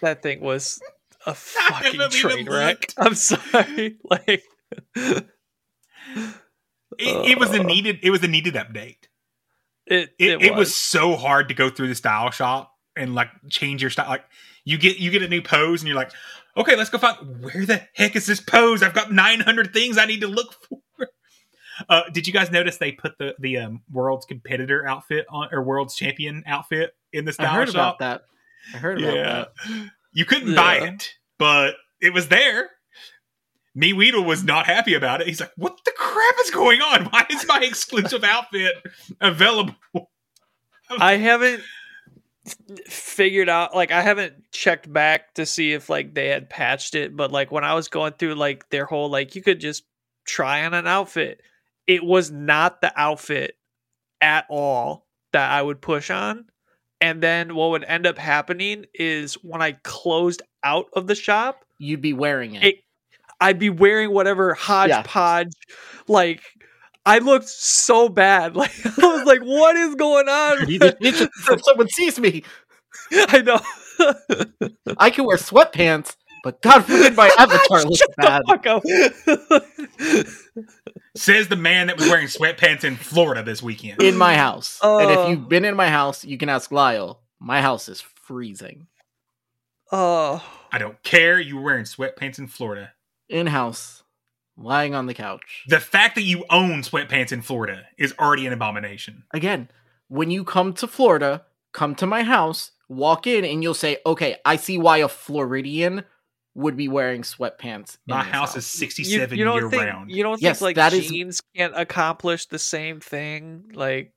that thing was a fucking train wreck. looked. I'm sorry. Like It, it was a Uh. needed. It was a needed update. it, It, it, was. so hard to go through the style shop and like change your style. Like you get you get a new pose and you're like, okay, let's go find where the heck is this pose? I've got 900 things I need to look for. Uh, did you guys notice they put the the um, world's competitor outfit on or world's champion outfit in the I heard shop? about that. I heard about Yeah, that. you couldn't buy it, but it was there. Me Weedle was not happy about it. He's like, "What the crap is going on? Why is my exclusive outfit available?" I haven't figured out like I haven't checked back to see if like they had patched it, but like when I was going through like their whole like you could just try on an outfit, it was not the outfit at all that I would push on. And then what would end up happening is when I closed out of the shop, You'd be wearing it. it I'd be wearing whatever hodgepodge like I looked so bad. Like I was like, what is going on? You just- someone sees me, I know. I can wear sweatpants, but God forbid my avatar looks bad. The fuck up. Says the man that was wearing sweatpants in Florida this weekend. In my house. and if Oh. you've been in my house, you can ask Lyle. My house is freezing. oh, I don't care. You were wearing sweatpants in Florida. In house, lying on the couch. The fact that you own sweatpants in Florida is already an abomination. Again, when you come to Florida, come to my house, walk in, and you'll say, okay, I see why a Floridian would be wearing sweatpants. My this house is 67 you don't year think round. you don't Yes, think like that is- jeans can't accomplish the same thing? Like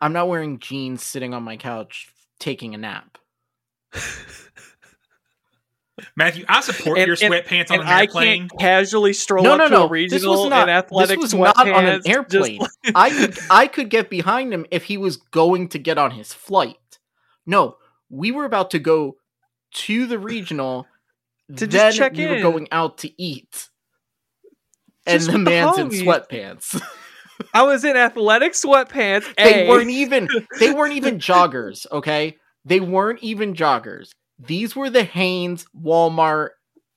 I'm not wearing jeans sitting on my couch taking a nap. Matthew, I support And- your and- sweatpants on and an I airplane. can't casually stroll No, up no, to no. a This was not- in athletic this was not on an airplane. like- I could I could get behind him if he was going to get on his flight. No, we were about to go to the regional. To just then check we were going out to eat. And Just the with the man's in sweatpants. I was in athletic sweatpants. they A. weren't even they weren't even joggers, okay? They weren't even joggers. These were the Hanes Walmart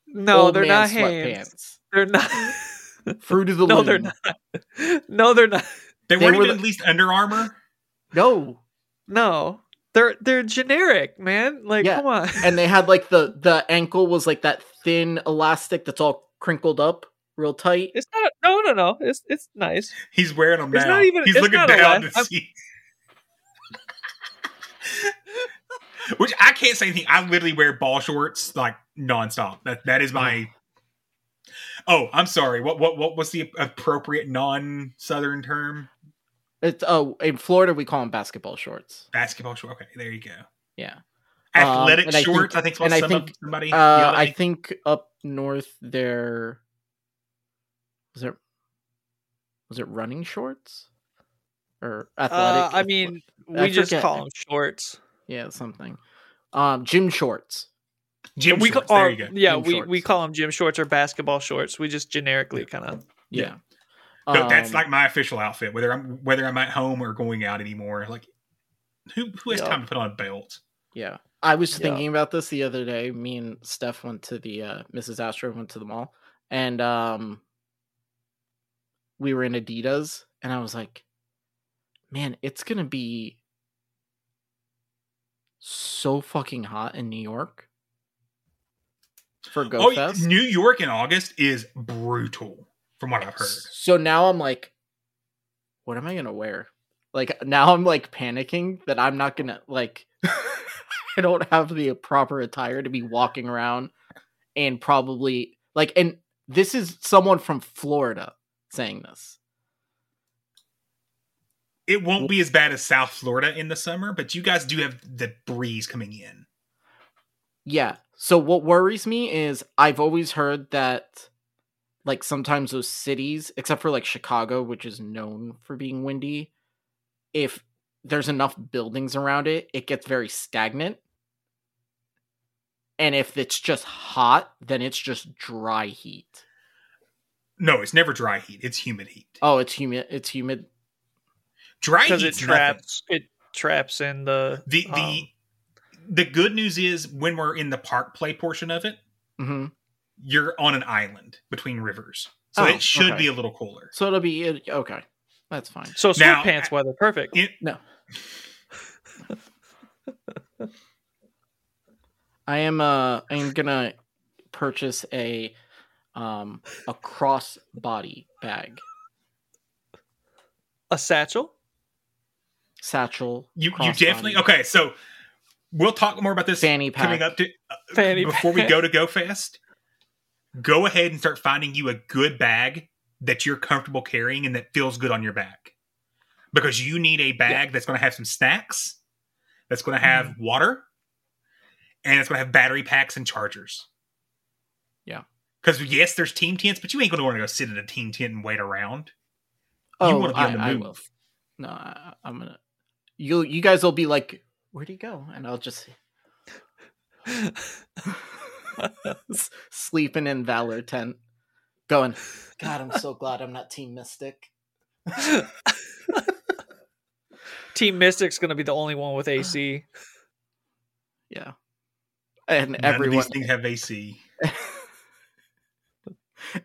no, old they're man not hands. They're not. Fruit of the no, Loom. they're not. No, they're not. They, They weren't were even the- at least Under Armour. No. No, they're they're generic, man. Like, Yeah, come on. and they had like the the ankle was like that thin elastic that's all crinkled up real tight. It's not. No, no, no. It's it's nice. He's wearing them It's now. not even- He's it's looking not a down laugh. to I'm- see. Which I can't say anything. I literally wear ball shorts like nonstop. That that is my. Oh, I'm sorry. What what what was the appropriate non-southern term? It's oh in Florida we call them basketball shorts. Basketball short. Okay, there you go. Yeah. Athletic and I shorts. think- I think, is and I think, of somebody. Uh, I me. think up north there was it was it running shorts or athletic? Uh, I mean, I we just call them shorts. yeah, something. Um, gym shorts. gym we shorts. ca- there you go. Yeah, Gym we, we call them gym shorts or basketball shorts. We just generically kind of. Yeah. No, that's Um, like my official outfit. Whether I'm whether I'm at home or going out anymore. Like, who who has Yeah. time to put on a belt? Yeah. I was Yeah. thinking about this the other day. Me and Steph went to the uh Mrs. Astro went to the mall and um we were in Adidas and I was like, man, it's gonna be so fucking hot in New York for Go oh, Fest. New York in August is brutal, from what I've heard. So now I'm like, what am I gonna wear? Like now I'm like panicking that I'm not gonna like I don't have the proper attire to be walking around and probably like and this is someone from Florida saying this. It won't be as bad as South Florida in the summer, but you guys do have the breeze coming in. Yeah. So what worries me is I've always heard that like sometimes those cities, except for like Chicago, which is known for being windy, if there's enough buildings around it, it gets very stagnant. And if it's just hot, then it's just dry heat. No, it's never dry heat. It's humid heat. Oh, it's humid. It's humid. Dry because heat it traps it traps in the The the um, the good news is when we're in the park play portion of it, hmm you're on an island between rivers, so Oh, it should okay. be a little cooler. So it'll be okay. That's fine. so sweatpants weather perfect. It, No. I am uh I am gonna purchase a um a crossbody bag. A satchel. Satchel. you you crossbody, definitely okay. So we'll talk more about this fanny pack. coming up to uh, Fanny before we go to Go Fest. Go ahead and start finding you a good bag that you're comfortable carrying and that feels good on your back, because you need a bag that's going to have some snacks, that's going to have Mm-hmm. water, and it's going to have battery packs and chargers. Yeah. Because yes, there's team tents, but you ain't going to want to go sit in a team tent and wait around. Oh, wanna be on I, the I will. No, I, I'm gonna. You you guys will be like, where'd he go? And I'll just s- sleeping in Valor tent, going. God, I'm so glad I'm not Team Mystic. Team Mystic's gonna be the only one with AC. Yeah, and None everyone of these things have AC.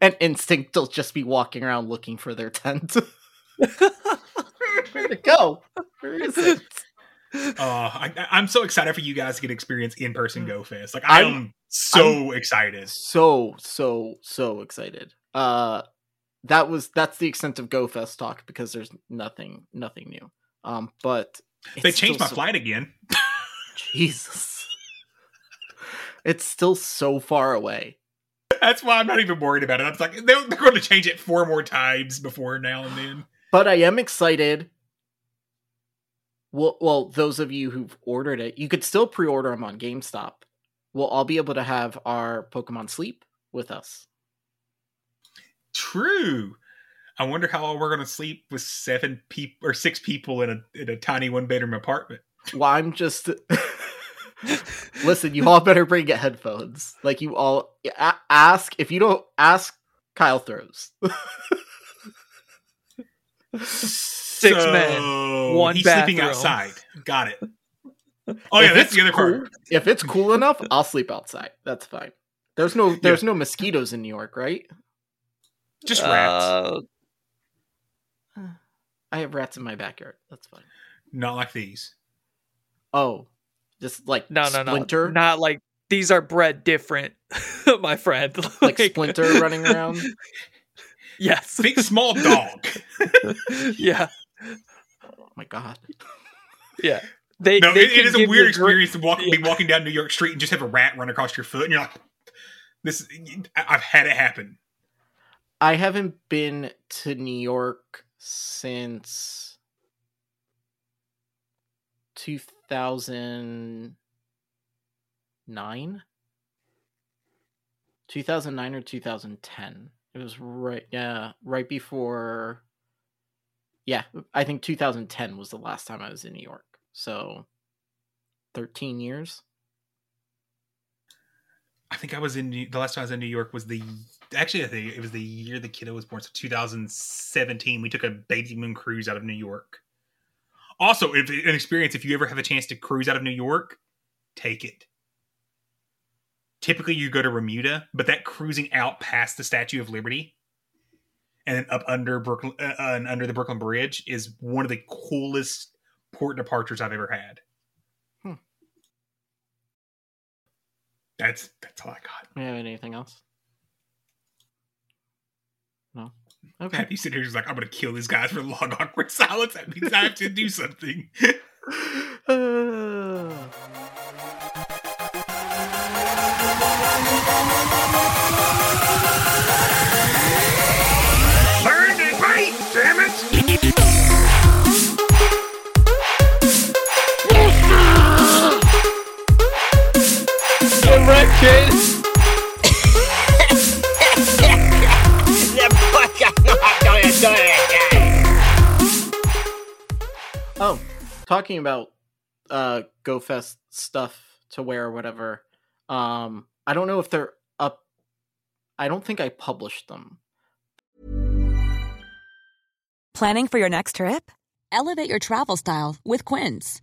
and Instinct will just be walking around looking for their tent. Where'd it go? Where is it? Uh, I, I'm so excited for you guys to get experience in person Go Fest. Like I I'm- so excited. So so so excited. Uh, that was that's the extent of GoFest talk because there's nothing nothing new. Um, but They changed my so- flight again. Jesus, it's still so far away. That's why I'm not even worried about it. I'm like they're, they're going to change it four more times before now and then. But I am excited. Well, well, those of you who've ordered it, you could still pre-order them on GameStop. We'll all be able to have our Pokemon Sleep with us. True. I wonder how we're going to sleep with seven people or six people in a in a tiny one bedroom apartment. Well, I'm just listen. You all better bring your headphones. Like you all a- ask if you don't ask. Kyle throws. Six men, one he's sleeping outside. Got it. Oh yeah, If that's it's the other cool- part. If it's cool enough, I'll sleep outside. That's fine. There's no there's no mosquitoes in New York, right? Just rats. Uh, I have rats in my backyard. That's fine. Not like these. Oh, just like no, no, no, Splinter, Not like these are bred different, my friend. like Splinter running around. Yes. Big small dog. yeah. Oh my god. Yeah. They, No, they it, it can is a weird you dri- experience to walk, be walking down New York Street and just have a rat run across your foot, and you're like, "This." I've had it happen. I haven't been to New York since 2009. 2009 or 2010. It was right yeah, right before Yeah, I think 2010 was the last time I was in New York. So 13 years. I think I was in New- the last time I was in New York was the actually I think it was the year the kiddo was born, so 2017. We took a baby moon cruise out of New York. Also, if an experience, if you ever have a chance to cruise out of New York, take it. Typically, you go to Bermuda, but that cruising out past the Statue of Liberty and up under Brooklyn uh, uh, and under the Brooklyn Bridge is one of the coolest port departures I've ever had. Hmm. That's that's all I got. You have anything else? No. Okay. You sit here just like I'm gonna kill these guys for long awkward silence. That means I have to do something. Uh, Get kid. oh, talking about uh GoFest stuff to wear or whatever. Um, I don't know if they're up. I don't think I published them. Planning for your next trip? Elevate your travel style with Quince.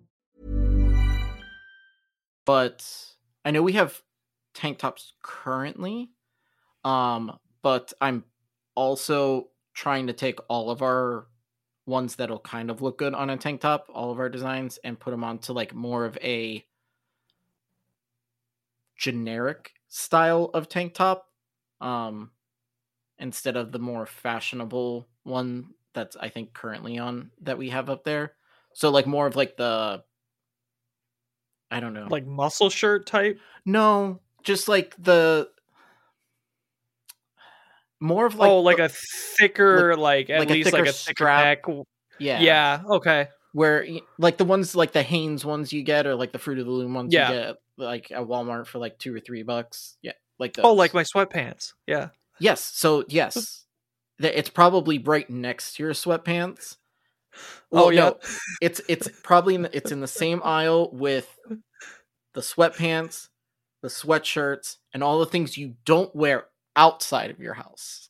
But I know we have tank tops currently. Um, but I'm also trying to take all of our ones that'll kind of look good on a tank top, all of our designs, and put them onto like more of a generic style of tank top um instead of the more fashionable one that's i think currently on that we have up there so like more of like the i don't know Like muscle shirt type. no just like the more of like oh, like a thicker, like, at like a least like a strap. neck. yeah Yeah. Okay. where like the ones like the Hanes ones you get or like the Fruit of the Loom ones Yeah. you get like at Walmart for like two or three bucks. Yeah, like those. Oh, like my sweatpants. Yeah. yes. So yes, it's probably right next to your sweatpants. Oh, no, yeah. it's it's probably in the, it's in the same aisle with the sweatpants, the sweatshirts, and all the things you don't wear outside of your house.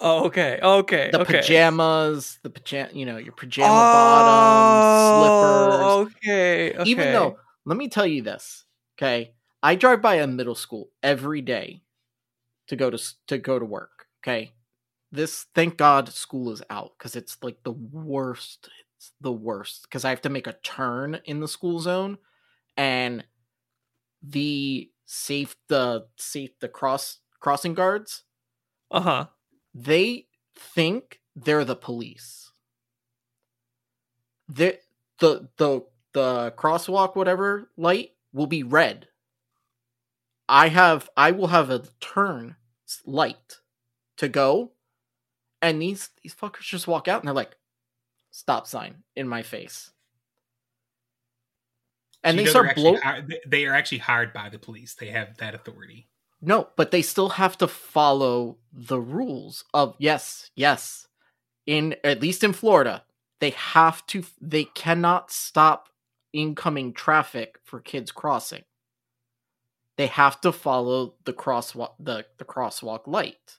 Oh, okay. Okay. The okay. pajamas, the pajama, you know, your pajama bottoms, oh, slippers. Oh, okay. okay. Even though, let me tell you this, okay? I drive by a middle school every day to go to to go to work. Okay, this thank God school is out because it's like the worst. It's the worst because I have to make a turn in the school zone, and the safe the safe the cross crossing guards Uh huh. they think they're the police. The the the the crosswalk whatever light will be red. I have I will have a turn light to go and these these fuckers just walk out and they're like stop sign in my face. And So they start they're actually blow. hi- they- They are actually hired by the police. They have that authority. No, but they still have to follow the rules of yes, yes. In at least in Florida, they have to they cannot stop incoming traffic for kids crossing. They have to follow the crosswalk the, the crosswalk light.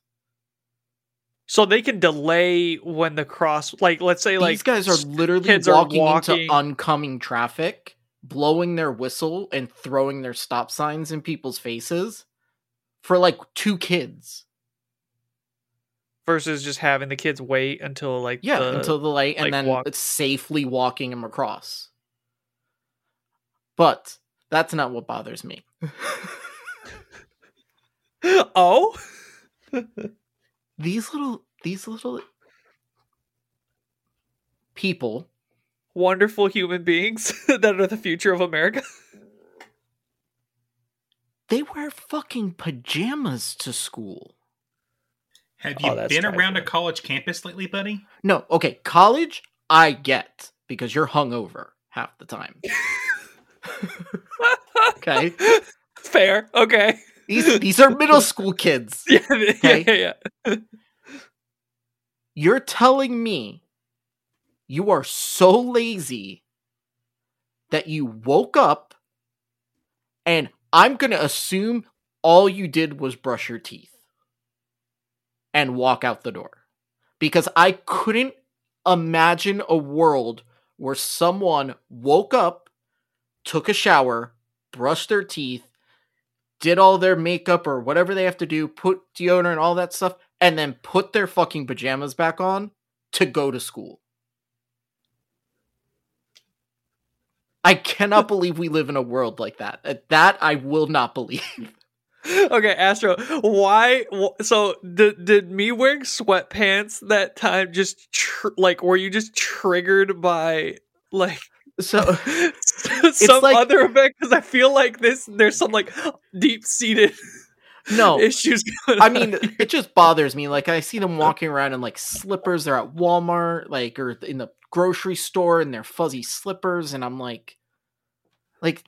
So they can delay when the cross, like let's say, like These guys are literally walking, are walking. into oncoming traffic, blowing their whistle and throwing their stop signs in people's faces for like two kids. versus just having the kids wait until like Yeah, the, until the light, and like, then walk- it's safely walking them across. But that's not what bothers me. oh, These little, these little people, wonderful human beings that are the future of America. they wear fucking pajamas to school. Have Oh, you that's been around a college campus lately, buddy? No, okay, college, I get because you're hungover half the time. okay, Fair, okay. These these are middle school kids. Yeah, Okay. yeah, yeah, yeah. You're telling me you are so lazy that you woke up and I'm going to assume all you did was brush your teeth and walk out the door. Because I couldn't imagine a world where someone woke up, took a shower, brushed their teeth, did all their makeup or whatever they have to do, put deodorant, all that stuff, and then put their fucking pajamas back on to go to school. I cannot believe we live in a world like that. Uh, That I will not believe. okay, Astro, why? So did did me wearing sweatpants that time just tr- like were you just triggered by like So some like- other event? Because I feel like this there's some like deep seated no, issues. I mean, here. it just bothers me. Like I see them uh. walking around in like slippers. They're at Walmart, like or in the grocery store in their fuzzy slippers, and I'm like, like,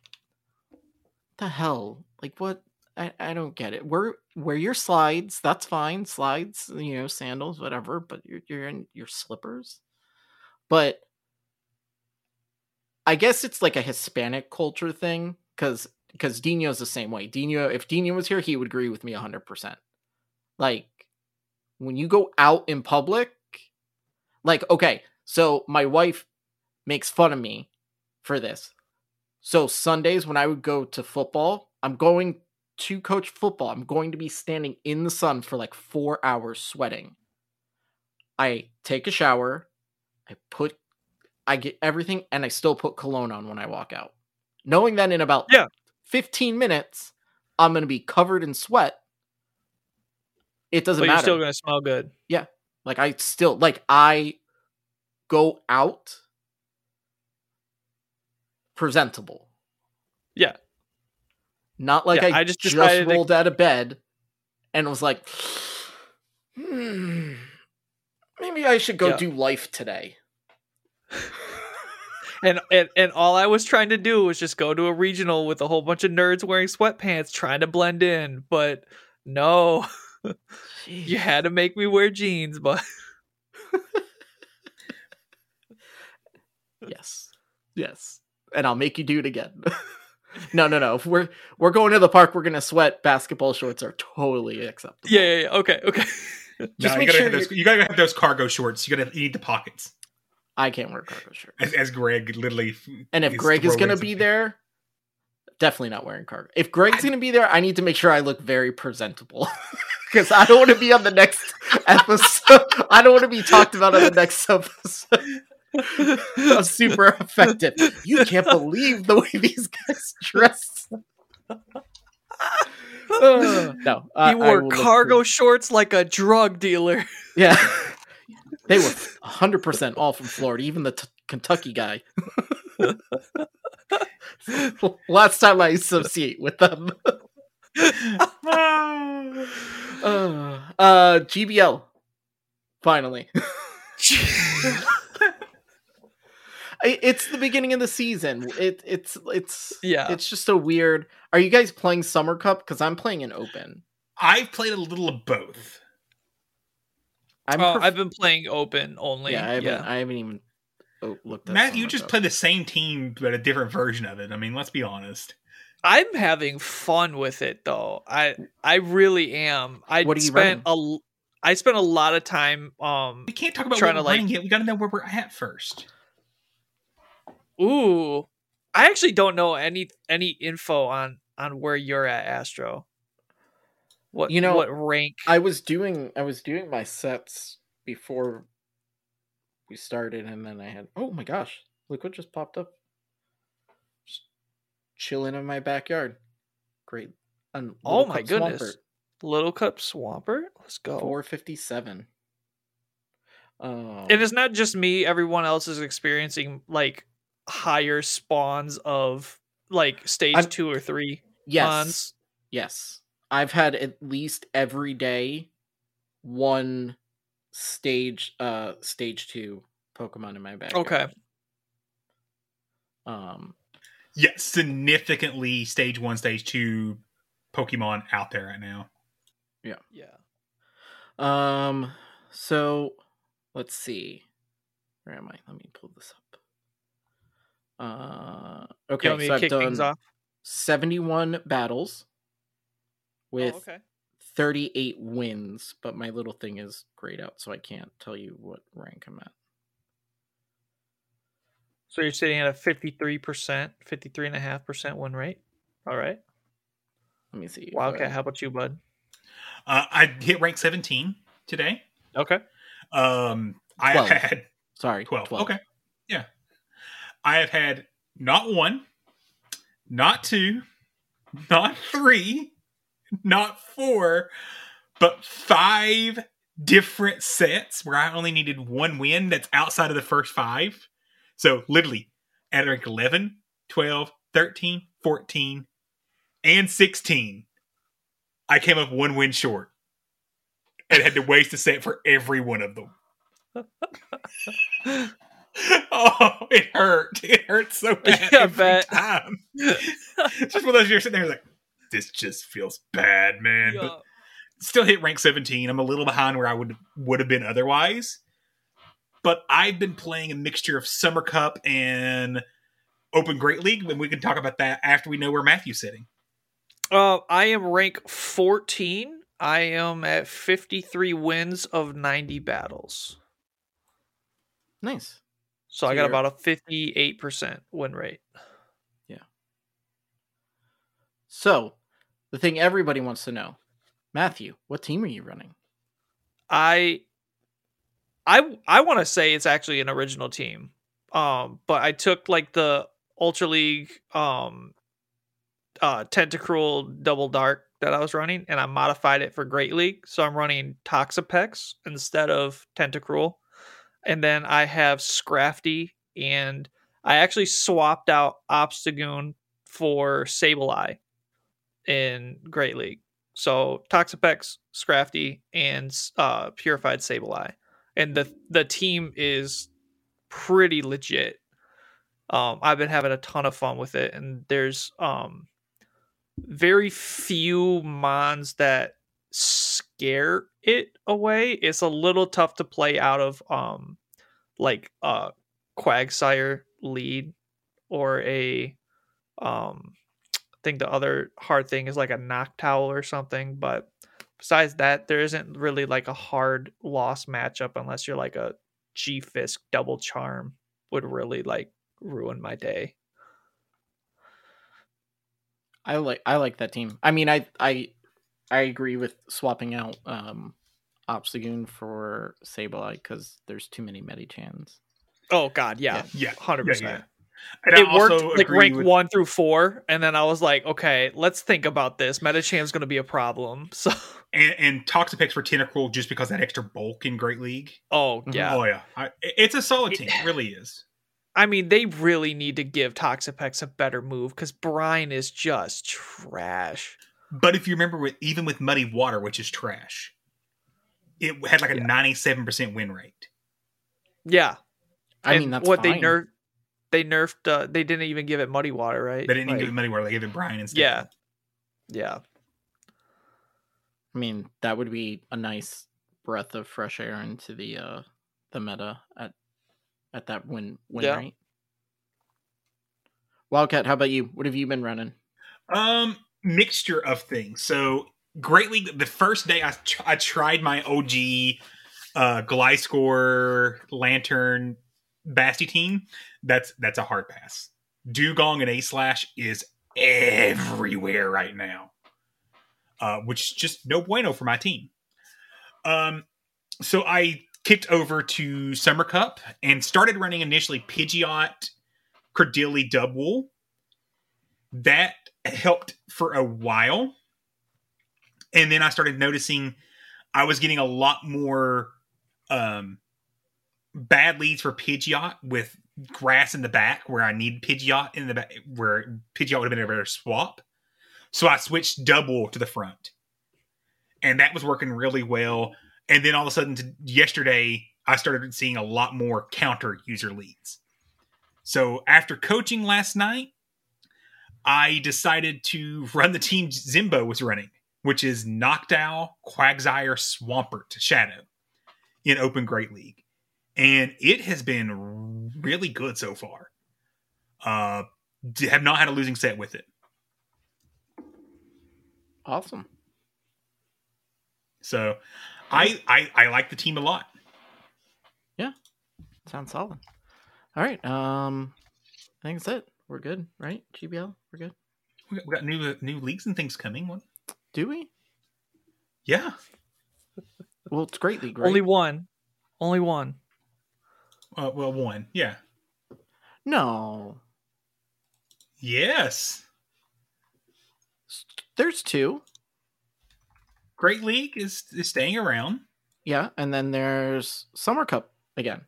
the hell? Like what? I, I don't get it. Wear wear your slides. That's fine. Slides, you know, sandals, whatever. But you're you're in your slippers. But I guess it's like a Hispanic culture thing because because Dinho's the same way. Dinho, if Dinho was here, he would agree with me hundred percent. Like when you go out in public, like okay, so my wife makes fun of me for this. So Sundays when I would go to football, I'm going to coach football. I'm going to be standing in the sun for like four hours sweating. I take a shower, I put I get everything and I still put cologne on when I walk out. Knowing that in about Yeah. 15 minutes I'm going to be covered in sweat. It doesn't but you're still gonna smell good. Yeah. Like I still like I go out presentable. Yeah. Not like Yeah, I, I just just, decided to- rolled out of bed and was like, hmm, maybe I should go Yeah. do life today. And, and and all I was trying to do was just go to a regional with a whole bunch of nerds wearing sweatpants trying to blend in, but no. you had to make me wear jeans, but Yes. Yes. And I'll make you do it again. no, no, no. If we're we're going to the park, we're gonna sweat. Basketball shorts are totally acceptable. yeah, yeah, yeah. Okay, okay. Just no, make you gotta sure have those, you gotta have those cargo shorts. You gotta you need the pockets. I can't wear cargo shorts. As, as Greg literally. And if is Greg is gonna be there, definitely not wearing cargo. If Greg's gonna be there, I need to make sure I look very presentable. Because I don't want to be on the next episode. I don't want to be talked about on the next episode. I'm super effective. You can't believe the way these guys dress. Uh, no, I- he wore cargo shorts like a drug dealer. Yeah, they were 100 percent all from Florida. Even the t- Kentucky guy. Last time I associate with them. uh, uh, GBL. Finally. It's the beginning of the season. It it's it's Yeah. It's just so weird. Are you guys playing Summer Cup? Because I'm playing an Open. I've played a little of both. I'm Oh, pref- I've been playing open only. yeah, I haven't, yeah. I haven't even oh, looked at Matt, you just Cup. play the same team but a different version of it. I mean, let's be honest. I'm having fun with it though. I I really am. I What are you spent a l- I spent a lot of time um We can't talk about Trying what to, we're like- running yet. We got to know where we're at first. ooh. I actually don't know any any info on on where you're at Astro. What You know, what rank? I was doing I was doing my sets before we started, and then I had oh my gosh, look what just popped up. Just chilling in my backyard. Great. Un- Oh my goodness. Swampert, Little Cup Swampert? Let's go. 457. Um, And it's not just me, everyone else is experiencing like higher spawns of like stage I'm- 2 or 3 yes, mons. yes. I've had at least every day one stage uh stage 2 Pokemon in my backyard. Okay. Um Yes, significantly stage one, stage two Pokemon out there right now. yeah. Yeah. Um. So, let's see. Where am I? Let me pull this up. Uh. Okay. want me so to I've kick done things off? seventy-one battles with oh, okay. thirty-eight wins, but my little thing is grayed out, so I can't tell you what rank I'm at. So you're sitting at a 53%, 53.5% win rate. All right. Let me see. if Wildcat, I- how about you, bud? Uh, I hit rank 17 today. Okay. Um, I Twelve. had Sorry, 12. 12. Okay. Yeah. I have had not one, not two, not three, not four, but five different sets where I only needed one win that's outside of the first five. So literally at rank 11, 12, 13, 14, and 16, I came up one win short and had to waste a set for every one of them. oh, it hurt. It hurt so bad Yeah, every bet. time. Just one of those you're sitting there like, this just feels bad, man. Yeah. But still hit rank 17. I'm a little behind where I would would have been otherwise. But I've been playing a mixture of Summer Cup and Open Great League, and we can talk about that after we know where Matthew's sitting. Uh, I am rank 14. I am at 53 wins of 90 battles. Nice. So, I got about a 58% win rate. Yeah. So, the thing everybody wants to know, Matthew, what team are you running? I I I want to say it's actually an original team. Um but I took like the Ultra League um uh Tentacruel Double Dark that I was running and I modified it for Great League. So I'm running Toxapex instead of Tentacruel. And then I have Scrafty and I actually swapped out Obstagoon for Sableye in Great League. So Toxapex, Scrafty, and uh, Purified Sableye, and the the team is pretty legit. Um, I've been having a ton of fun with it, and there's um very few mons that scare it away. It's a little tough to play out of um like a Quagsire lead or a um think the other hard thing is like a Noctowl or something, but besides that, there isn't really like a hard loss matchup unless you're like a G Fisk double charm would really like ruin my day. I like I like that team. I mean, I I I agree with swapping out um Obstagoon for Sableye because there's too many Medichams. Oh god, yeah. Yeah, Hundred yeah, percent. And I It worked also like rank with- one through four, and then I was like, okay, let's think about this. Medicham's gonna be a problem. So and, and Toxapex for Tentacruel just because that extra bulk in Great League. Oh mm-hmm. yeah. Oh yeah, I, it's a solid team. It really is. I mean, they really need to give Toxapex a better move because Brine is just trash. But if you remember, with even with Muddy Water, which is trash, it had like a ninety-seven percent win rate. Yeah. I And mean, that's what they fine. Nerf. they nerfed. Uh, they didn't even give it muddy water, right? They didn't even Like, give it muddy water. they gave it Brine instead. Yeah, yeah. I mean, that would be a nice breath of fresh air into the uh the meta at at that win win Yeah. rate. Wildcat, how about you? What have you been running? Um, mixture of things. So Great League. The first day I tr- I tried my OG uh Gliscor Lanturn Basti team. That's that's a hard pass. Dugong and A Slash is everywhere right now, uh, which is just no bueno for my team. Um, so I kicked over to Summer Cup and started running initially Pidgeot, Cradily, Dubwool. That helped for a while. And then I started noticing I was getting a lot more um, bad leads for Pidgeot with grass in the back where I need Pidgeot in the back where Pidgeot would have been a better swap. So I switched Dubwool to the front. And that was working really well. And then all of a sudden yesterday I started seeing a lot more counter user leads. So after coaching last night, I decided to run the team Zimbo was running, which is Noctowl, Quagsire, Swampert, Shadow in Open Great League. And it has been really good so far. Uh have not had a losing set with it. Awesome. So I I, I like the team a lot. Yeah. Sounds solid. All right. Um I think that's it. We're good, right? GBL, we're good. We got, we got new new leagues and things coming. What? Do we? Yeah. Well, it's great league, right? Only one. Only one. Uh, well, one. Yeah. No. Yes. There's two. Great League is, is staying around. Yeah, and then there's Summer Cup again.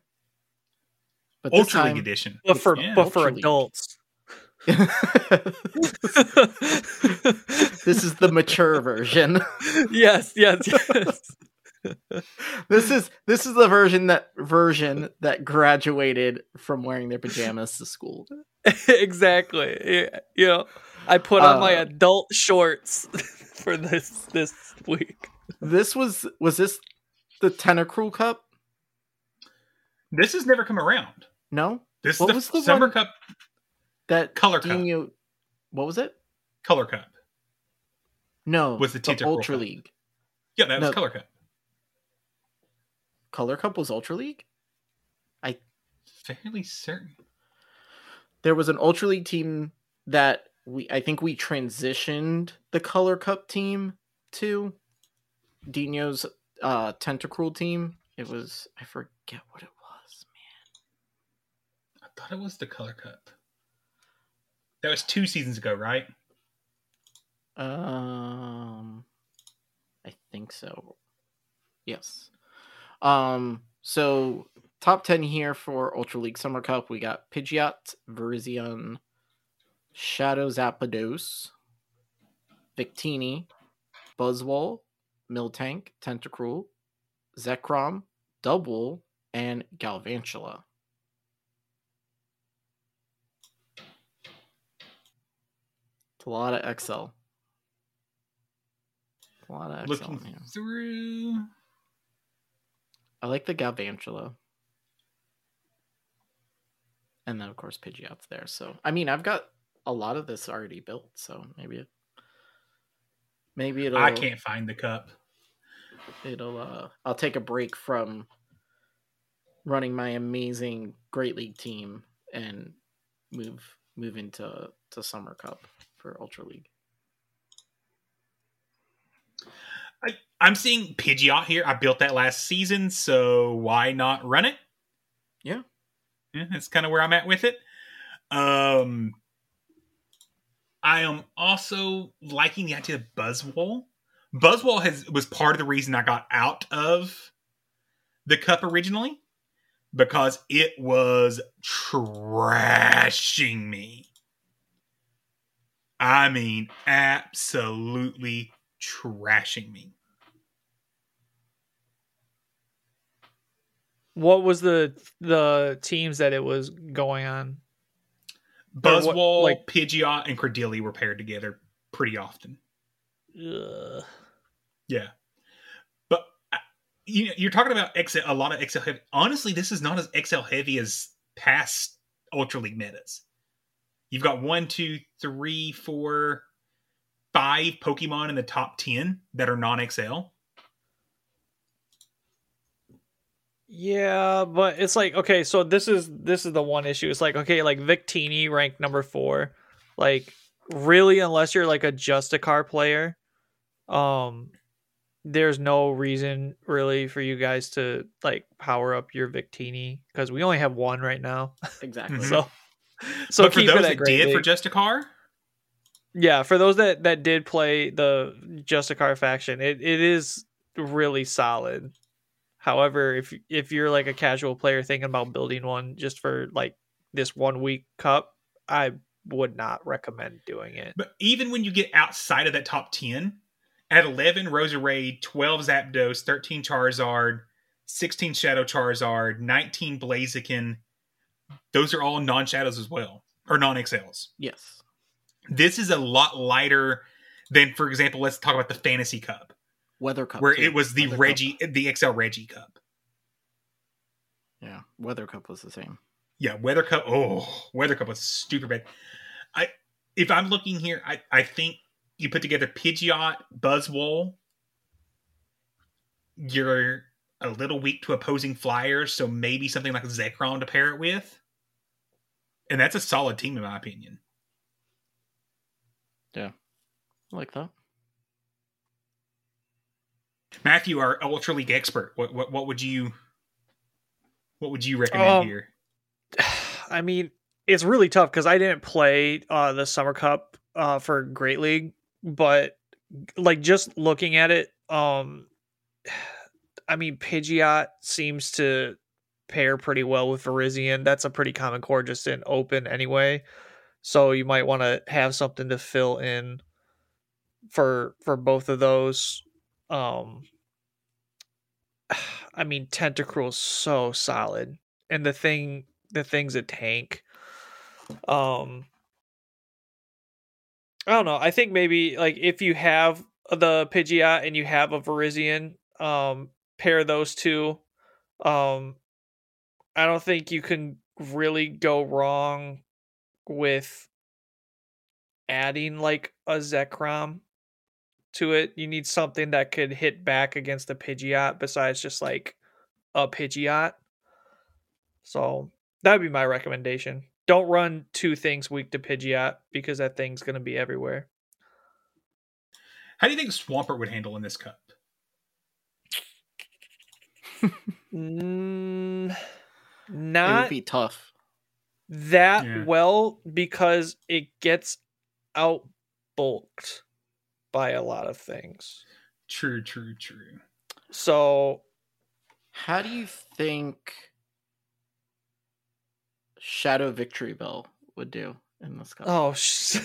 But this Ultra League edition. But for Yeah. but for adults. this is the mature version. yes, yes, yes. this is this is the version that version that graduated from wearing their pajamas to school. exactly. Yeah, You know, I put on my Uh, adult shorts for this this week. This was was this the Tentacruel Cup? This has never come around. No, This What is was the, the Summer one- Cup that Color Cup. Dinho- What was it? Color Cup. No, Was the Tentacruel Ultra Cup. League? Yeah, that was No. Color Cup. Color Cup was Ultra League. I Fairly certain. there was an Ultra League team that we I think we transitioned the Color Cup team to Dinho's uh Tentacruel team. It was I forget what it was. Man. I thought it was the Color Cup. That was two seasons ago, right? Um I think so. Yes. Um so top 10 here for Ultra League Summer Cup. We got Pidgeot, Virizion, Shadow Zapdos, Victini, Buzzwole, Miltank, Tentacruel, Zekrom, Dubwool, and Galvantula. It's a lot of XL. A lot of XL Looking through. I like the Galvantula. And then of course Pidgeot's there. So I mean I've got a lot of this already built, so maybe it maybe it'll I can't find the cup. it'll uh I'll take a break from running my amazing Great League team and move move into to Summer Cup for Ultra League. I'm seeing Pidgeot here. I built that last season, so why not run it? Yeah. Yeah, that's kind of where I'm at with it. Um, I am also liking the idea of Buzzwole. Buzzwole has was part of the reason I got out of the cup originally because it was trashing me. I mean, absolutely trashing me. What was the the teams that it was going on? Buzzwole, like- Pidgeot, and Cradily were paired together pretty often. Ugh. Yeah, but uh, you know, you're talking about XL, a lot of XL heavy. Honestly, this is not as XL heavy as past Ultra League metas. You've got one, two, three, four, five Pokemon in the top ten that are non-XL. Yeah, but it's like okay, so this is this is the one issue. It's like okay, like Victini ranked number four. Like really, unless you're like a Justicar player, um, there's no reason really for you guys to like power up your Victini because we only have one right now. Exactly. So so but for keep those it that Great did for League. Justicar, Yeah, for those that that did play the Justicar faction, it, it is really solid. However, if if you're like a casual player thinking about building one just for like this one week cup, I would not recommend doing it. But even when you get outside of that top 10, at 11, Roserade, 12, Zapdos, 13, Charizard, 16, Shadow Charizard, 19, Blaziken, those are all non shadows as well, or non XLs. Yes. This is a lot lighter than, for example, let's talk about the Fantasy Cup, Weather Cup. where too. it was the Weather Cup. Reggie, the XL Reggie Cup. Yeah, Weather Cup was the same. Yeah, Weather Cup. Oh, Weather Cup was stupid bad. I if I'm looking here, I I think you put together Pidgeot, Buzzwole. You're a little weak to opposing flyers, so maybe something like Zekrom to pair it with. And that's a solid team, in my opinion. Yeah, I like that. Matthew, our Ultra League expert, what what, what would you what would you recommend Um, here? I mean, it's really tough because I didn't play uh, the Summer Cup uh, for Great League, but like just looking at it, um, I mean, Pidgeot seems to pair pretty well with Virizion. That's a pretty common core just in open anyway. So you might want to have something to fill in for for both of those. Um I mean Tentacruel's so solid. And the thing the thing's a tank. Um I don't know. I think maybe like if you have the Pidgeot and you have a Virizion, um, pair those two. Um I don't think you can really go wrong with adding like a Zekrom to it. You need something that could hit back against the Pidgeot besides just like a Pidgeot. So that would be my recommendation. Don't run two things weak to Pidgeot because that thing's going to be everywhere. How do you think Swampert would handle in this cup? Mm, it not would be tough. that Yeah. well because it gets out bulked by a lot of things. True, true, true. So How do you think Shadow Victreebel would do in this cup? oh sh-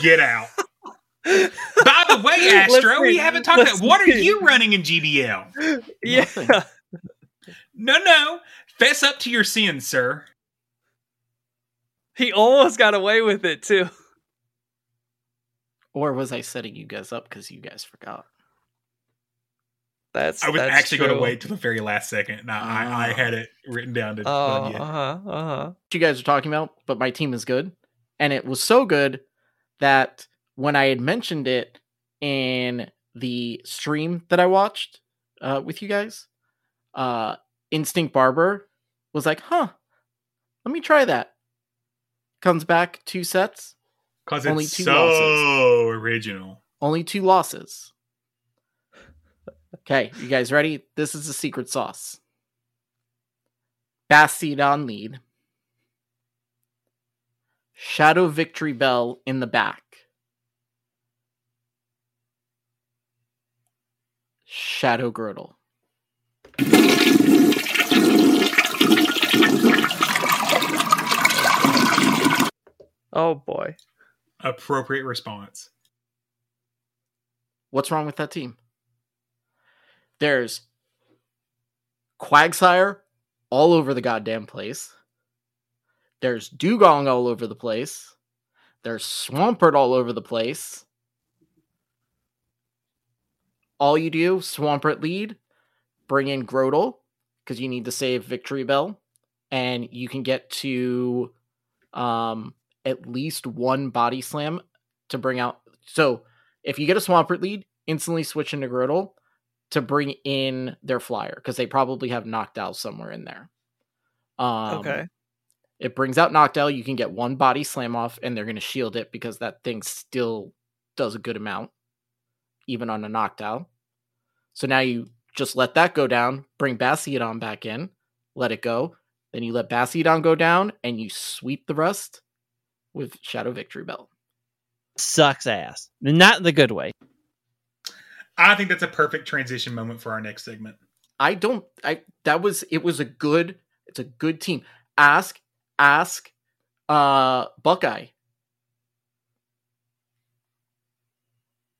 Get out. By the way, Astro, we haven't talked about what are you running in GBL? yeah. No, no. Fess up to your sins, sir. He almost got away with it too. Or was I setting you guys up because you guys forgot? That's I was that's actually going to wait till the very last second. and I, I, I Ah. had it written down to tell you. uh huh, uh huh. You guys are talking about, but my team is good. And it was so good that when I had mentioned it in the stream that I watched uh, with you guys, uh, Instinct Barber was like, huh, let me try that. Comes back two sets, Because only it's two so losses. original. only two losses. Okay, you guys ready? This is the secret sauce. Bastiodon lead. Shadow Victreebel in the back. Shadow Grotle. Oh boy. Appropriate response. What's wrong with that team? There's Quagsire all over the goddamn place. There's Dugong all over the place. There's Swampert all over the place. All you do, Swampert lead, bring in Grotle, because you need to save Victreebel, and you can get to um at least one body slam to bring out. So if you get a Swampert lead, instantly switch into Grotle to bring in their flyer because they probably have Noctowl somewhere in there. Um, Okay. It brings out Noctowl. You can get one body slam off, and they're going to shield it because that thing still does a good amount, even on a Noctowl. So now you just let that go down, bring Bastiodon back in, let it go. Then you let Bastiodon go down, and you sweep the rest with Shadow Victreebel. Sucks ass. Not the good way. I think that's a perfect transition moment for our next segment. I don't. I that was it was a good. It's a good team. Ask ask, uh, Buckeye.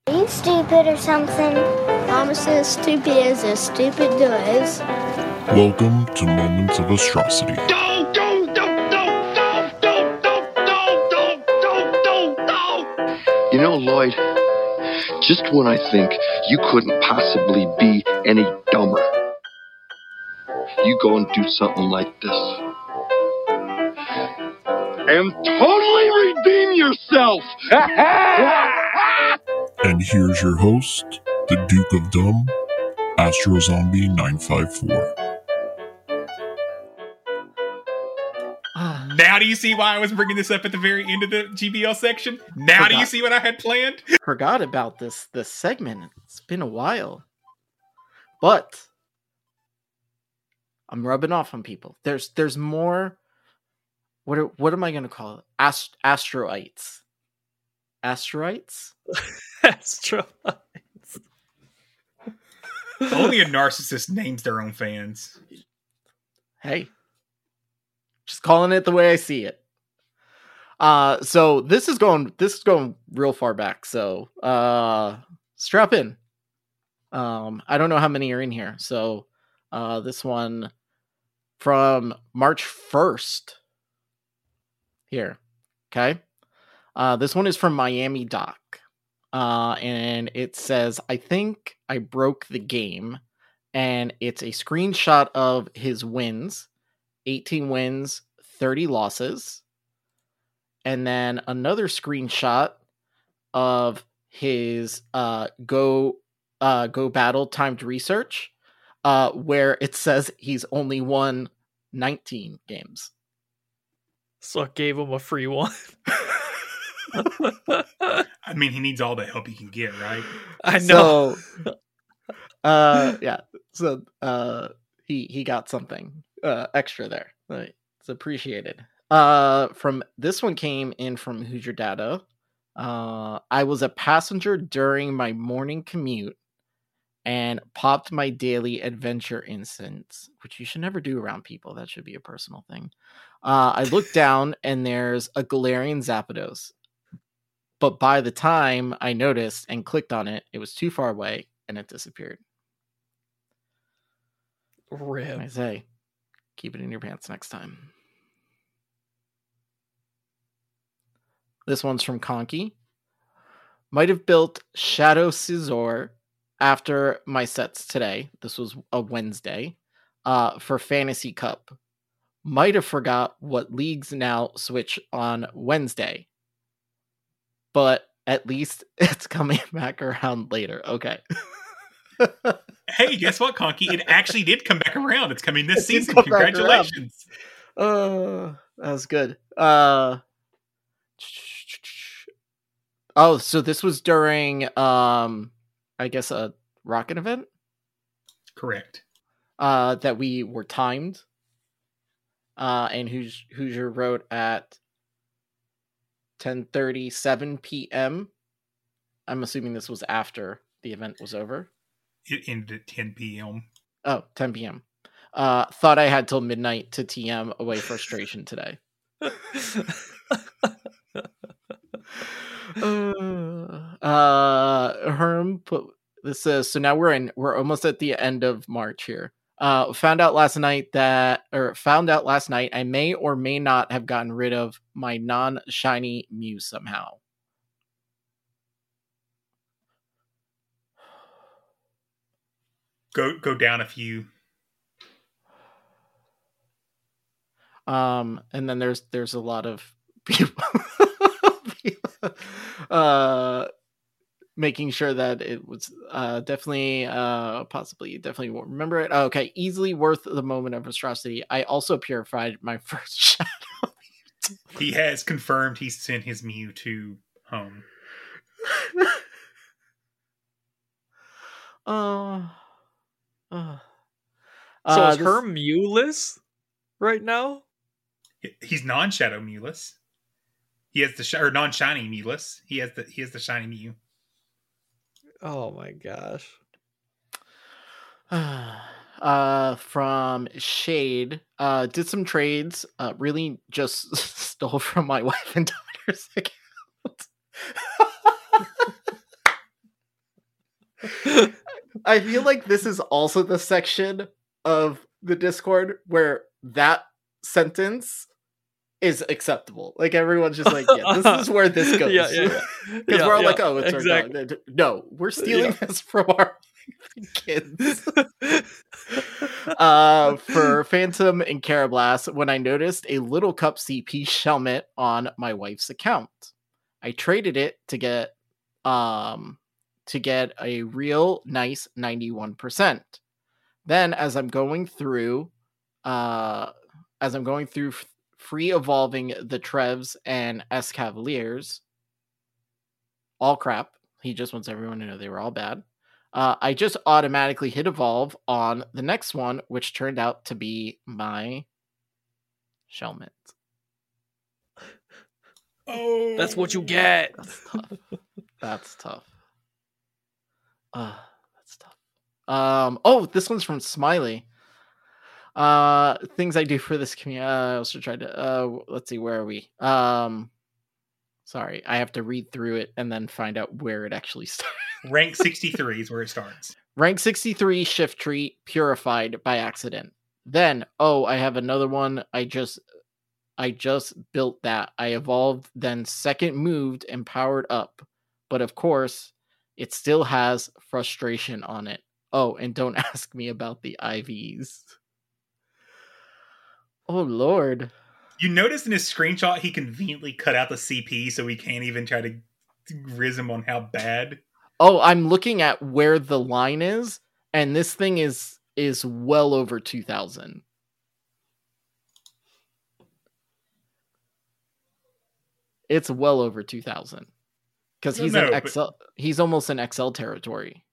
Are you stupid or something? Mama says stupid is as stupid does. Welcome to Moments of Atrocity. You know, Lloyd, just when I think you couldn't possibly be any dumber, you go and do something like this. And totally redeem yourself! And here's your host, the Duke of Dumb, Astro Zombie 954. Now do you see why I was bringing this up at the very end of the GBL section? Now do you see what I had planned? Forgot about this this segment. It's been a while, but I'm rubbing off on people. There's there's more. What are, what am I going to call it? Ast- asteroids. Asteroids. Astro. Only a narcissist names their own fans. Hey, just calling it the way I see it. Uh, so this is going this is going real far back. So uh, strap in. Um, I don't know how many are in here. So uh, this one from March first. Here, okay. Uh, this one is from Miami Doc. Uh, and it says, I think I broke the game. And it's a screenshot of his wins 18 wins, 30 losses. And then another screenshot of his uh, go uh, go battle timed research, uh, where it says he's only won 19 games. So I gave him a free one. I mean, he needs all the help he can get, right? I know. So, uh, yeah. So, uh, he he got something uh extra there. It's appreciated. Uh, from this one came in from Hoosier Data. Uh, I was a passenger during my morning commute and popped my daily adventure instance, which you should never do around people. That should be a personal thing. Uh, I looked down and there's a Galarian Zapdos. But by the time I noticed and clicked on it, it was too far away and it disappeared. Rip. I say, keep it in your pants next time. This one's from Conky. Might have built Shadow Scizor after my sets today. This was a Wednesday. Uh, for Fantasy Cup. Might have forgot what leagues now switch on Wednesday. But at least it's coming back around later. Okay. Hey, guess what, Conky? It actually did come back around. It's coming this It season. come back around. Congratulations. Uh, that was good. Uh, oh, so this was during, um, I guess a rocket event. Correct. Uh, that we were timed. Uh, and Hoos- Hoosier wrote at ten thirty seven p.m. I'm assuming this was after the event was over. It ended at 10 p.m. Oh, 10 p.m. Uh, thought I had till midnight to TM away frustration today. uh, Herm put this says so now we're in we're almost at the end of March here. Uh, found out last night that, or found out last night, I may or may not have gotten rid of my non shiny Mew somehow. Go go down a few. Um, and then there's there's a lot of people, uh, making sure that it was uh definitely uh possibly definitely won't remember it. Okay, easily worth the moment of atrocity. I also purified my first shadow. He has confirmed he sent his Mew to home. Oh. Uh, So uh, is this- her Mewless right now? He's non-shadow Mewless. He has the sh- or non-shiny Mewless. He has the he has the shiny Mew. Oh my gosh. uh from shade uh did some trades uh really just stole from my wife and daughter's account i feel like this is also the section of the discord where that sentence is acceptable like everyone's just like yeah this is where this goes Yeah, yeah, yeah. because Yeah, we're all yeah, like oh it's exactly. our dog. no we're stealing this from our kids uh, for Phantump and Karrablast when I noticed a Little Cup CP Shelmet on my wife's account. I traded it to get um to get a real nice 91%. Then as I'm going through uh as I'm going through f- free evolving the Trevs and Escavaliers all crap. He just wants everyone to know they were all bad. Uh, I just automatically hit evolve on the next one, which turned out to be my Shelmet. Oh, That's what you get. That's tough. That's tough. Uh, that's tough. Um. Oh, this one's from Smiley. Uh, things I do for this community. Uh, I also tried to. Uh, let's see. Where are we? Um. Sorry, I have to read through it and then find out where it actually starts. Rank 63 is where it starts. Rank 63 Shiftry purified by accident. Then, oh, I have another one. I just I just built that. I evolved, then second moved and powered up. But of course, it still has frustration on it. Oh, and don't ask me about the IVs. Oh lord. You notice in his screenshot he conveniently cut out the CP so we can't even try to riz him on how bad. Oh, I'm looking at where the line is, and this thing is is well over 2000. It's well over 2000. Cuz he's no, in but- XL he's almost in XL territory.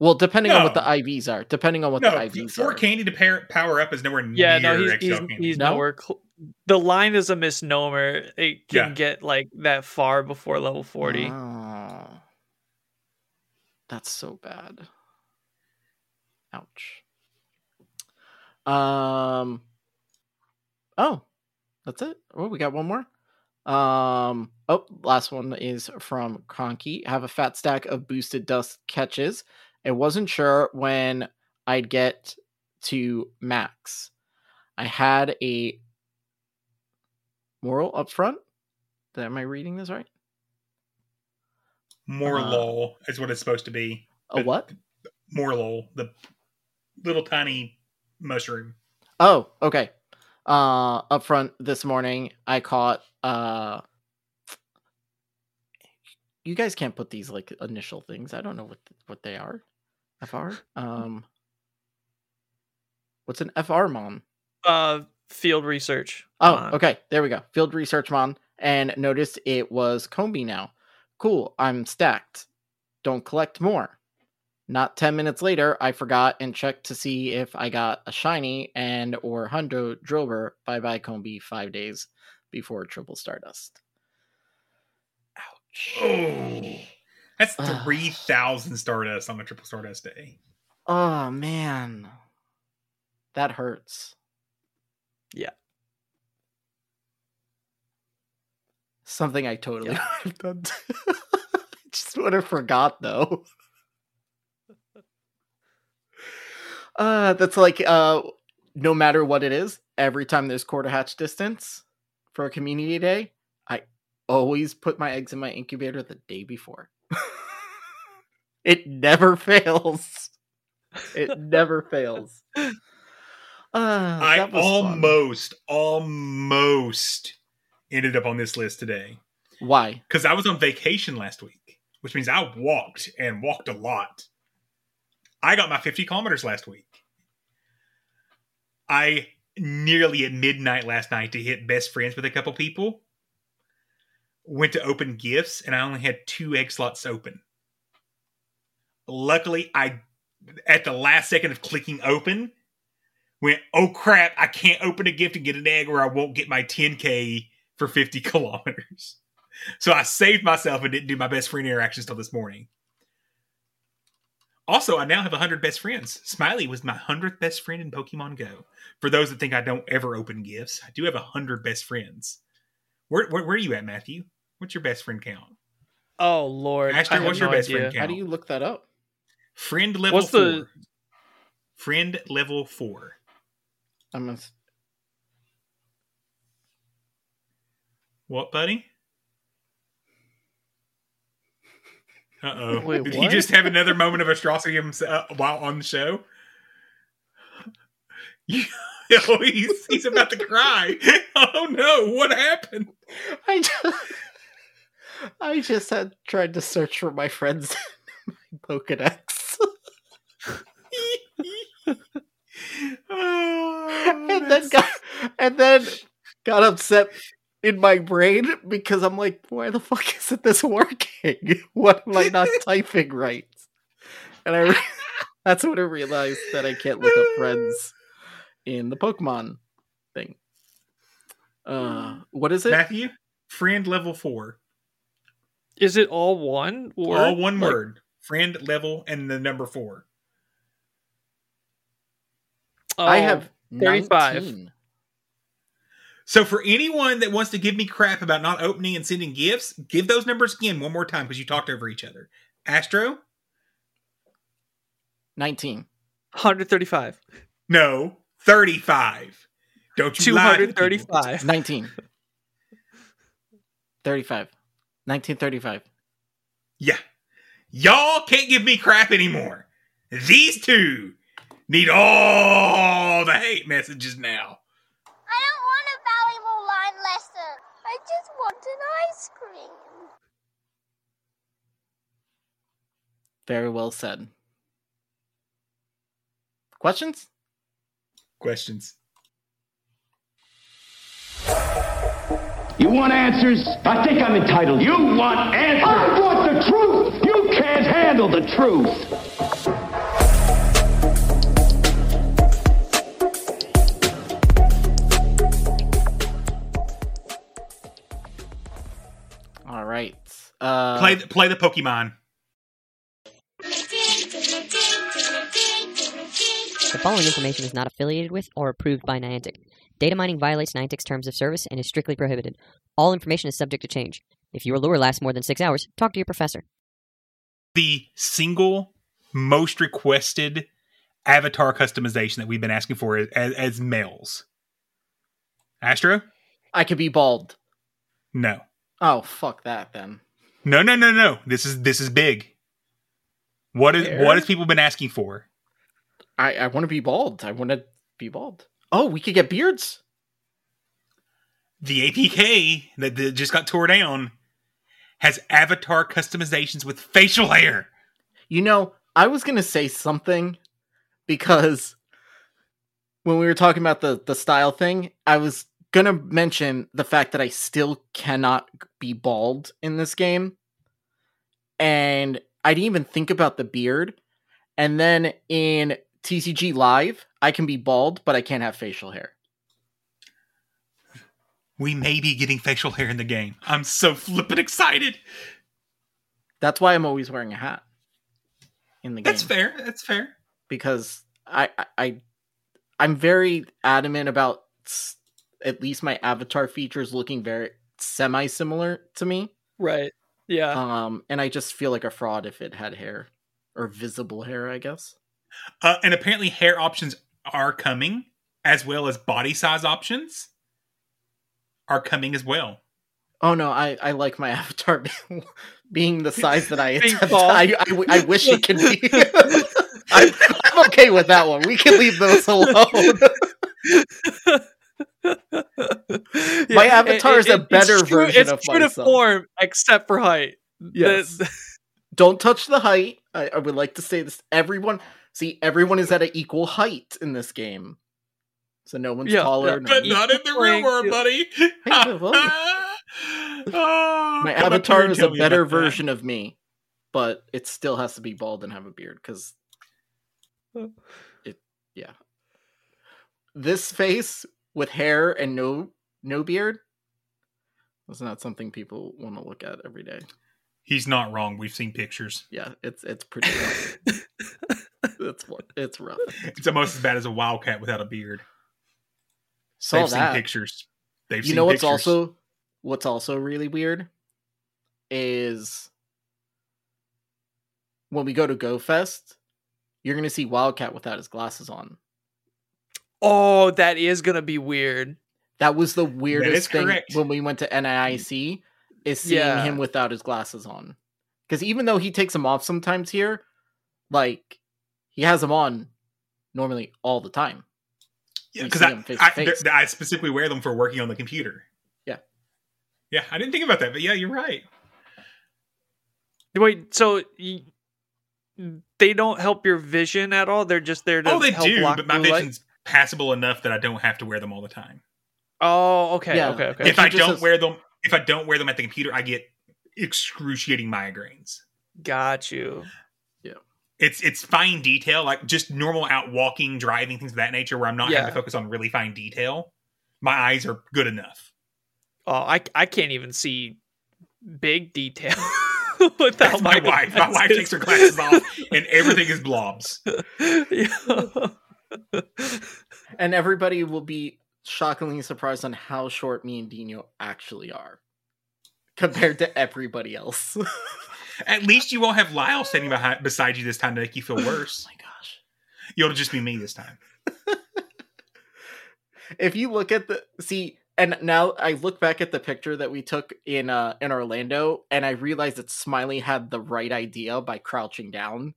Well, depending on what the IVs are, depending on what no, the IVs for are. candy to pair, power up is nowhere Yeah, near no, he's XL he's, candy. he's No? nowhere. Cl- the line is a misnomer. It can Yeah. get like that far before level forty. Oh. That's so bad. Ouch. Um Oh, that's it. Oh, we got one more. Um oh, last one is from Conky. Have a fat stack of boosted dust catches. I wasn't sure when I'd get to max. I had a moral up front. Am I reading this right? More Uh, lol is what it's supposed to be. A what? More lol, the little tiny mushroom. Oh, okay. Uh up front this morning I caught uh you guys can't put these like initial things. I don't know what what they are. FR? Um What's an FR mon? Uh, field research. Oh, on. okay. There we go. Field research mon and noticed it was Combee now. Cool. I'm stacked. Don't collect more. Not 10 minutes later, I forgot and checked to see if I got a shiny and or hundo drover bye bye Combee 5 days before triple stardust. Ouch. Oh, that's three thousand stardust on a triple stardust day. Oh man. That hurts. Yeah. Something I totally would have done. too. Just would have forgot though. Uh, that's like uh, no matter what it is, every time there's quarter hatch distance for a community day, I always put my eggs in my incubator the day before. it never fails. It never fails. Uh, I was fun. almost, almost ended up on this list today Why? because I was on vacation last week, which means I walked and walked a lot. I got my 50 kilometers last week. I nearly at midnight last night to hit best friends with a couple people. Went to open gifts and I only had two egg slots open. Luckily, I at the last second of clicking open went, oh crap, I can't open a gift and get an egg or I won't get my 10K for 50 kilometers. So I saved myself and didn't do my best friend interactions till this morning. Also, I now have 100 best friends. Smiley was my 100th best friend in Pokemon Go. For those that think I don't ever open gifts, I do have 100 best friends. Where, where, where are you at, Matthew? What's your best friend count? Oh Lord, Ashton, I have what's your best idea. friend count? How do you look that up? Friend level What's four. the- Friend level four. I'm gonna, What, buddy? Uh oh. Did he just have another moment of atrocity himself while on the show? Oh, he's, he's about to cry. Oh no, what happened? I just, I just had tried to search for my friends in my Pokedex. Oh, and then got and then got upset in my brain because I'm like, why the fuck isn't this working? What am I not typing right? And I re- that's when I realized that I can't look up friends in the Pokemon thing. Uh, what is it? Matthew, friend level four. Is it all one word? All one Like, word. Friend level and the number four. I oh, have 35. 19. So for anyone that wants to give me crap about not opening and sending gifts, give those numbers again one more time because you talked over each other. Astro? 19. 135. No. 35. Don't you lie to the people. 235. 19. 35. 1935. Yeah. Y'all can't give me crap anymore. These two need all the hate messages now. I don't want a volleyball line lesson. I just want an ice cream. Very well said. Questions? Questions. You want answers? I think I'm entitled. You want answers? I want the truth. You can't handle the truth. Uh, play the, play the Pokemon. The following information is not affiliated with or approved by Niantic. Data mining violates Niantic's terms of service and is strictly prohibited. All information is subject to change. If your lure lasts more than six hours, talk to your professor. The single most requested avatar customization that we've been asking for as, as males. Astro? I could be bald. No. Oh, fuck that then. No, no, no, no. This is this is big. What is Fair. what has people been asking for? I, I want to be bald. I want to be bald. Oh, we could get beards. The APK that, that just got tore down has avatar customizations with facial hair. You know, I was gonna say something because when we were talking about the the style thing, I was gonna mention the fact that I still cannot be bald in this game, and I didn't even think about the beard. And then in TCG Live, I can be bald, but I can't have facial hair. We may be getting facial hair in the game. I'm so flippin' excited. That's why I'm always wearing a hat in the game. That's fair. That's fair. because I, I I I'm very adamant about at least my avatar features looking very semi similar to me. Right. Yeah. Um and I just feel like a fraud if it had hair or visible hair, I guess. Uh, and apparently, hair options are coming, as well as body size options are coming as well. Oh no, I, I like my avatar being, being the size that I Being attempt. I, I, I wish it could be. I'm, I'm okay with that one. We can leave those alone. My avatar it- is a better true- version it's of true to myself. form except for height. Yes. The- Don't touch the height. I, I would like to say this. Everyone, see, everyone is at an equal height in this game. So no one's Yeah, taller. yeah. no But not in the real world, buddy. Hey, Oh, My avatar is a better about that. version of me, but it still has to be bald and have a beard because oh. it, yeah. This face with hair and no no beard is not something people want to look at every day. He's not wrong. We've seen pictures. Yeah, it's it's pretty rough. it's it's rough. It's almost as bad as a wildcat without a beard. Saw They've that. seen pictures. They've you seen know what's pictures. also what's also really weird is when we go to Go Fest, you're gonna see Wildcat without his glasses on. oh, that is gonna be weird. That was the weirdest thing correct. when we went to NAIC is seeing Yeah. him without his glasses on. Because even though he takes them off sometimes here, like he has them on normally all the time. Yeah, because I, him face to I, I specifically wear them for working on the computer. Yeah. Yeah, I didn't think about that, but yeah, you're right. Wait, so y they don't help your vision at all? They're just there to Oh, they help do, but my blue light? vision's passable enough that I don't have to wear them all the time. Oh, okay, Yeah. okay, okay. if he I don't has- wear them, if I don't wear them at the computer, I get excruciating migraines. Got you. It's it's fine detail, like just normal out walking, driving, things of that nature, where I'm not Yeah. having to focus on really fine detail. My eyes are good enough. Oh, I I can't even see big detail without That's my my wife. My wife takes her glasses off, and everything is blobs. Yeah. And everybody will be shockingly surprised on how short me and Dinho actually are. Compared to everybody else. At least you won't have Lyle standing behind beside you this time to make you feel worse. Oh my gosh. You'll just be me this time. if you look at the see and now I look back at the picture that we took in uh in Orlando and I realized that Smiley had the right idea by crouching down.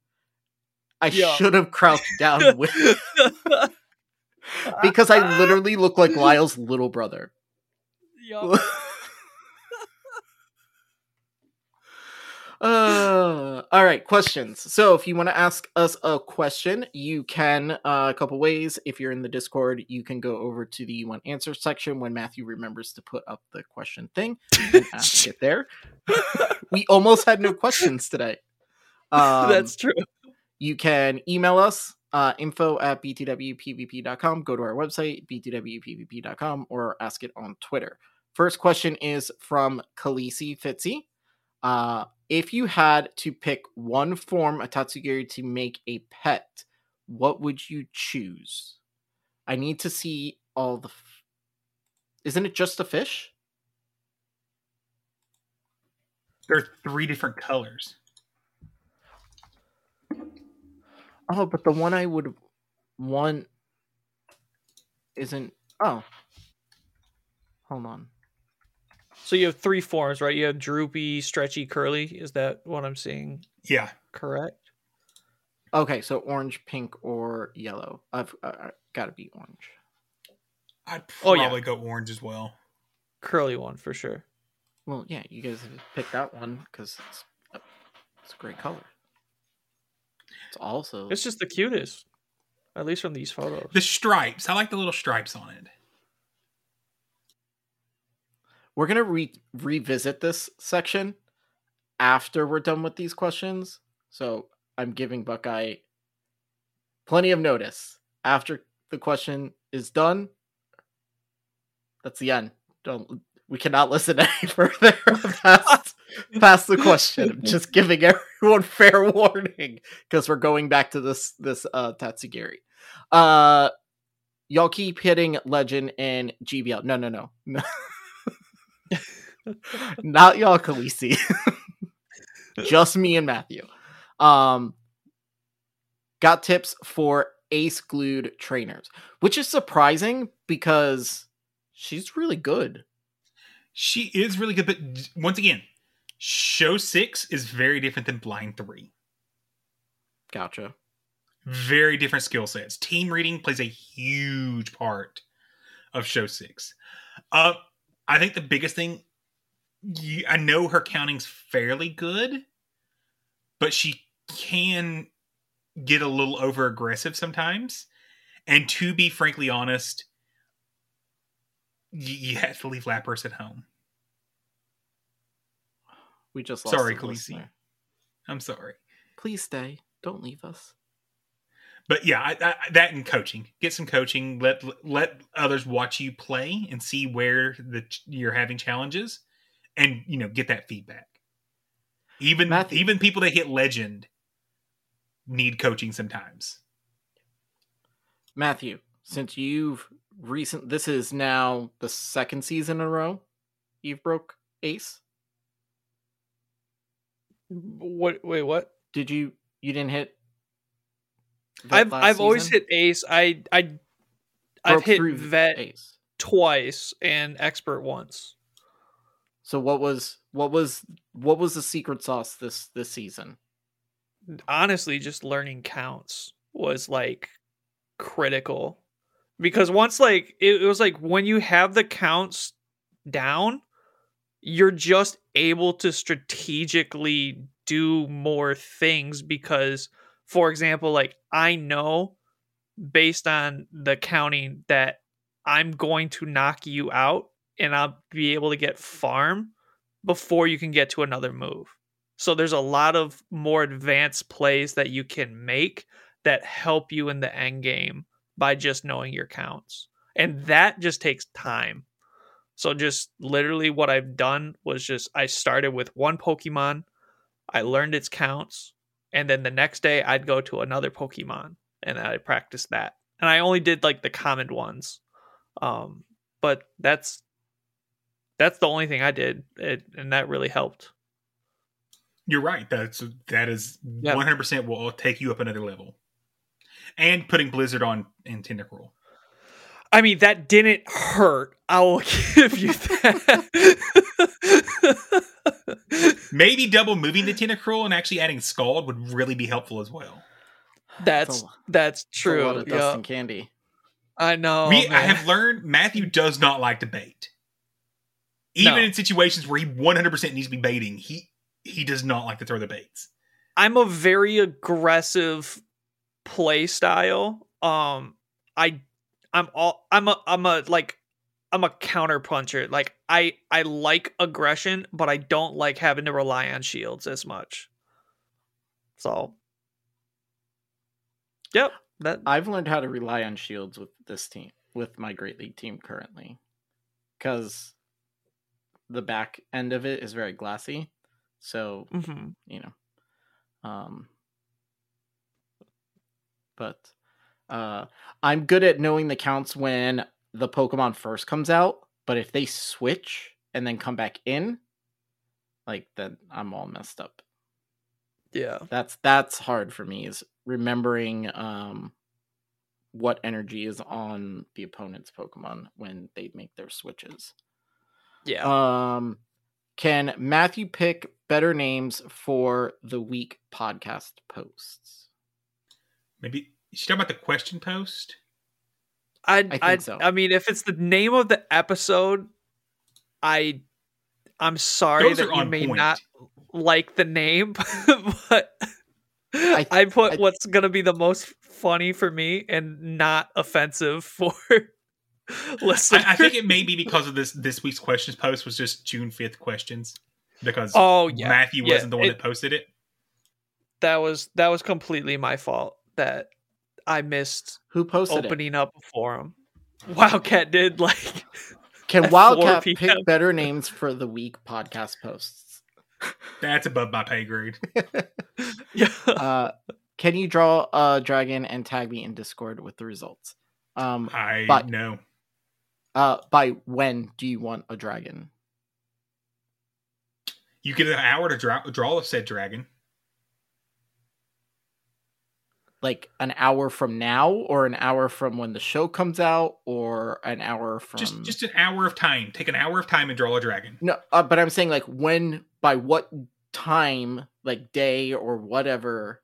I Yeah. should have crouched down with because I literally look like Lyle's little brother. Yup. Uh, all right, questions. So if you want to ask us a question, you can uh, a couple ways. If you're in the Discord, you can go over to the one answer section when Matthew remembers to put up the question thing and ask it there. we almost had no questions today. Um, That's true. you can email us uh, info at btwpvp.com. Go to our website, btwpvp.com, or ask it on Twitter. First question is from Khaleesi Fitzy. Uh, if you had to pick one form of Tatsugiri to make a pet, what would you choose? I need to see all the. F- Isn't it just a fish? There are three different colors. Oh, but the one I would want isn't. Oh. Hold on. So you have three forms, right? You have droopy, stretchy, curly. Is that what I'm seeing? Yeah. Correct. Okay, so orange, pink, or yellow. I've uh, got to be orange. I'd Oh, yeah. probably go orange as well. Curly one for sure. Well, yeah, you guys have picked that one because it's, it's a great color. It's also It's just the cutest, at least from these photos. The stripes. I like the little stripes on it. we're gonna re- revisit this section after we're done with these questions. So I'm giving Buckeye plenty of notice. After the question is done, that's the end. Don't we cannot listen any further past, past the question. I'm just giving everyone fair warning because we're going back to this this uh Tatsugiri. Uh y'all keep hitting legend and GBL. No, no, no. no. Not y'all, Khaleesi. Just me and Matthew. Um, got tips for ace glued trainers, which is surprising because she's really good. She is really good, but once again, show six is very different than blind three. Gotcha. Very different skill sets. Team reading plays a huge part of show six. Uh, I think the biggest thing, you, I know her counting's fairly good, but she can get a little over aggressive sometimes. And to be frankly honest, you, you have to leave Lapras at home. We just lost sorry, Khaleesi. I'm sorry. Please stay. Don't leave us. But yeah, I, I, that and coaching. Get some coaching. Let let others watch you play and see where the you're having challenges, and you know get that feedback. Even Matthew. even people that hit legend need coaching sometimes. Matthew, since you've recent this is now the second season in a row you've broke ace. What? Wait, what? Did you you didn't hit I've I've always hit ace. I I I've hit vet ace. twice and expert once. So what was what was what was the secret sauce this this season? honestly just learning counts was like critical because once like it, it was like when you have the counts down you're just able to strategically do more things because for example like i know based on the counting that i'm going to knock you out and i'll be able to get farm before you can get to another move so there's a lot of more advanced plays that you can make that help you in the end game by just knowing your counts. And that just takes time. So just literally what I've done was just I started with one Pokemon, I learned its counts, and then the next day I'd go to another Pokemon and I practiced that. And I only did like the common ones. Um but that's that's the only thing I did it, and that really helped. You're right. That's that is Yeah. 100 percent will take you up another level. And putting Blizzard on in Tentacruel. I mean, that didn't hurt. I will give you that. Maybe double moving the Tentacruel and actually adding Scald would really be helpful as well. That's a- that's It's a true. lot of dust yeah. and candy. I know. we, I have learned Matthew does not like to bait. Even No. in situations where he 100% needs to be baiting, he he does not like to throw the baits. I'm a very aggressive play style. Um, I, I'm all, I'm a, I'm a like, I'm a counter puncher. Like I, I like aggression, but I don't like having to rely on shields as much. So, yep. That I've learned how to rely on shields with this team, with my Great League team currently, because the back end of it is very glassy. So mhm. you know, um, but uh, I'm good at knowing the counts when the Pokemon first comes out. But if they switch and then come back in, like then I'm all messed up. yeah. That's that's hard for me is remembering um what energy is on the opponent's Pokemon when they make their switches. Yeah. Um can Matthew pick better names for the week podcast posts? Maybe you should talk about the question post. I think I so. I mean, if it's the name of the episode, I I'm sorry Those that you may point. not like the name, but I, I- put I- what's gonna be the most funny for me and not offensive for listeners. I, I think it may be because of this this week's questions post was just June 5th questions. Because Oh, yeah. Matthew Yeah, wasn't the one it- that posted it. that was that was completely my fault that I missed Who posted it? opening up a forum. Wildcat did like Can Wildcat pick better names for the week podcast posts? That's above my pay grade. yeah. Uh can you draw a dragon and tag me in Discord with the results? Um I But- know. uh by when do you want a dragon? You get an hour to draw, draw a said dragon. Like an hour from now, or an hour from when the show comes out, or an hour from Just just an hour of time. Take an hour of time and draw a dragon. no, uh, but I'm saying like when by what time, like day or whatever,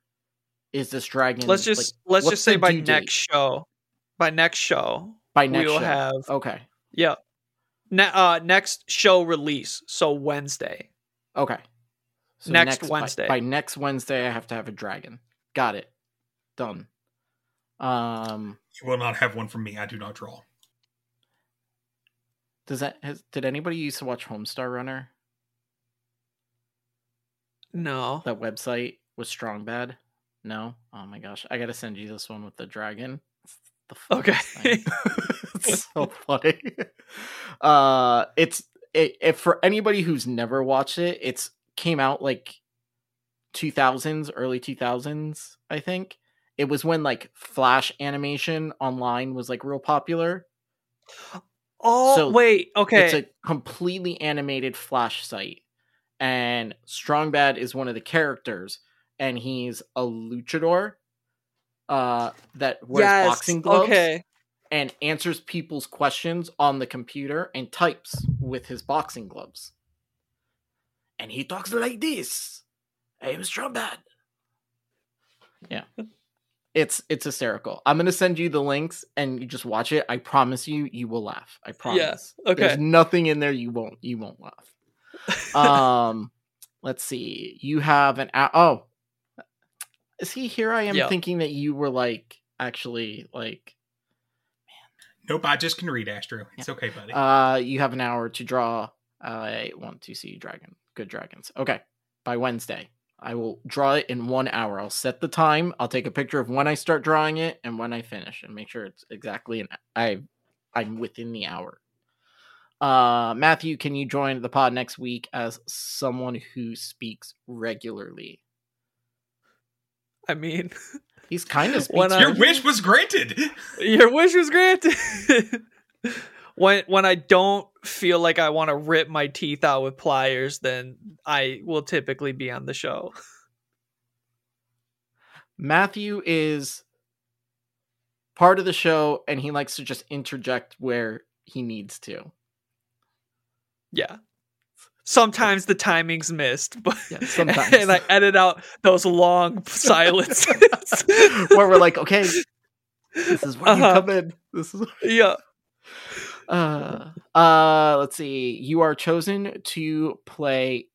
is this dragon? Let's just like, let's just say by due date? next show. By next show. By next we'll show. have Okay. yeah. Ne- uh, next show release, so Wednesday. Okay. Next by- Wednesday. By, next Wednesday, I have to have a dragon. Got it. Done. Um, You will not have one from me. I do not draw. does that has, did anybody used to watch Homestar Runner? No. That website was Strong Bad. No. Oh my gosh, I gotta send you this one with the dragon. It's the Okay. it's so funny. Uh, it's it, if for anybody who's never watched it, it's came out like 2000s, early 2000s, I think. It was when like Flash animation online was like real popular. Oh So, wait, okay. It's a completely animated Flash site, and Strong Bad is one of the characters, and he's a luchador, uh, that wears Yes, boxing gloves, okay. and answers people's questions on the computer and types with his boxing gloves. And he talks like this. I am Strong Bad. Yeah. It's it's hysterical. I'm gonna send you the links and you just watch it. I promise you, you will laugh. I promise. Yes. okay. There's nothing in there you won't you won't laugh. um, let's see. You have an a- oh. See, here I am Yeah. thinking that you were like actually like Nope, I just can read Astro. It's okay, buddy. uh you have an hour to draw I want to see dragon. Good dragons. Okay. By Wednesday. I will draw it in one hour. I'll set the time. I'll take a picture of when I start drawing it and when I finish and make sure it's exactly an I I'm within the hour. Uh Matthew, can you join the pod next week as someone who speaks regularly? I mean, He's kind of When speaks I- Your wish was granted. Your wish was granted. when when I don't feel like I want to rip my teeth out with pliers, then I will typically be on the show. Matthew is part of the show and he likes to just interject where he needs to. Yeah. Sometimes the timing's missed, but sometimes. and I edit out those long silences. where we're like, okay, this is where Uh-huh. you come in. This is yeah. Uh, uh, let's see. You are chosen to play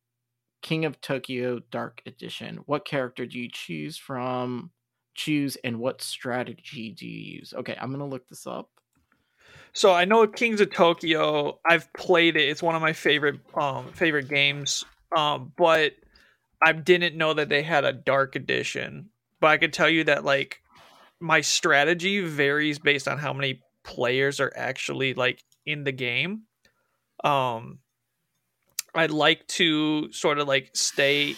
King of Tokyo Dark Edition. What character do you choose from? Choose and what strategy do you use? Okay, I'm gonna look this up. So I know Kings of Tokyo. I've played it. It's one of my favorite um favorite games. Um, but I didn't know that they had a dark edition. But I could tell you that like my strategy varies based on how many players are actually like in the game. Um I like to sort of like stay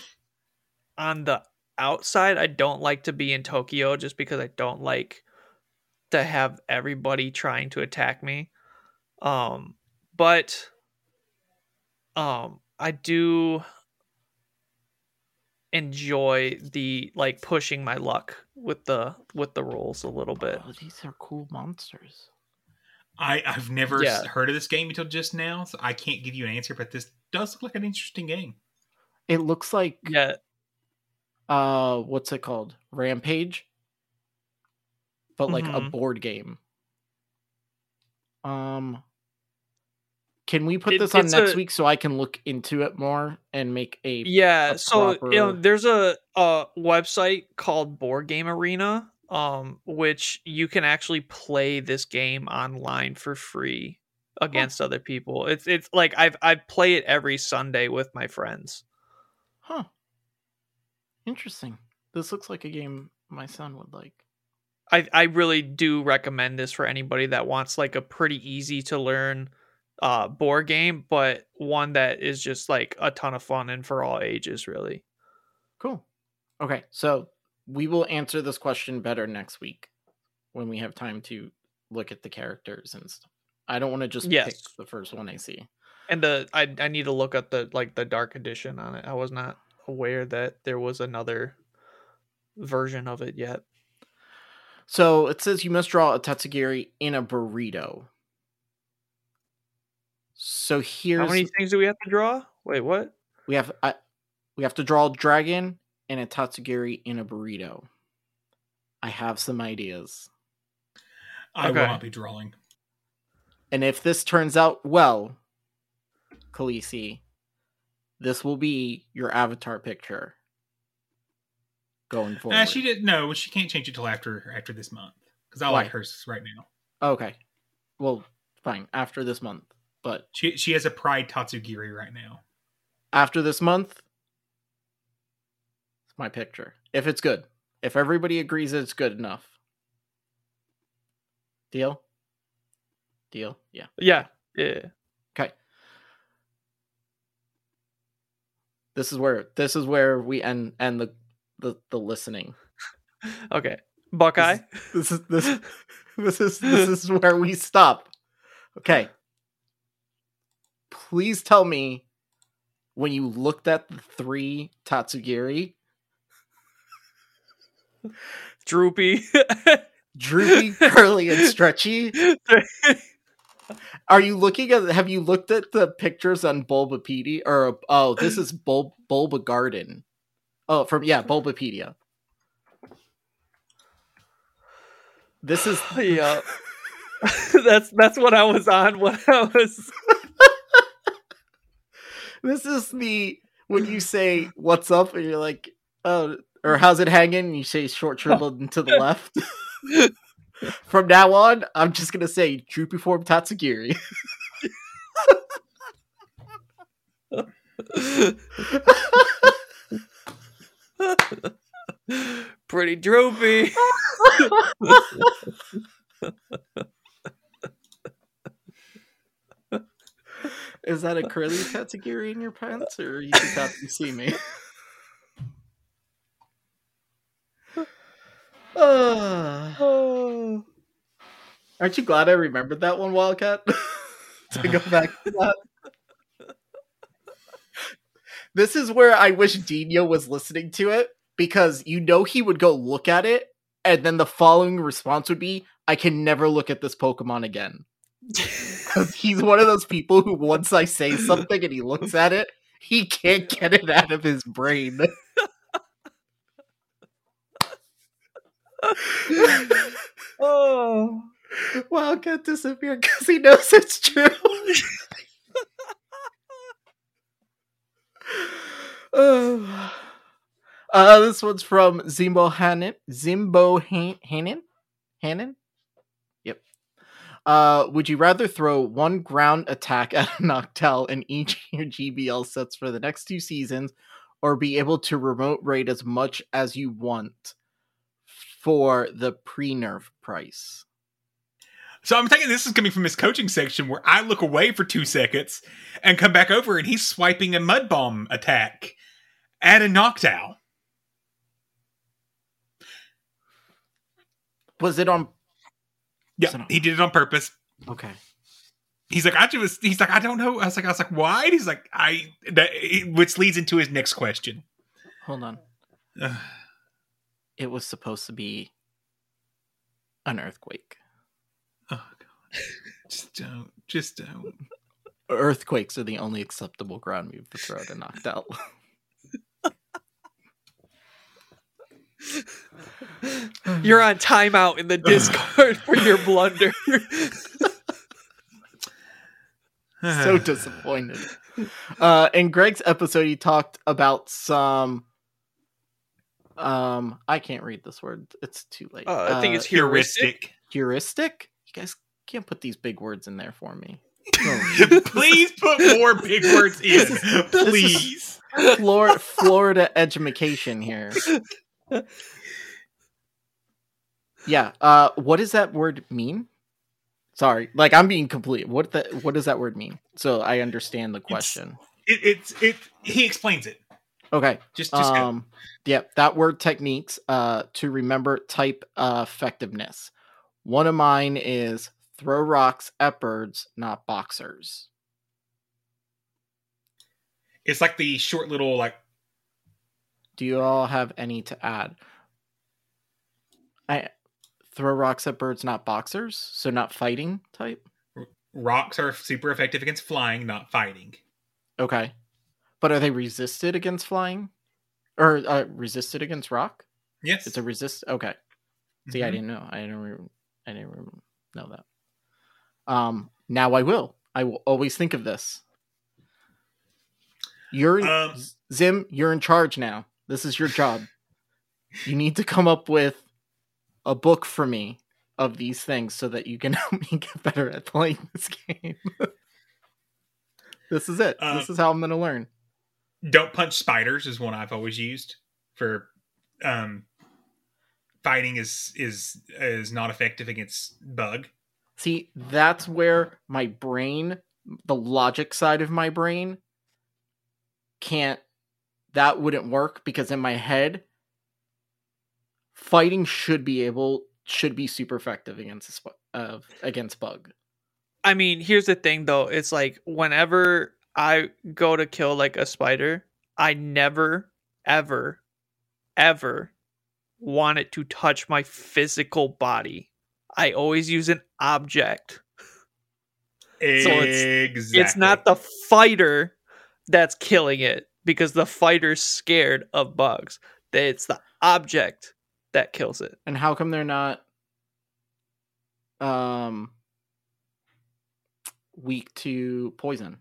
on the outside. I don't like to be in Tokyo just because I don't like to have everybody trying to attack me. Um but um I do enjoy the like pushing my luck with the with the rolls a little bit. Oh, these are cool monsters. I, I've never Yeah. heard of this game until just now, so I can't give you an answer, but this does look like an interesting game. It looks like yeah. Uh, what's it called? Rampage, but like a Mhm. board game. Um, can we put It- this on next a- week so I can look into it more and make a Yeah, a so you know, there's a a website called Board Game Arena, um, which you can actually play this game online for free against other people. It's it's like I've I play it every Sunday with my friends. Huh. Interesting. This looks like a game my son would like. I I really do recommend this for anybody that wants like a pretty easy to learn uh board game, but one that is just like a ton of fun and for all ages really. Cool. Okay, so we will answer this question better next week when we have time to look at the characters and stuff. I don't want to just Yes. pick the first one I see. And the I I need to look at the like the dark edition on it. I was not aware that there was another version of it yet. So it says you must draw a Tatsugiri in a burrito. So here's How many things do we have to draw? Wait, what? we have I, we have to draw a dragon and a Tatsugiri in a burrito. I have some ideas. I will not be drawing. And if this turns out well, Khaleesi, this will be your avatar picture going forward. Uh, she didn't. No, she can't change it till after after this month because I Why? like hers right now. Okay. Well, fine. After this month. But She she has a pride Tatsugiri right now. after this month, it's my picture. If it's good. If everybody agrees that it's good enough. Deal? Deal? Yeah. Yeah, yeah. Okay. This is where this is where we end end the the, the listening. Okay, Buckeye. This is this this is this is where we stop. Okay. Please tell me when you looked at the three Tatsugiri, Droopy. droopy, curly, and stretchy. Are you looking at? Have you looked at the pictures on Bulbapedia? Or oh, this is Bul Bulbagarden. Oh, from yeah, Bulbapedia. This is yeah. that's that's what I was on when I was. this is the when you say what's up and you're like oh or how's it hanging? You say short shriveled and to the left. From now on i'm just gonna say droopy form tatsugiri. Pretty droopy. is that a curly tatsugiri in your pants or you just have to see me Uh, aren't you glad i remembered that one wildcat to go back to that this is where I wish Dinho was listening to it because you know he would go look at it, and then the following response would be, "I can never look at this Pokemon again." 'Cause he's one of those people who once I say something and he looks at it, he can't get it out of his brain. oh, Wildcat disappeared because he knows it's true. Uh, uh, this one's from Zimbo Hannon. Zimbo Han- Hannon? Hannon? Yep. Uh, would you rather throw one ground attack at a Noctowl in each of your GBL sets for the next two seasons, or be able to remote raid as much as you want for the pre-nerf price? So I'm thinking this is coming from his coaching section where I look away for two seconds and come back over and he's swiping a mud bomb attack at a Noctowl. Was it on? Yeah, he did it on purpose. Okay. He's like, I just, he's like, I don't know. I was like, I was like, why? And he's like, I, that, which leads into his next question. Hold on. Ugh. It was supposed to be an earthquake. Oh god, just don't, just don't. Earthquakes are the only acceptable ground move to throw to Noctowl. You're on timeout in the Discord for your blunder. so disappointed. Uh, in Greg's episode, he talked about some. Um, I can't read this word. It's too late. Uh, I think it's heuristic. Heuristic. You guys can't put these big words in there for me. Please put more big words in, please. Florida, Florida education here. Yeah. Uh, what does that word mean? Sorry, like I'm being complete. What the what does that word mean? So I understand the question. It, it's it. He explains it. Okay. Just, just go. um, yep. that word techniques. Uh, to remember type uh, effectiveness. One of mine is throw rocks at birds, not boxers. It's like the short little like. Do you all have any to add? I throw rocks at birds, not boxers, so not fighting type. Rocks are super effective against flying, not fighting. Okay, but are they resisted against flying, or uh, resisted against rock? Yes, it's a resist. Okay, see, I Mhm. didn't know. I didn't. Re- I didn't re- know that. Um, now I will. I will always think of this. You're Um, Zim. You're in charge now. This is your job. you need to come up with a book for me of these things so that you can help me get better at playing this game. this is it. Um, this is how I'm going to learn. Don't punch spiders is one I've always used for um fighting is is is not effective against bug. See, that's where my brain, the logic side of my brain, can't. That wouldn't work because in my head, fighting should be able should be super effective against a uh, against bug. I mean, here's the thing though. It's like whenever I go to kill like a spider, I never, ever, ever want it to touch my physical body. I always use an object. So it's, it's not the fighter that's killing it because the fighter's scared of bugs. It's the object that kills it. And how come they're not um weak to poison?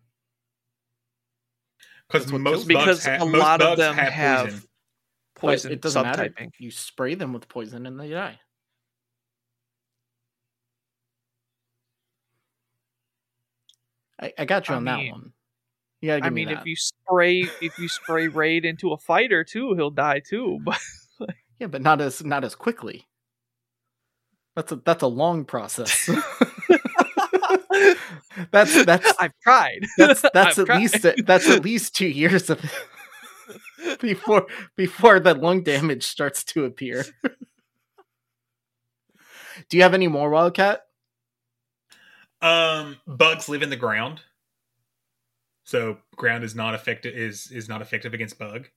Because most bugs Because ha- a most lot of them have have poison. Poison it doesn't matter. subtyping. You spray them with poison and they die. I, I got you I on that one. You gotta give I me mean, that. if you spray if you spray raid into a fighter too, he'll die too. But Yeah, but not as not as quickly. That's a that's a long process. that's that's I've tried. that's that's I've at least tried. that's at least two years of before before the lung damage starts to appear. Do you have any more wildcat? Um, bugs live in the ground, so ground is not effective is is not effective against bug.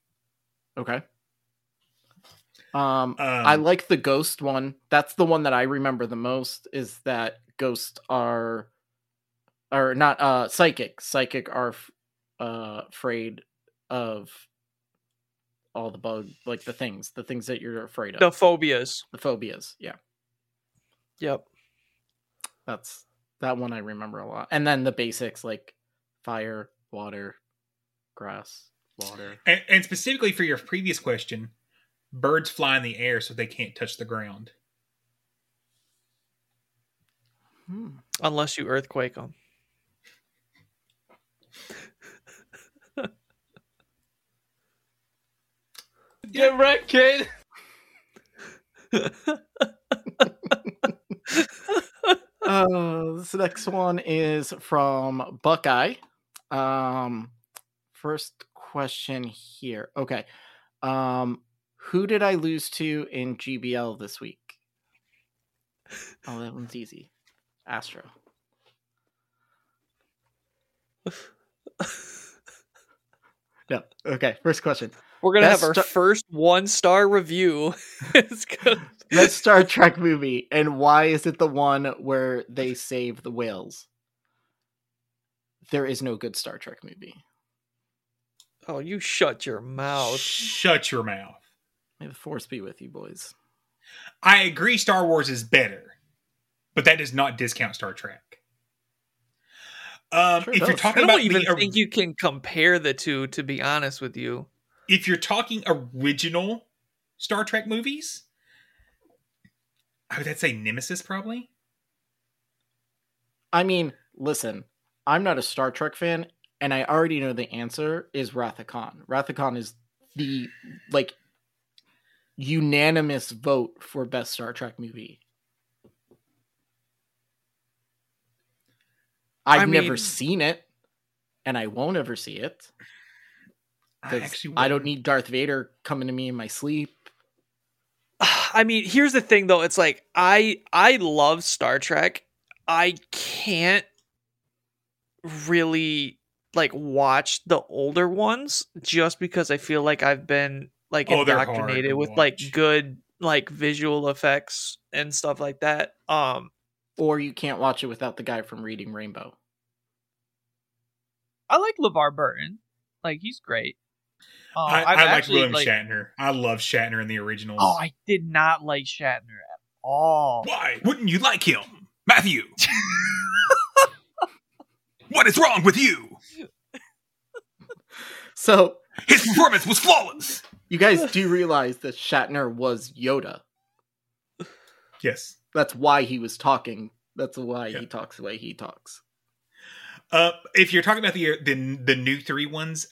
Okay. Um, I Um, like the ghost one. That's the one that I remember the most. Is that ghosts are, or not? Uh, psychic. Psychic are f- uh afraid of all the bug, like the things, the things that you're afraid of. the phobias. the phobias. Yeah, Yep. that's that one I remember a lot. And then the basics like fire, water, grass, water. And, and specifically for your previous question, birds fly in the air so they can't touch the ground. Hmm. Unless you earthquake them. Get wrecked, kid. Uh, this next one is from Buckeye. Um, first question here. Okay. Um, who did I lose to in GBL this week? Oh, that one's easy. Astro. no. Okay. First question. We're gonna Best have our Star- first one star review. it's good. Best Star Trek movie, and why is it the one where they save the whales? There is no good Star Trek movie. Oh, you shut your mouth. Shut your mouth. May the force be with you, boys. I agree Star Wars is better, but that does not discount Star Trek. Um, Sure if you're does. talking I don't about even the, think you can compare the two. To be honest with you, if you're talking original Star Trek movies, I would say Nemesis probably. I mean, listen, I'm not a Star Trek fan, and I already know the answer is Wrath of Khan. Wrath of Khan is the like unanimous vote for best Star Trek movie. I've I never seen it, and I won't ever see it. I 'cause actually I don't need Darth Vader coming to me in my sleep. I mean, here's the thing though. It's like I I love Star Trek. I can't really like watch the older ones just because I feel like I've been like Oh, indoctrinated to with like good like visual effects and stuff like that. Um, or you can't watch it without the guy from Reading Rainbow. I like LeVar Burton. Like he's great. Uh, I, I've like actually, William like- Shatner. I love Shatner in the originals. Oh, I did not like Shatner at all. Why wouldn't you like him, Matthew? what is wrong with you? So his performance was flawless. You guys do realize that Shatner was Yoda. Yes. That's why he was talking. That's why he talks the way he talks. Uh, if you're talking about the the the new three ones,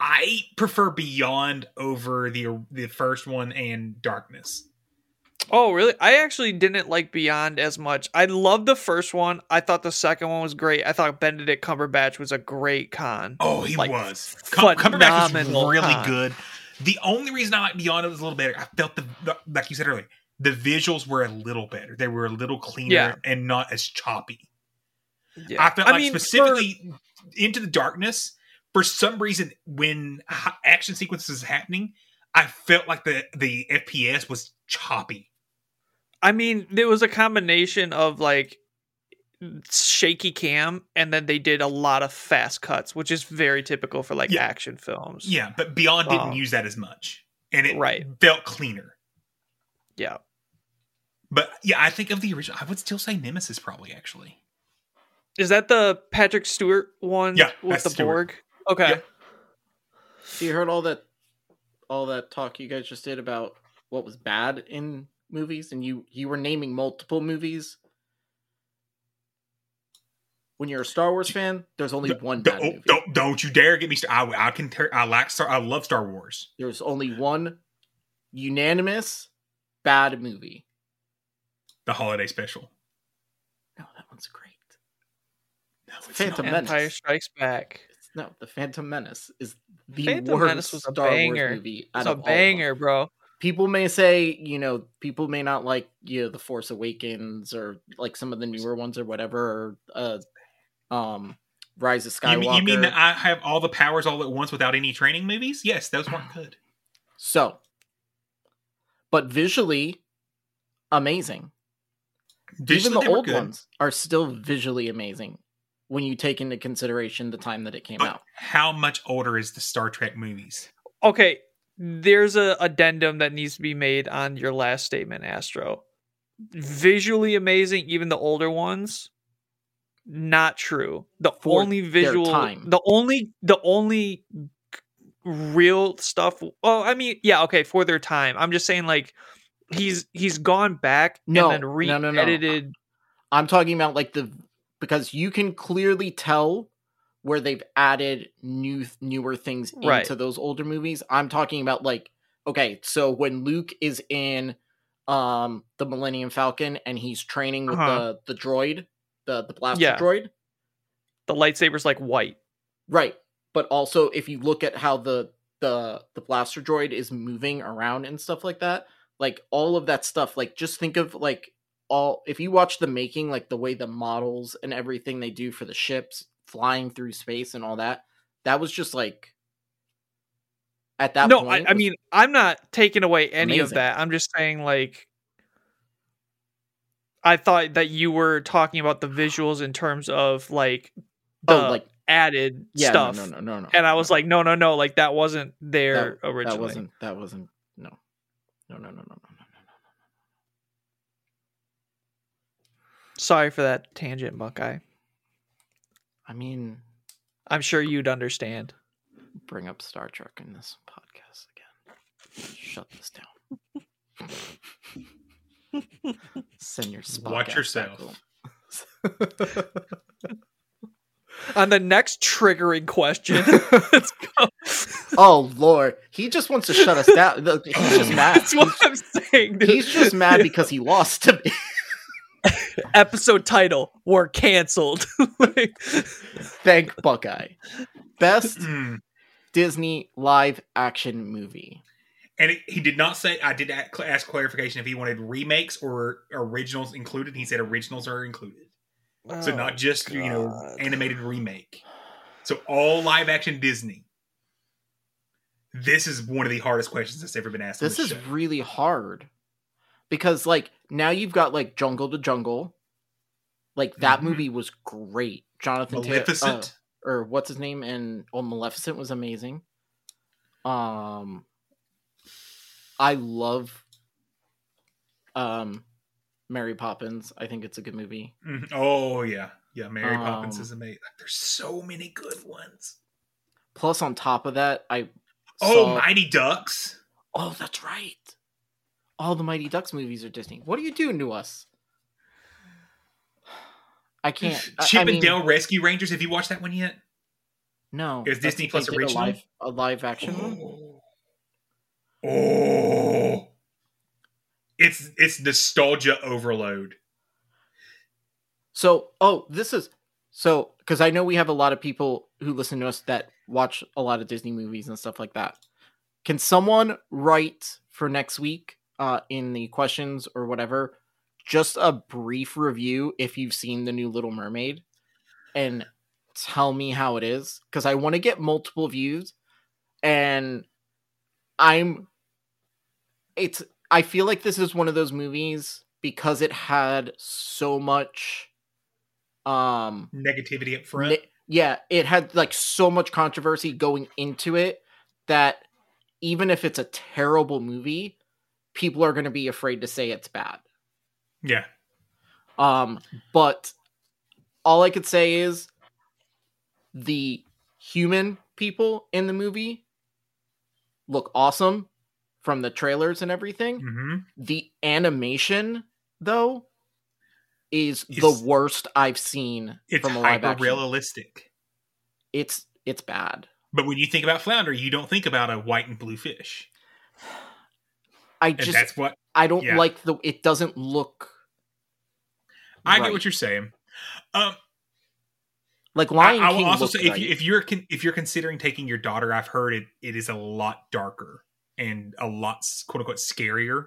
I prefer Beyond over the the first one and Darkness. Oh, really? I actually didn't like Beyond as much. I loved the first one. I thought the second one was great. I thought Benedict Cumberbatch was a great Khan. Oh, he Like, was. Cum- Cumberbatch was really con. good. The only reason I like Beyond it was a little better. I felt the, the like you said earlier, the visuals were a little better. They were a little cleaner Yeah. and not as choppy. Yeah. I felt I like mean, for- specifically into the darkness. For some reason, when action sequences is happening, I felt like the the FPS was choppy. I mean, there was a combination of like shaky cam, and then they did a lot of fast cuts, which is very typical for like action films. Yeah, but Beyond didn't Um, use that as much, and it Right. felt cleaner. Yeah. But yeah, I think of the original. I would still say Nemesis probably actually. Is that the Patrick Stewart one Yeah, with the Stewart. Borg? Okay. Yep. So you heard all that, all that talk you guys just did about what was bad in movies, and you you were naming multiple movies. When you're a Star Wars fan, there's only one bad Don't, movie. don't don't you dare get me. St- I, I can. Ter- I like Star. I love Star Wars. There's only one unanimous bad movie. The holiday special. No, that one's great. No, it's Phantom not. Menace. Empire Strikes Back. No, the Phantom Menace is the Phantom worst Menace was a Star banger. Wars movie. It's a of all of them. banger, bro. People may say, you know, people may not like, you know, The Force Awakens or like some of the newer ones or whatever, or uh, um, Rise of You Skywalker. mean, you mean that I have all the powers all at once without any training movies? Yes, those weren't good. So, but visually amazing. Visually, Even the old good. ones are still visually amazing when you take into consideration the time that it came But out. how much older is the Star Trek movies? Okay, there's a addendum that needs to be made on your last statement, Astro. Visually amazing, even the older ones. Not true. The For only visual, time. the only, the only real stuff. Well, I mean, yeah, okay, for their time. I'm just saying, like, he's he's gone back No, and then no, no, no. re-edited. I'm talking about like the because you can clearly tell where they've added new newer things into Right. those older movies. I'm talking about like okay, so when Luke is in um the Millennium Falcon and he's training with Uh-huh. the the droid, the the blaster Yeah. droid, The lightsaber's like white. right? But also if you look at how the the the blaster droid is moving around and stuff like that, like all of that stuff, like just think of like all if you watch the making, like the way the models and everything they do for the ships flying through space and all that, that was just like at that no, point. I, I mean, I'm not taking away any of that. I'm just saying, like, I thought that you were talking about the visuals in terms of like oh, the Oh, like- added stuff, Yeah, no, stuff. no, no, no, no, And I was like, no, no, no, like that wasn't there that, originally. that wasn't that wasn't no. No, no, no, no, no, no. No, no. Sorry for that tangent, Buckeye. I mean, I'm sure you'd understand. bring up Star Trek in this podcast again. Shut this down. Send your Spock Watch yourself. Back home. On the next triggering question, let's go. oh Lord, he just wants to shut us down. He's just mad. That's what I'm saying. dude. He's just mad because he lost to me. Episode title: We're canceled. Like, Thank Buckeye. Best Mm. Disney live action movie. And it, he did not say. I did ask clarification if he wanted remakes or originals included. He said originals are included, so Oh, not just you know animated remake. So all live action Disney. This is one of the hardest questions that's ever been asked. This this is show. really hard. because like now you've got like Jungle to Jungle. Like that Mhm. movie was great. Jonathan Ta- Maleficent. uh, or what's his name and oh Maleficent was amazing. Um I love um Mary Poppins. I think it's a good movie. Mhm. Oh yeah, yeah. Mary Poppins Um, is amazing. There's so many good ones. Plus on top of that, I Oh, saw- Mighty Ducks. Oh, that's right. All the Mighty Ducks movies are Disney. What are you doing to us? I can't. Chip I mean, and Dale Rescue Rangers. Have you watched that one yet? No, that's- Disney Plus original? a live, a live action one. Oh, it's it's nostalgia overload. So, oh, this is so because I know we have a lot of people who listen to us that watch a lot of Disney movies and stuff like that. Can someone write for next week uh, in the questions or whatever just a brief review if you've seen the new Little Mermaid and tell me how it is because I want to get multiple views and I'm it's I feel like this is one of those movies because it had so much um Negativity up front. ne- yeah, it had like so much controversy going into it that even if it's a terrible movie, people are going to be afraid to say it's bad. yeah, Um, but all I could say is the human people in the movie look awesome from the trailers and everything. hmm The animation, though, is It's- the worst I've seen it's from a live action. realistic. It's it's bad. But when you think about flounder, you don't think about a white and blue fish. I And just that's what I don't yeah. like the. It doesn't look. I get what you're saying. Um, Like I, Lion I will King also say if you, if you're con- if you're considering taking your daughter, I've heard it it is a lot darker and a lot quote unquote scarier.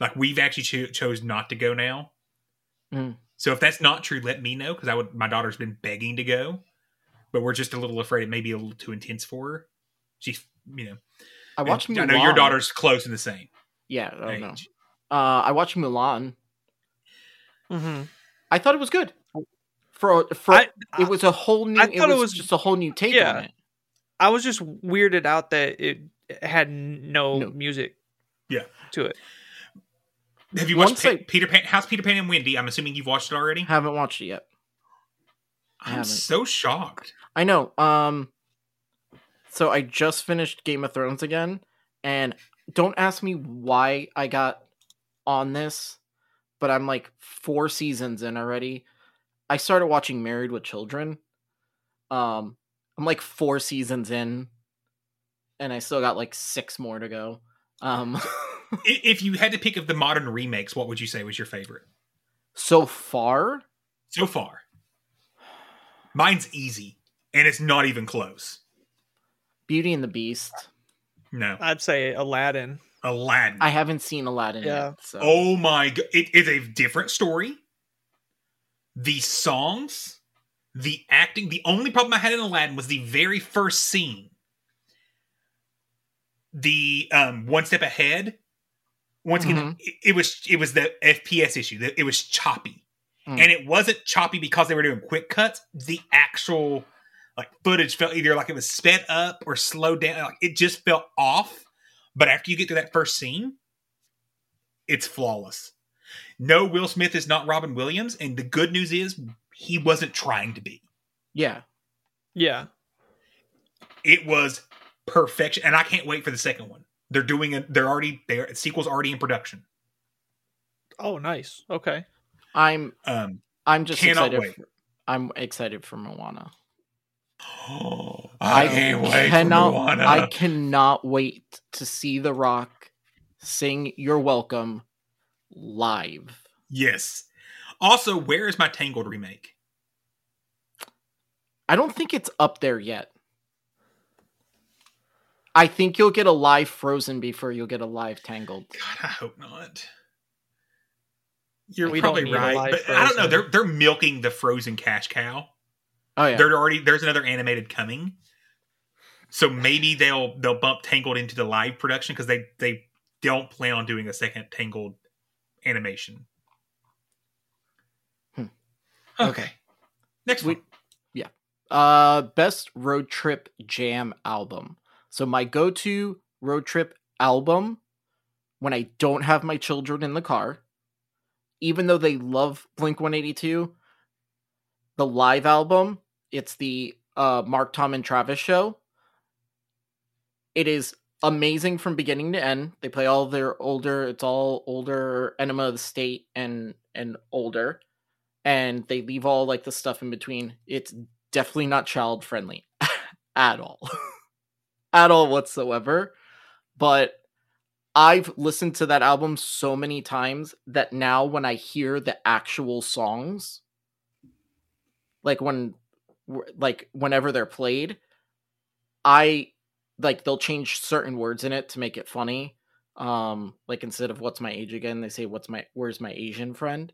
Like we've actually cho- chose not to go now. Mm. So if that's not true, let me know because I would. My daughter's been begging to go, but we're just a little afraid it may be a little too intense for her. She's you know. I and watched. I know your daughter's close in the same. Yeah, I don't know. Uh, I watched Mulan. Mm-hmm. I thought it was good. For for I- it was a whole new. I thought it was, was- just a whole new take yeah. on it. I was just weirded out that it had no, No. music Yeah. to it. Have you watched Once Pa- I- Peter Pan? How's Peter Pan and Wendy? I'm assuming you've watched it already. Haven't watched it yet. I I'm haven't. so shocked. I know. Um, so I just finished Game of Thrones again, and don't ask me why I got on this, but I'm like four seasons in already. I started watching Married with Children. Um, I'm like four seasons in, and I still got like six more to go. Um, if you had to pick of the modern remakes, what would you say was your favorite so far, so far? Mine's easy, and it's not even close. Beauty and the Beast. No, I'd say Aladdin. Aladdin. I haven't seen Aladdin Yeah. yet. So. Oh my god, it is a different story. The songs, the acting. The only problem I had in Aladdin was the very first scene. The um one step ahead. Once again, Mhm. it, it was it was the FPS issue. that It was choppy, Mm. and it wasn't choppy because they were doing quick cuts. The actual like footage felt either like it was sped up or slowed down. Like it just felt off. But after you get to that first scene, it's flawless. No, Will Smith is not Robin Williams, and the good news is he wasn't trying to be. Yeah. Yeah. It was perfection, and I can't wait for the second one. They're doing it. They're already their sequel's already in production. Oh, nice. Okay. I'm Um, I'm just excited. wait. For, I'm excited for Moana. I can't wait cannot, for Moana. I cannot wait to see The Rock sing "You're Welcome" live. yes. Also, where is my Tangled remake? I don't think it's up there yet. I think you'll get a live Frozen before you'll get a live Tangled. God, I hope not. You're We probably right, live but I don't know. They're they're milking the Frozen cash cow. Oh yeah, They're already there's another animated coming, so maybe they'll they'll bump Tangled into the live production because they they don't plan on doing a second Tangled animation. Hmm. Okay. Next we, one. Yeah. Uh best road trip jam album. So my go-to road trip album when I don't have my children in the car, even though they love Blink 182, the live album, it's the uh Mark Tom and Travis show. It is amazing from beginning to end. They play all their older, it's all older Enema of the State and and older. And they leave all like the stuff in between. It's definitely not child friendly at all. at all whatsoever. But I've listened to that album so many times that now when I hear the actual songs, like when like whenever they're played, I like they'll change certain words in it to make it funny. Um, like instead of what's my age again, they say what's my where's my Asian friend?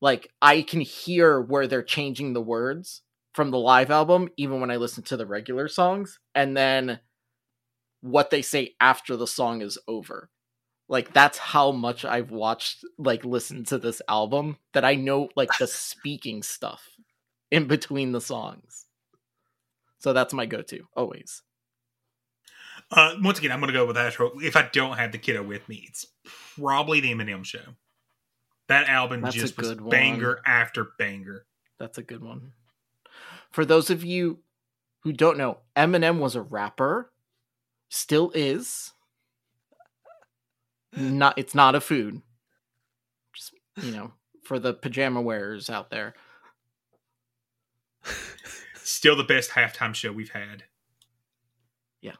Like I can hear where they're changing the words from the live album, even when I listen to the regular songs, and then what they say after the song is over. Like that's how much I've watched like listened to this album that I know like the speaking stuff in between the songs. So that's my go-to always. Uh, once again, I'm going to go with Astro. If I don't have the kiddo with me, it's probably the Eminem show. That album That's just was one. banger after banger. That's a good one. For those of you who don't know, Eminem was a rapper, still is. Not it's not a food. Just, you know, for the pajama wearers out there. Still the best halftime show we've had. Yeah.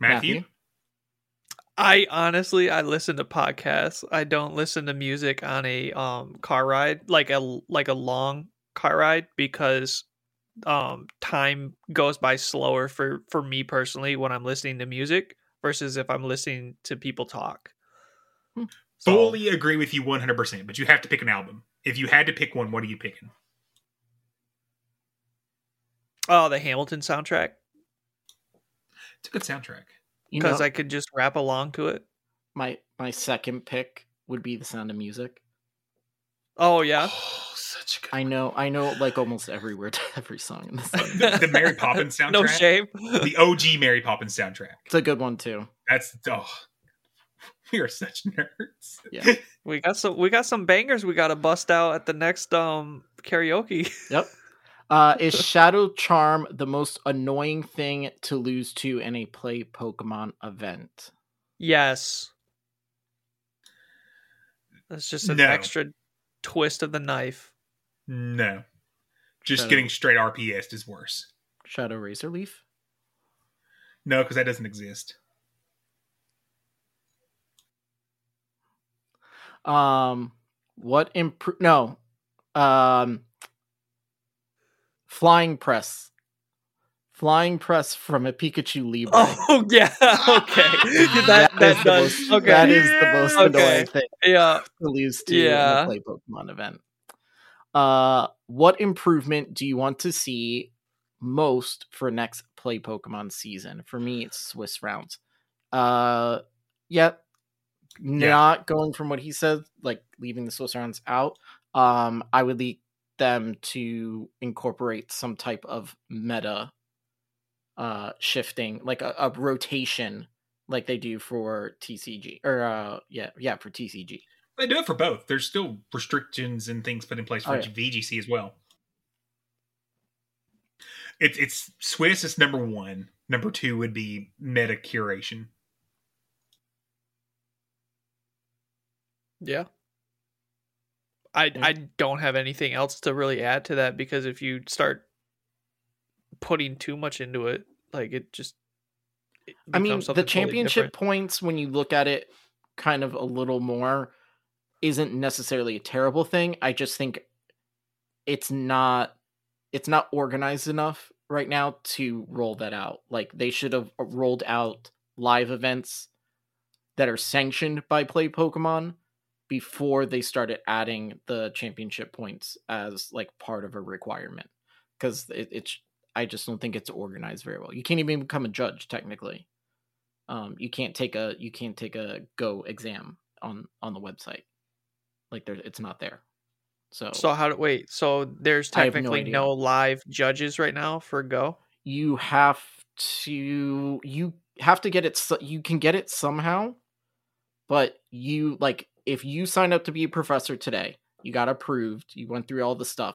Matthew? Matthew? I honestly I listen to podcasts. I don't listen to music on a um car ride, like a like a long car ride because um time goes by slower for for me personally when I'm listening to music versus if I'm listening to people talk. So- Fully agree with you 100%, but you have to pick an album. If you had to pick one, what are you picking? Oh, the Hamilton soundtrack It's a good soundtrack. You because know, I could just rap along to it. my my second pick would be The Sound of Music. Oh yeah. Oh, such a good I know I know like almost every word to every song in the the, the Mary Poppins soundtrack. No shame. The OG Mary Poppins soundtrack. It's a good one too. That's oh, we are such nerds. Yeah. We got some we got some bangers we got to bust out at the next um karaoke. Yep. Uh, is Shadow Charm the most annoying thing to lose to in a play Pokemon event? yes. That's just an No. extra twist of the knife. no, just Shadow- getting straight RPS is worse. Shadow Razor Leaf? No, because that doesn't exist. Um, what improve? No, um, flying press, flying press from a Pikachu Libre. Oh yeah. Okay. that is that the does. most, okay. That is the most Okay. annoying thing Yeah. to lose to Yeah. in a play Pokemon event. Uh, what improvement do you want to see most for next play Pokemon season? For me, it's Swiss rounds. Uh, yeah, not going from what he said, like leaving the Swiss rounds out. Um, I would leave them to incorporate some type of meta uh shifting, like a, a rotation, like they do for TCG or uh yeah yeah for TCG. They do it for both. There's still restrictions and things put in place for Oh, yeah. VGC as well. It's it's Swiss is number one. Number two would be meta curation. Yeah. I I don't have anything else to really add to that because if you start putting too much into it, like it just it I mean, the something totally championship points, when you look at it kind of a little more, isn't necessarily a terrible thing. I just think it's not it's not organized enough right now to roll that out. Like they should have uh, rolled out live events that are sanctioned by Play Pokemon before they started adding the championship points as like part of a requirement. Because it, it's I just don't think it's organized very well. You can't even become a judge technically. Um, you can't take a you can't take a Go exam on on the website. Like there, it's not there. So So how do wait? So there's have no technically no, live judges right now for Go. you have to you have to get it. so- You can get it somehow, but you like if you signed up to be a professor today, you got approved. You went through all the stuff.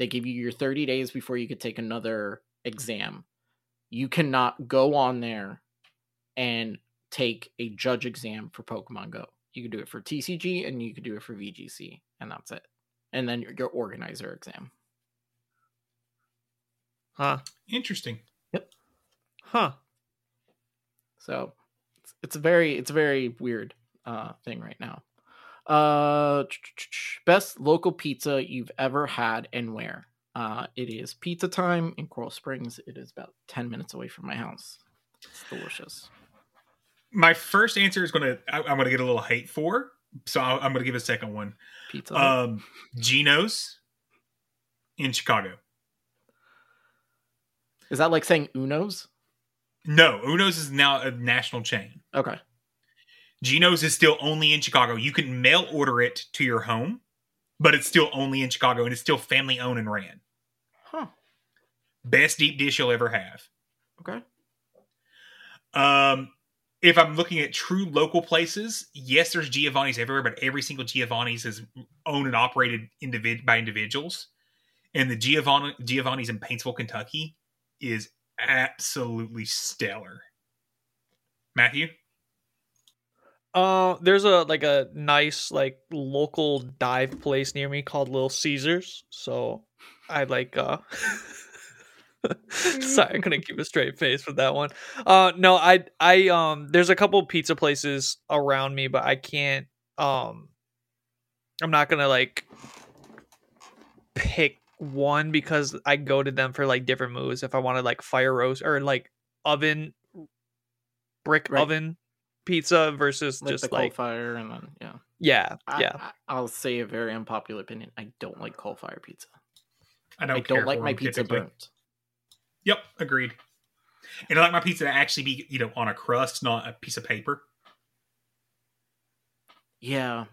They give you your 30 days before you could take another exam. You cannot go on there and take a judge exam for Pokemon Go. You can do it for TCG and you can do it for VGC, and that's it. And then your, your organizer exam. Huh. Interesting. Yep. Huh. So it's, it's a very it's a very weird uh thing right now. Uh best local pizza you've ever had and where? Uh it is pizza time in Coral Springs. It is about 10 minutes away from my house. It's delicious. My first answer is gonna I, I'm gonna get a little hate for, so I'll, I'm gonna give a second one. Pizza. Um, Geno's in Chicago. Is that like saying Uno's? No, Uno's is now a national chain. Okay. Geno's is still only in Chicago. You can mail order it to your home, but it's still only in Chicago and it's still family owned and ran. Huh. Best deep dish you'll ever have. Okay. Um, if I'm looking at true local places, yes, there's Giovanni's everywhere, but every single Giovanni's is owned and operated individ- by individuals. And the Giovanni Giovanni's in Paintsville, Kentucky, is absolutely stellar. Matthew, Uh, there's a like a nice like local dive place near me called Little Caesars. So I like uh sorry, I couldn't keep a straight face with that one. Uh no, I I um there's a couple pizza places around me, but I can't um I'm not gonna like pick one because I go to them for like different moves. If I wanted like fire roast or like oven brick Right. oven pizza versus Like the just coal like fire and then yeah. yeah I, yeah I, I'll say a very unpopular opinion. I don't like coal fire pizza. I don't, I don't like my pizza typically. burnt. Yep, agreed. And I like my pizza to actually be, you know, on a crust, not a piece of paper. Yeah.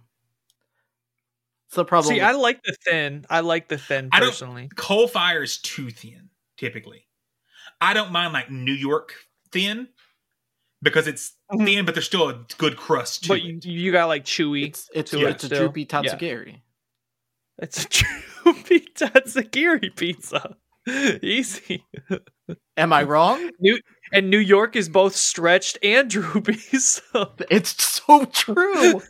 It's the problem. See, I like the thin. I like the thin personally. Coal fire is too thin, typically. I don't mind like New York thin because it's mm-hmm. thin, but there's still a good crust to But it. you, you got like chewy. It's it's, to yeah, it's a still. droopy Yeah. tatsugiri. It's a droopy tatsugiri pizza. Easy. Am I wrong? New and New York is both stretched and droopy. So It's so true.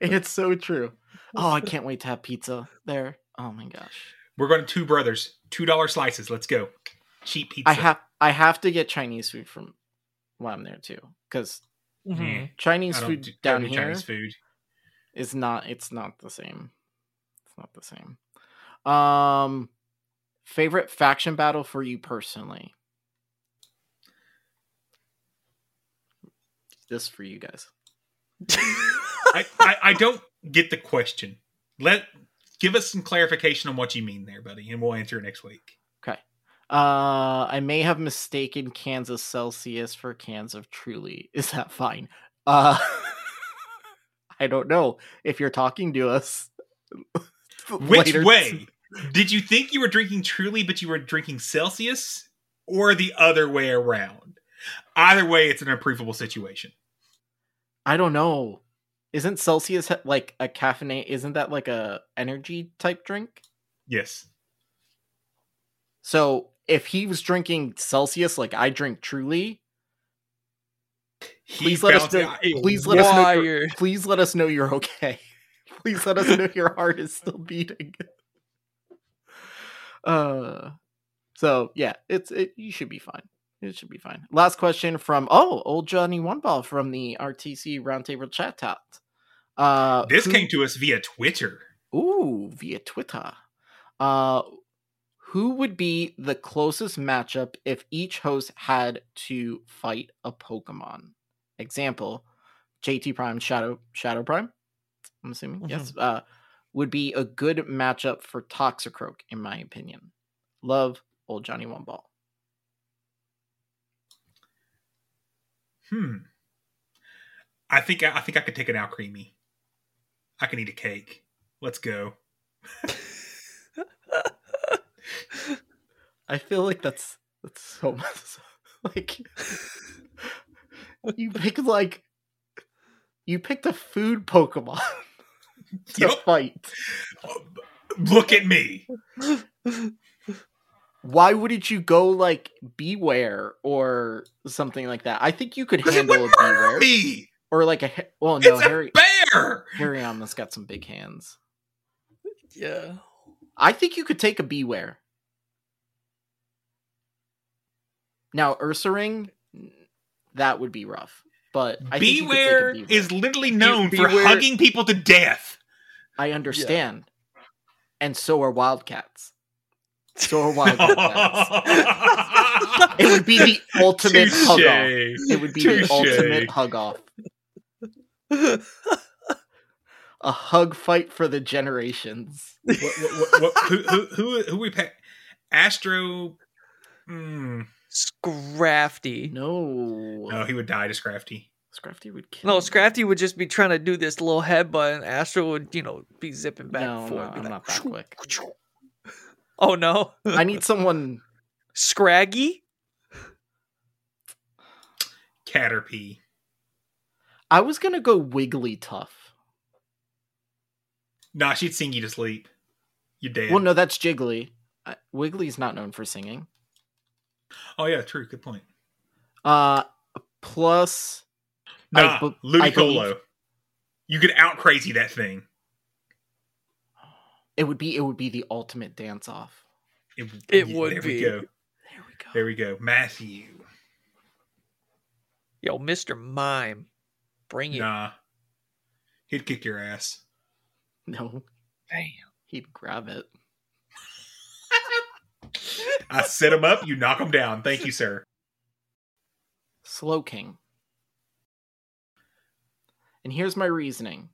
it's so true. Oh, I can't wait to have pizza there. Oh my gosh. We're going to Two Brothers, two dollar slices. Let's go. Cheap pizza. I have I have to get Chinese food from while I'm there too, because Mhm. Chinese food do- down do here Chinese food. is not. It's not the same. It's not the same. Um, favorite faction battle for you personally? This for you guys. I, I, I don't get the question. Let give us some clarification on what you mean there, buddy, and we'll answer it next week. Uh, I may have mistaken cans of Celsius for cans of Truly. Is that fine? Uh, I don't know. If you're talking to us, Which way? Did you think you were drinking truly, but you were drinking Celsius, or the other way around? Either way, it's an improvable situation. I don't know. Isn't Celsius like a caffeinate? Isn't that like a energy type drink? Yes. So if he was drinking Celsius like I drink Truly, please let us know. Please let us know. You're, please let us know you're okay. Please let us know your heart is still beating. Uh, so yeah, it's it. You should be fine. It should be fine. Last question from oh old Johnny One Ball from the RTC Roundtable Chatot. Uh, This who- came to us via Twitter. Ooh, via Twitter. Uh who would be the closest matchup if each host had to fight a Pokemon? Example, JT Prime Shadow Shadow Prime. I'm assuming. Yes. Uh would be a good matchup for Toxicroak, in my opinion. Love old Johnny One Ball. Hmm. I think I think I could take it Alcremie. I can eat a cake. Let's go. I feel like that's that's so much like you picked like you picked a food Pokemon to Yep. fight. Look at me. Why wouldn't you go like Bewear or something like that? I think you could handle a would murder Bewear me. or like a well no It's a Harry bear. Hariyama's got some big hands. Yeah. I think you could take a Bewear. Now Ursaring, that would be rough. But I think you could take a Bewear Bewear. is literally known for Bewear- hugging people to death. I understand. And so are Wildcats. So are Wildcats. it would be the ultimate hug off. It would be Touche. the ultimate hug off. A hug fight for the generations. what, what, what, what, who, who, who, who we pick? Astro. Mm, Scrafty. No. no, he would die to Scrafty. Scrafty would kill. No, Scrafty would just be trying to do this little headbutt, and Astro would, you know, be zipping back No, and forth. be I'm like, not that quick. Oh no, I need someone. Scraggy. Caterpie. I was gonna go Wigglytuff. Nah, she'd sing you to sleep. You're dead. Well, no, that's Jiggly. Uh, Wiggly's not known for singing. Oh yeah, true. Good point. Uh, plus, I Nah, be- Ludicolo. believe- You could out crazy that thing. it would be it would be the ultimate dance off. It, It yeah, would there be. We go. There we go. There we go. Matthew. Yo, Mister Mime, bring it. Nah. He'd kick your ass. No, Damn. he'd grab it. I set him up, you knock him down. Thank you, sir. Slowking. And here's my reasoning.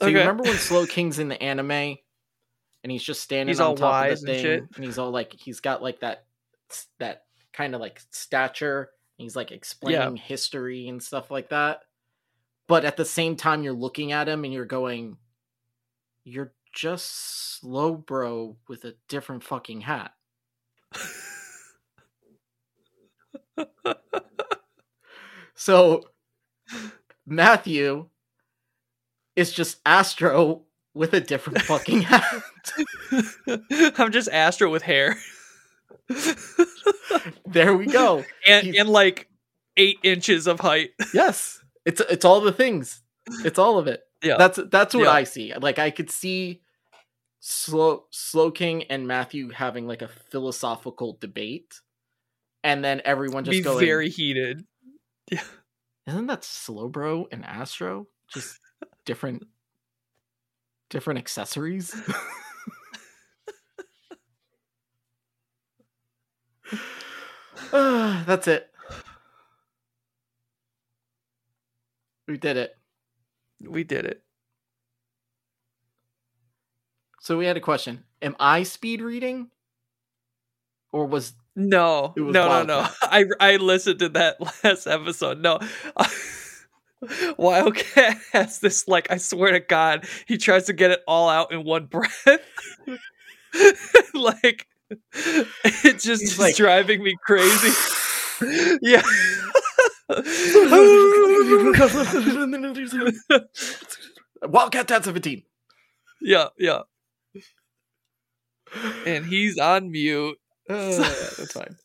So Okay. you remember when Slowking's in the anime and he's just standing He's on all top wise of the and thing shit? and he's all like he's got like that that kind of like stature and he's like explaining history and stuff like that. But at the same time you're looking at him and you're going you're just Slowbro with a different fucking hat. So Matthew is just Astro with a different fucking hat. I'm just Astro with hair There we go. and and like eight inches of height. Yes. It's it's all the things. It's all of it. Yeah. That's that's what Yeah. I see. Like I could see Slow Slowking and Matthew having like a philosophical debate. And then everyone just Be going very heated. Yeah. Isn't that Slowbro and Astro? Just different different accessories? That's it. We did it. We did it. So we had a question. Am I speed reading? Or was No, It no, was no, no. I I listened to that last episode. No, Wildcat has this like I swear to God, he tries to get it all out in one breath. like it just is like- driving me crazy. yeah. Wildcat Dad 17. yeah, yeah. And he's on mute. Uh, that's fine.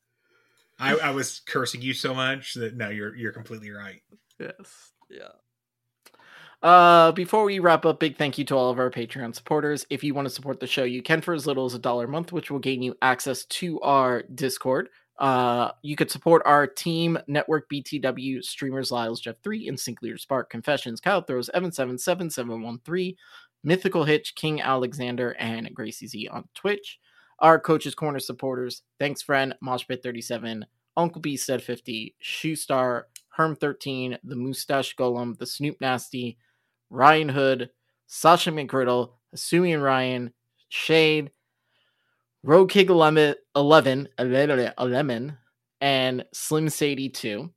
I, I was cursing you so much that no, you're you're completely right. Yes. Yeah. Uh, before we wrap up, big thank you to all of our Patreon supporters. If you want to support the show, you can for as little as a dollar a month, which will gain you access to our Discord. Uh, you could support our team network BTW streamers Lyles Jeff three Instinct Leader Spark Confessions Kyle Throws Evan seven seven seven one three Mythical Hitch King Owlexander and Gracie Z on Twitch. Our coaches corner supporters, thanks friend Moshpit thirty seven Uncle B said fifty Shoestar Herm thirteen The Mustache Golem The Snoop Nasty Ryan Hood, Sasha McGriddle, Asumian Ryan, Shade, Rogue King 11, 11, 11, 11, and Slim Sadie 2.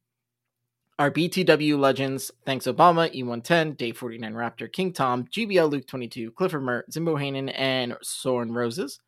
Our BTW legends, thanks Obama, E110, Day 49 Raptor, King Tom, GBL Luke 22, Clifford Mert, Zimbo Hanen, and Soren Roses.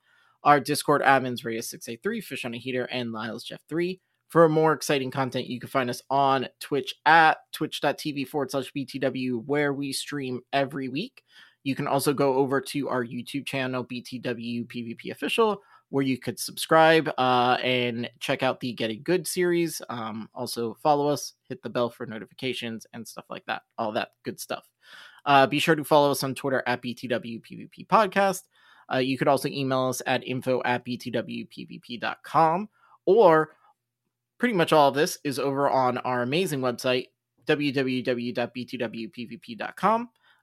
Our Discord admins, Reyes683, Fish on a Heater, and Lyles Jeff 3. For more exciting content, you can find us on Twitch at twitch.tv forward slash BTW, where we stream every week. You can also go over to our YouTube channel, BTW PvP Official, where you could subscribe uh, and check out the Getting Good series. Um, also, follow us, hit the bell for notifications, and stuff like that. All that good stuff. Uh, be sure to follow us on Twitter at BTW PvP Podcast. Uh, you could also email us at info at btwpvp.com or pretty much all of this is over on our amazing website www.btwpvp.com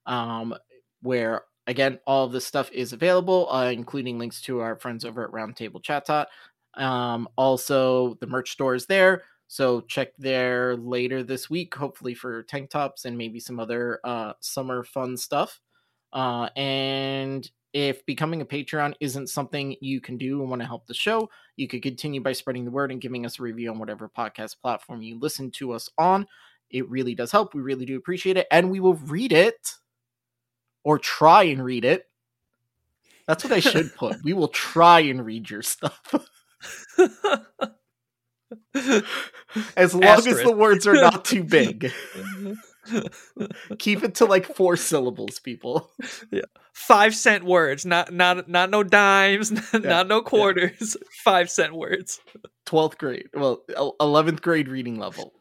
um, where again all of this stuff is available uh, including links to our friends over at roundtable chatot um, also the merch store is there so check there later this week hopefully for tank tops and maybe some other uh, summer fun stuff uh, and if becoming a Patreon isn't something you can do and want to help the show, you could continue by spreading the word and giving us a review on whatever podcast platform you listen to us on. It really does help. We really do appreciate it. And we will read it or try and read it. That's what I should put. we will try and read your stuff. as long as the words are not too big. Keep it to like four syllables, people. Yeah. Five cent words, not not not no dimes, not no quarters. Five cent words. 12th grade. Well, 11th grade reading level.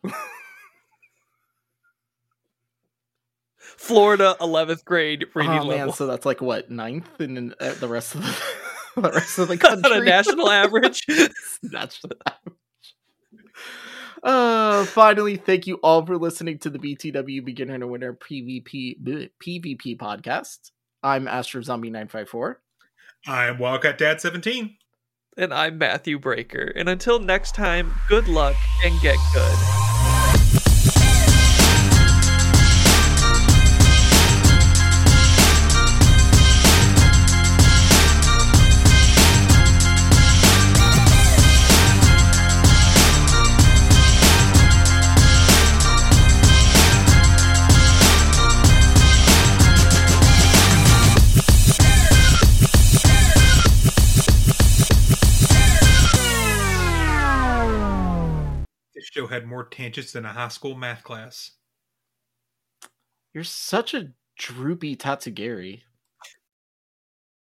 Florida eleventh grade reading oh, level. man, so that's like what, ninth and then uh, the rest of the, the rest of the On country? a national average. national average. Uh, finally, thank you all for listening to the BTW Beginner to Winner PvP bleh, PvP podcast. I'm Astro Zombie 954. I'm Wildcat Dad 17. And I'm Matthew Braeker. And until next time, good luck and get good. Had more tangents than a high school math class. You're such a droopy Tatsugiri.